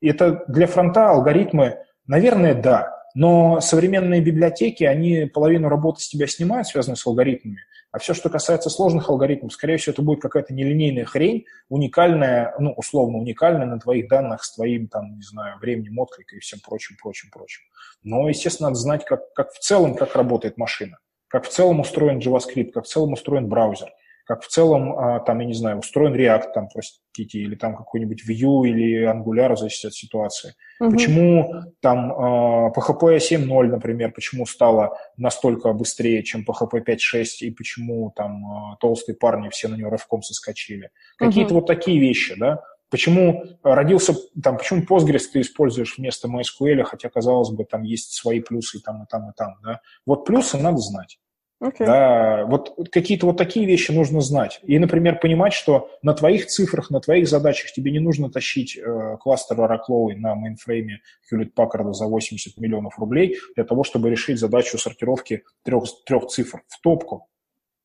это для фронта алгоритмы, наверное, да. Но современные библиотеки, они половину работы с тебя снимают, связанную с алгоритмами. А все, что касается сложных алгоритмов, скорее всего, это будет какая-то нелинейная хрень, уникальная, ну, условно уникальная на твоих данных с твоим, там, не знаю, временем отклика и всем прочим, прочим, прочим. Но, естественно, надо знать, как, как в целом, как работает машина, как в целом устроен JavaScript, как в целом устроен браузер – как в целом, а, там, я не знаю, устроен React, там, простите, или там какой-нибудь Vue или Angular, зависит от ситуации. Угу. Почему там PHP 7.0, например, почему стало настолько быстрее, чем PHP 5.6, и почему там а, толстые парни все на него рывком соскочили. Какие-то вот такие вещи, да. Почему родился, там, почему Postgres ты используешь вместо MySQL, хотя, казалось бы, там есть свои плюсы и там, и там, и там, да. Вот плюсы надо знать. Окей. Да, вот какие-то вот такие вещи нужно знать. И, например, понимать, что на твоих цифрах, на твоих задачах тебе не нужно тащить э, кластер Oracle на мейнфрейме Hewlett Packard за 80 миллионов рублей для того, чтобы решить задачу сортировки трех, трех цифр в топку.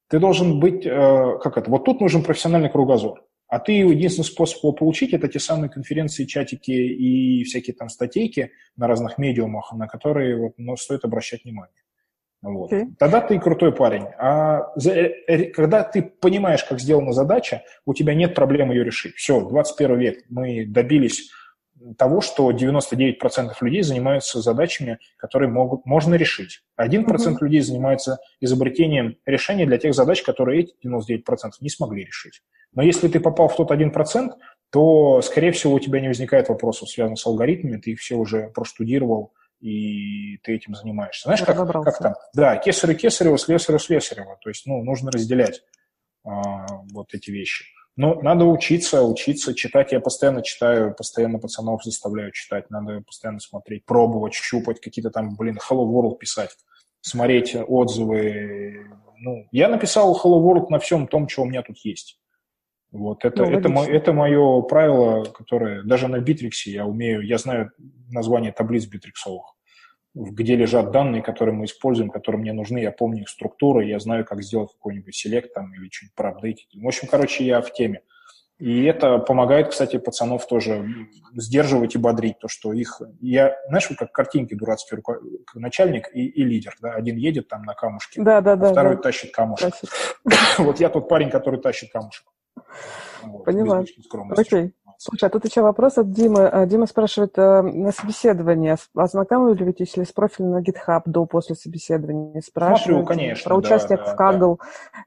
Ты должен быть, э, как это, вот тут нужен профессиональный кругозор. А ты единственный способ его получить – это те самые конференции, чатики и всякие там статейки на разных медиумах, на которые вот, ну, стоит обращать внимание. Вот. Okay. Тогда ты крутой парень. А за, э, э, когда ты понимаешь, как сделана задача, у тебя нет проблем ее решить. Все, 21 век, мы добились того, что 99% людей занимаются задачами, которые могут, можно решить. 1% uh-huh. людей занимается изобретением решений для тех задач, которые эти 99% не смогли решить. Но если ты попал в тот 1%, то, скорее всего, у тебя не возникает вопросов, связанных с алгоритмами, ты их все уже проштудировал, и ты этим занимаешься. Знаешь, как, как там? Да, кесарю кесарева, слесарю слесарева. То есть, ну, нужно разделять а, вот эти вещи. Но надо учиться, учиться, читать. Я постоянно читаю, постоянно пацанов заставляю читать. Надо постоянно смотреть, пробовать, щупать, какие-то там, блин, Hello World писать, смотреть отзывы. Ну, я написал Hello World на всем том, что у меня тут есть. Вот это, ну, это, мо, это мое правило, которое даже на Битриксе я умею, я знаю название таблиц битриксовых, где лежат данные, которые мы используем, которые мне нужны, я помню их структуры, я знаю, как сделать какой-нибудь селект там или что-нибудь проапдейтить. В общем, короче, я в теме. И это помогает, кстати, пацанов тоже сдерживать и бодрить, то, что их... Я, знаешь, как картинки дурацкие, руко... начальник и, и лидер, да, один едет там на камушке, да, да, а да, второй да. тащит камушек. *coughs* Вот я тот парень, который тащит камушек. Вот, Поняла. Окей. Слушай, а тут еще вопрос от Димы. А, Дима спрашивает, э, на собеседование ознакомливаетесь ли с профилем на GitHub до, после собеседования? Спрашивают Смотрю, конечно. Про участие да, в Kaggle,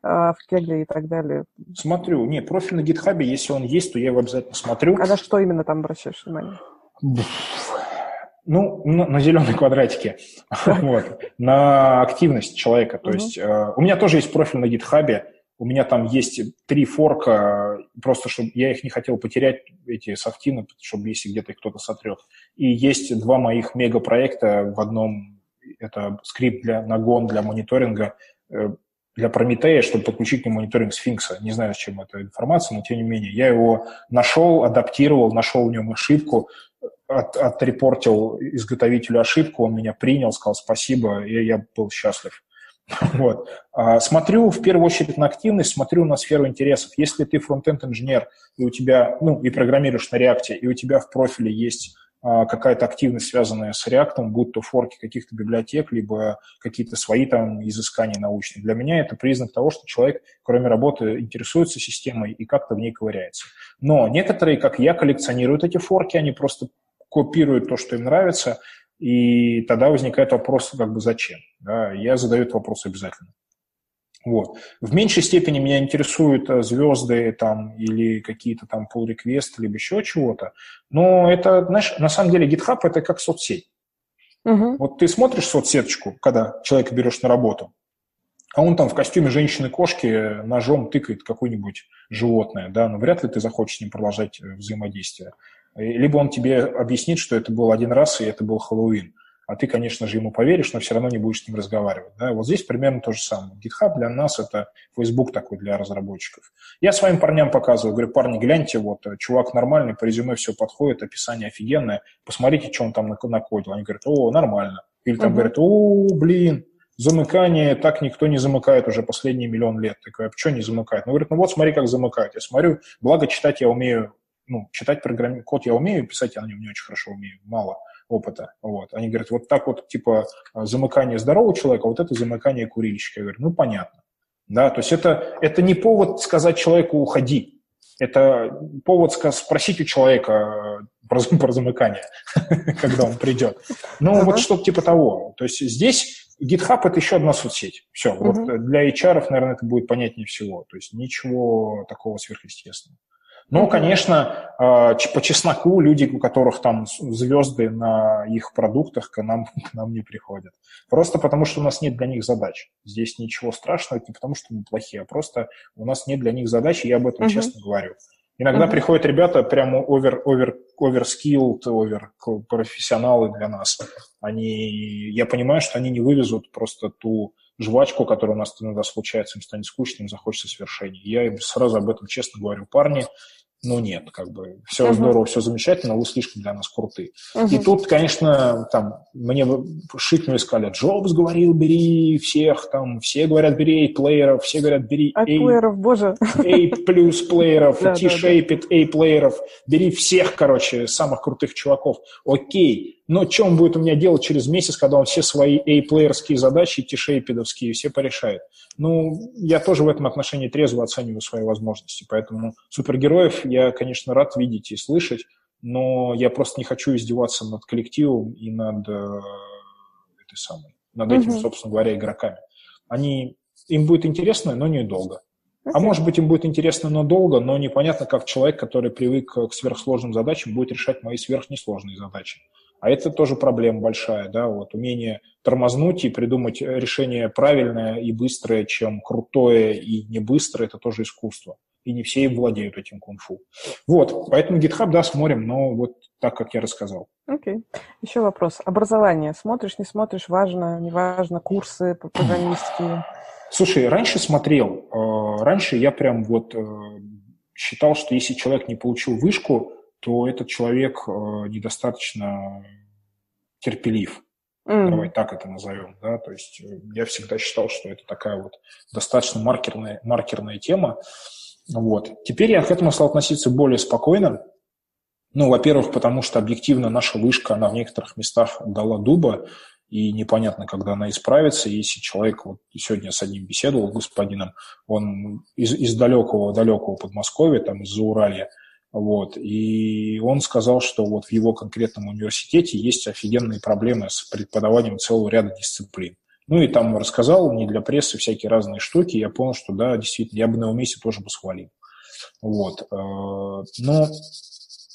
да. в Кегле и так далее. Смотрю. Не, профиль на GitHub, если он есть, то я его обязательно смотрю. А на что именно там обращаешь внимание? Ну, на, на зеленые квадратики, *laughs* вот, на активность человека. То есть э, у меня тоже есть профиль на GitHub, у меня там есть три форка, просто чтобы я их не хотел потерять, эти софтины, чтобы если где-то кто-то сотрет. И есть два моих мегапроекта в одном, это скрипт для нагон для мониторинга, э, для Прометея, чтобы подключить к нему мониторинг сфинкса. Не знаю, зачем эта информация, но тем не менее. Я его нашел, адаптировал, нашел в нем ошибку, от, отрепортил изготовителю ошибку, он меня принял, сказал спасибо, и я был счастлив. *laughs* Вот. А, смотрю в первую очередь на активность, смотрю на сферу интересов. Если ты фронтенд-инженер, и у тебя, ну, и программируешь на реакте, и у тебя в профиле есть а, какая-то активность, связанная с React, будь то форки каких-то библиотек, либо какие-то свои там изыскания научные. Для меня это признак того, что человек, кроме работы, интересуется системой и как-то в ней ковыряется. Но некоторые, как я, коллекционируют эти форки, они просто копируют то, что им нравится, и тогда возникает вопрос, как бы зачем. Да? Я задаю этот вопрос обязательно. Вот. В меньшей степени меня интересуют э, звезды там, или какие-то там pull request либо еще чего-то. Но это, знаешь, на самом деле GitHub – это как соцсеть. Угу. Вот ты смотришь соцсеточку, когда человека берешь на работу, а он там в костюме женщины-кошки ножом тыкает какое-нибудь животное, да, но вряд ли ты захочешь с ним продолжать э, взаимодействие. Либо он тебе объяснит, что это был один раз, и это был Хэллоуин. А ты, конечно же, ему поверишь, но все равно не будешь с ним разговаривать. Да? Вот здесь примерно то же самое. GitHub для нас – это Facebook такой для разработчиков. Я своим парням показываю, говорю, парни, гляньте, вот, э, чувак нормальный, по резюме все подходит, описание офигенное, посмотрите, что он там накодил. Они говорят, о, нормально. Или там uh-huh. говорят, о, блин, замыкание так никто не замыкает уже последние миллион лет. Такой, а что не замыкает? Ну, говорит, ну вот смотри, как замыкают. Я смотрю, благо читать я умею ну, читать программи... код я умею, писать я на нем не очень хорошо умею, мало опыта. Вот. Они говорят, вот так вот, типа, замыкание здорового человека, вот это замыкание курильщика. Я говорю, ну, понятно. Да, то есть это, это не повод сказать человеку «уходи», это повод спросить у человека про, *laughs* про замыкание, *laughs* когда он придет. Ну, вот что-то типа того. То есть здесь GitHub – это еще одна соцсеть. Все. Вот для HR, наверное, это будет понятнее всего. То есть ничего такого сверхъестественного. Но, конечно, а, по чесноку люди, у которых там звезды на их продуктах, к нам, *laughs* к нам не приходят. Просто потому, что у нас нет для них задач. Здесь ничего страшного, это не потому, что мы плохие, а просто у нас нет для них задач, и я об этом uh-huh. честно говорю. Иногда uh-huh. приходят ребята прямо овер, овер, оверскиллд, овер профессионалы для нас. Они, я понимаю, что они не вывезут просто ту жвачку, которая у нас иногда случается, им станет скучно, им захочется свершений. Я им сразу об этом честно говорю, парни, ну нет, как бы все uh-huh. здорово, все замечательно, вы слишком для нас крутые. Uh-huh. И тут, конечно, там мне шикнули, сказали, Джобс говорил, бери всех, там все говорят, бери плееров, все говорят, бери A, плееров, боже. A плюс плееров, T-shaped A плееров, бери всех, короче, самых крутых чуваков. Окей, но он будет у меня делать через месяц, когда он все свои A-плеерские задачи, T-шейпедовские, все порешает? Ну, я тоже в этом отношении трезво оцениваю свои возможности, поэтому супергероев я, конечно, рад видеть и слышать, но я просто не хочу издеваться над коллективом и над э, этой самой, над mm-hmm. этими, собственно говоря, игроками. Они, им будет интересно, но недолго. А может быть, им будет интересно, но долго, но непонятно, как человек, который привык к сверхсложным задачам, будет решать мои сверхнесложные задачи. А это тоже проблема большая, да, вот умение тормознуть и придумать решение правильное и быстрое, чем крутое и не быстрое, это тоже искусство. И не все владеют этим кунг-фу. Вот, поэтому GitHub, да, смотрим, но вот так, как я рассказал. Окей. Okay. Еще вопрос. Образование. Смотришь, не смотришь, важно, не важно, курсы программистские? Слушай, раньше смотрел. Э, раньше я прям вот э, считал, что если человек не получил вышку, то этот человек э, недостаточно терпелив. Mm. Давай так это назовем, да, то есть я всегда считал, что это такая вот достаточно маркерная, маркерная тема, вот. Теперь я к этому стал относиться более спокойно, ну, во-первых, потому что объективно наша вышка, она в некоторых местах дала дуба, и непонятно, когда она исправится. Если человек, вот сегодня с одним беседовал, господином, он из, из далекого-далекого Подмосковья, там из-за Уралья, вот, и он сказал, что вот в его конкретном университете есть офигенные проблемы с преподаванием целого ряда дисциплин. Ну и там рассказал не для прессы всякие разные штуки, я понял, что да, действительно, я бы на его месте тоже бы схвалил. Вот. Э, но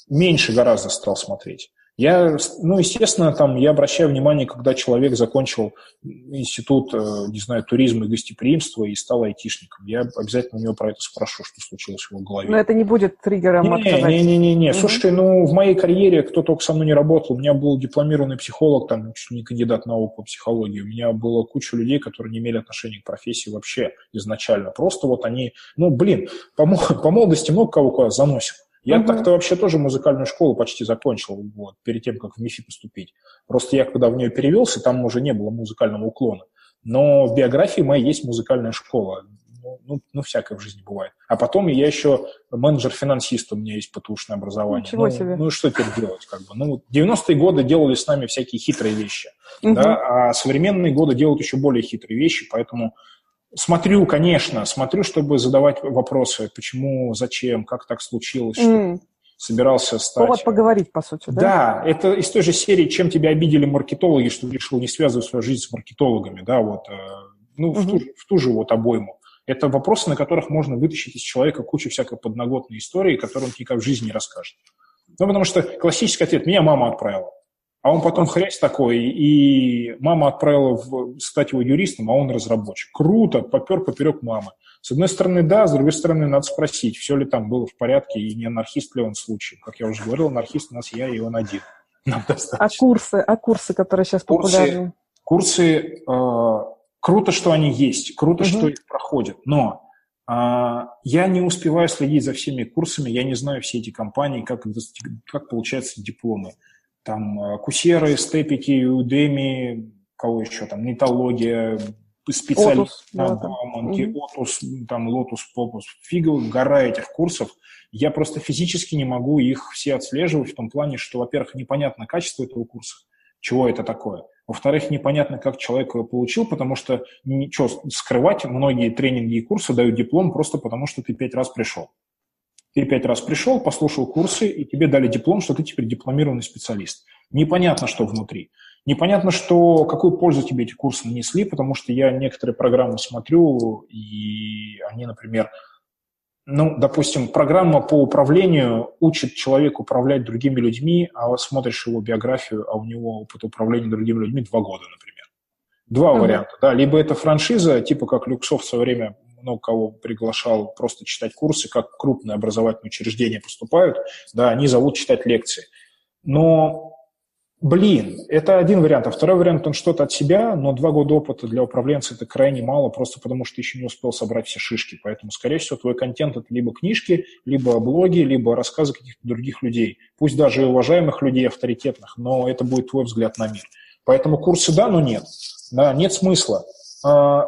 меньше гораздо стал смотреть. Я, ну, естественно, там я обращаю внимание, когда человек закончил институт, э, не знаю, туризма и гостеприимства и стал айтишником. Я обязательно у него про это спрошу, что случилось в его голове. Но это не будет триггером Не-не-не. не. Угу. Слушай, ну, в моей карьере кто только со мной не работал. У меня был дипломированный психолог, там, чуть не кандидат наук по психологии. У меня было куча людей, которые не имели отношения к профессии вообще изначально. Просто вот они, ну, блин, по, по молодости много кого куда заносит. Я угу. так-то вообще тоже музыкальную школу почти закончил, вот, перед тем, как в МИФИ поступить. Просто я, когда в нее перевелся, там уже не было музыкального уклона. Но в биографии моей есть музыкальная школа. Ну, ну, ну всякое в жизни бывает. А потом я еще менеджер-финансист, у меня есть ПТУшное образование. Ничего ну, себе. Ну, что теперь делать? Как бы? Ну, 90-е годы делали с нами всякие хитрые вещи, угу. да, а современные годы делают еще более хитрые вещи, поэтому Смотрю, конечно, смотрю, чтобы задавать вопросы, почему, зачем, как так случилось, mm. что собирался стать. Повод поговорить, по сути, да? Да, это из той же серии, чем тебя обидели маркетологи, что решил не связывать свою жизнь с маркетологами, да, вот, э, ну, mm-hmm. в, ту, в ту же вот обойму. Это вопросы, на которых можно вытащить из человека кучу всякой подноготной истории, которую он никак в жизни не расскажет. Ну, потому что классический ответ – меня мама отправила. А он потом хрясь такой, и мама отправила в, стать его юристом, а он разработчик. Круто, попер поперек мамы. С одной стороны, да, с другой стороны, надо спросить, все ли там было в порядке, и не анархист ли он в случае. Как я уже говорил, анархист у нас я, и он один. *laughs* Нам А курсы, а курсы, которые сейчас популярны? Курсы, э, круто, что они есть, круто, угу. что их проходят, но э, я не успеваю следить за всеми курсами, я не знаю все эти компании, как, как получаются дипломы там э, кусеры, степики, Udemy, кого еще там, нетология, специалист на да, Бауманке, OTUS, там Лотус, Попус, фигл, гора этих курсов. Я просто физически не могу их все отслеживать в том плане, что, во-первых, непонятно качество этого курса, чего это такое. Во-вторых, непонятно, как человек его получил, потому что ничего скрывать, многие тренинги и курсы дают диплом просто потому, что ты пять раз пришел. Ты пять раз пришел, послушал курсы, и тебе дали диплом, что ты теперь дипломированный специалист. Непонятно, что внутри. Непонятно, что, какую пользу тебе эти курсы нанесли, потому что я некоторые программы смотрю, и они, например, ну, допустим, программа по управлению учит человека управлять другими людьми, а смотришь его биографию, а у него опыт управления другими людьми два года, например. Два uh-huh. варианта, да. Либо это франшиза, типа как Люксов в свое время много кого приглашал просто читать курсы, как крупные образовательные учреждения поступают, да, они зовут читать лекции. Но, блин, это один вариант. А второй вариант, он что-то от себя, но два года опыта для управленца это крайне мало, просто потому что еще не успел собрать все шишки. Поэтому, скорее всего, твой контент это либо книжки, либо блоги, либо рассказы каких-то других людей. Пусть даже и уважаемых людей, авторитетных, но это будет твой взгляд на мир. Поэтому курсы да, но нет. Да, нет смысла. А,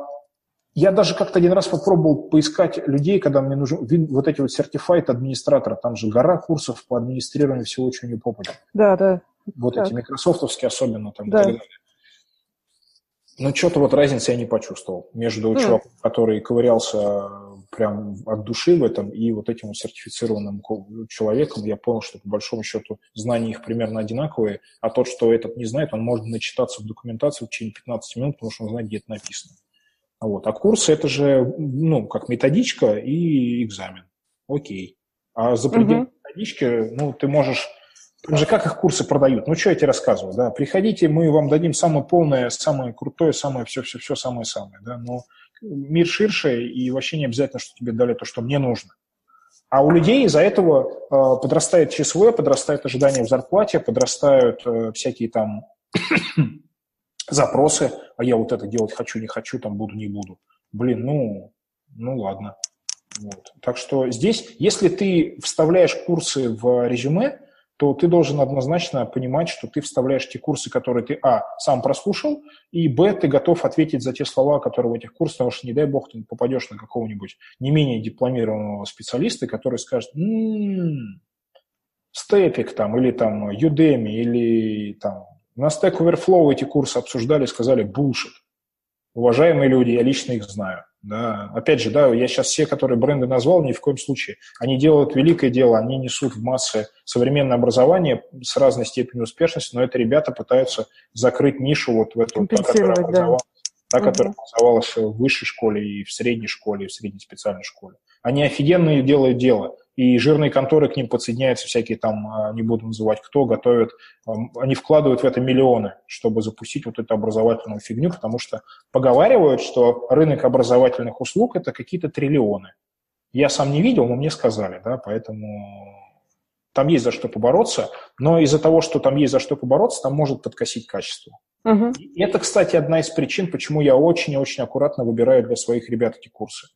я даже как-то один раз попробовал поискать людей, когда мне нужен вот эти вот сертифайт администратора. Там же гора курсов по администрированию всего, чего не попадет. Да, да. Вот так. эти микрософтовские особенно там да. и так далее. Но что-то вот разницы я не почувствовал между mm. чуваком, который ковырялся прям от души в этом, и вот этим вот сертифицированным человеком я понял, что по большому счету знания их примерно одинаковые, а тот, что этот не знает, он может начитаться в документации в течение 15 минут, потому что он знает, где это написано. Вот. А курсы – это же, ну, как методичка и экзамен. Окей. А за пределами угу. методички, ну, ты можешь там же как их курсы продают? Ну, что я тебе рассказываю, да? Приходите, мы вам дадим самое полное, самое крутое, самое все-все-все, самое-самое, да? Но мир ширше, и вообще не обязательно, что тебе дали то, что мне нужно. А у людей из-за этого э, подрастает ЧСВ, подрастает ожидание в зарплате, подрастают э, всякие там запросы, а я вот это делать хочу, не хочу, там буду, не буду. Блин, ну, ну ладно. Вот. Так что здесь, если ты вставляешь курсы в резюме, то ты должен однозначно понимать, что ты вставляешь те курсы, которые ты, а, сам прослушал, и, б, ты готов ответить за те слова, которые в этих курсах, потому что, не дай бог, ты попадешь на какого-нибудь не менее дипломированного специалиста, который скажет, м-м, Степик там, или там Udemy, или там на Stack Overflow эти курсы обсуждали, сказали, bullshit. Уважаемые люди, я лично их знаю. Да. Опять же, да, я сейчас все, которые бренды назвал, ни в коем случае. Они делают великое дело, они несут в массы современное образование с разной степенью успешности, но это ребята пытаются закрыть нишу вот в эту, та, которая образовалась, да. та, которая образовалась в высшей школе и в средней школе, и в средней специальной школе. Они офигенные делают дело и жирные конторы к ним подсоединяются, всякие там, а, не буду называть кто, готовят, они вкладывают в это миллионы, чтобы запустить вот эту образовательную фигню, потому что поговаривают, что рынок образовательных услуг – это какие-то триллионы. Я сам не видел, но мне сказали, да, поэтому там есть за что побороться, но из-за того, что там есть за что побороться, там может подкосить качество. Угу. И это, кстати, одна из причин, почему я очень и очень аккуратно выбираю для своих ребят эти курсы.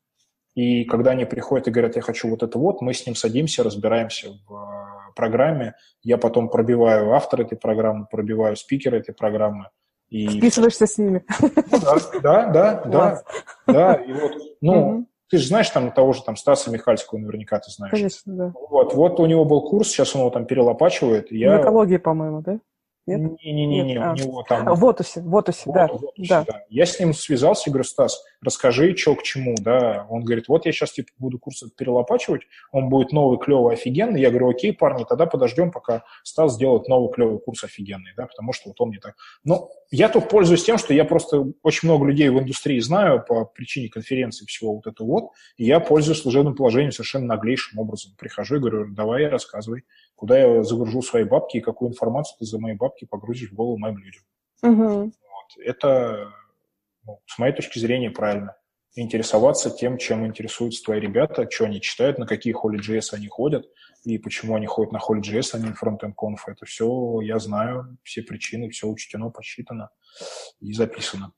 И когда они приходят и говорят, я хочу вот это вот, мы с ним садимся, разбираемся в э, программе. Я потом пробиваю автора этой программы, пробиваю спикера этой программы. И... Списываешься с ними. Ну, да, да, да, да, да. И вот, ну, угу. ты же знаешь там того же там Стаса Михальского, наверняка ты знаешь. Конечно, да. Вот, вот у него был курс, сейчас он его там перелопачивает. Я... экологии, по-моему, да? Не-не-не, у него там... А, в Отусе, вот. В Отусе, да. да. Я с ним связался и говорю, Стас, расскажи, что к чему, да. Он говорит, вот я сейчас типа буду курс перелопачивать, он будет новый, клевый, офигенный. Я говорю, окей, парни, тогда подождем, пока Стас сделает новый, клевый курс офигенный, да, потому что вот он не так... Но я тут пользуюсь тем, что я просто очень много людей в индустрии знаю по причине конференции всего вот этого вот, и я пользуюсь служебным положением совершенно наглейшим образом. Прихожу и говорю, давай рассказывай куда я загружу свои бабки и какую информацию ты за мои бабки погрузишь в голову моим людям. Угу. Вот. Это, ну, с моей точки зрения, правильно. Интересоваться тем, чем интересуются твои ребята, что они читают, на какие Holy.js они ходят, и почему они ходят на Holy.js, а не Frontend Conf. Это все я знаю, все причины, все учтено, посчитано и записано.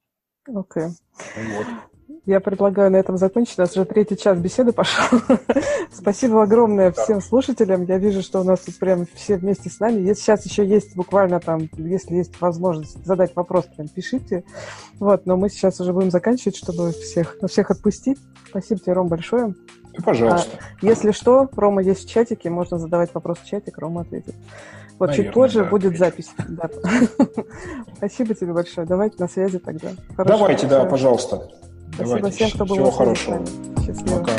Окей. Okay. Вот. Я предлагаю на этом закончить. У нас уже третий час беседы пошел. *laughs* Спасибо огромное всем слушателям. Я вижу, что у нас тут прям все вместе с нами. Если сейчас еще есть буквально там, если есть возможность задать вопрос, прям пишите. Вот, но мы сейчас уже будем заканчивать, чтобы всех, всех отпустить. Спасибо тебе, Ром, большое. И пожалуйста. А, если что, Рома есть в чатике, можно задавать вопрос в чатик, Рома ответит. Вот Наверное, чуть позже да, будет запись. Да. *laughs* Спасибо тебе большое. Давайте на связи тогда. Давайте, да, пожалуйста. Спасибо Давайте. всем, кто был Всего хорошего. Счастливо. Пока.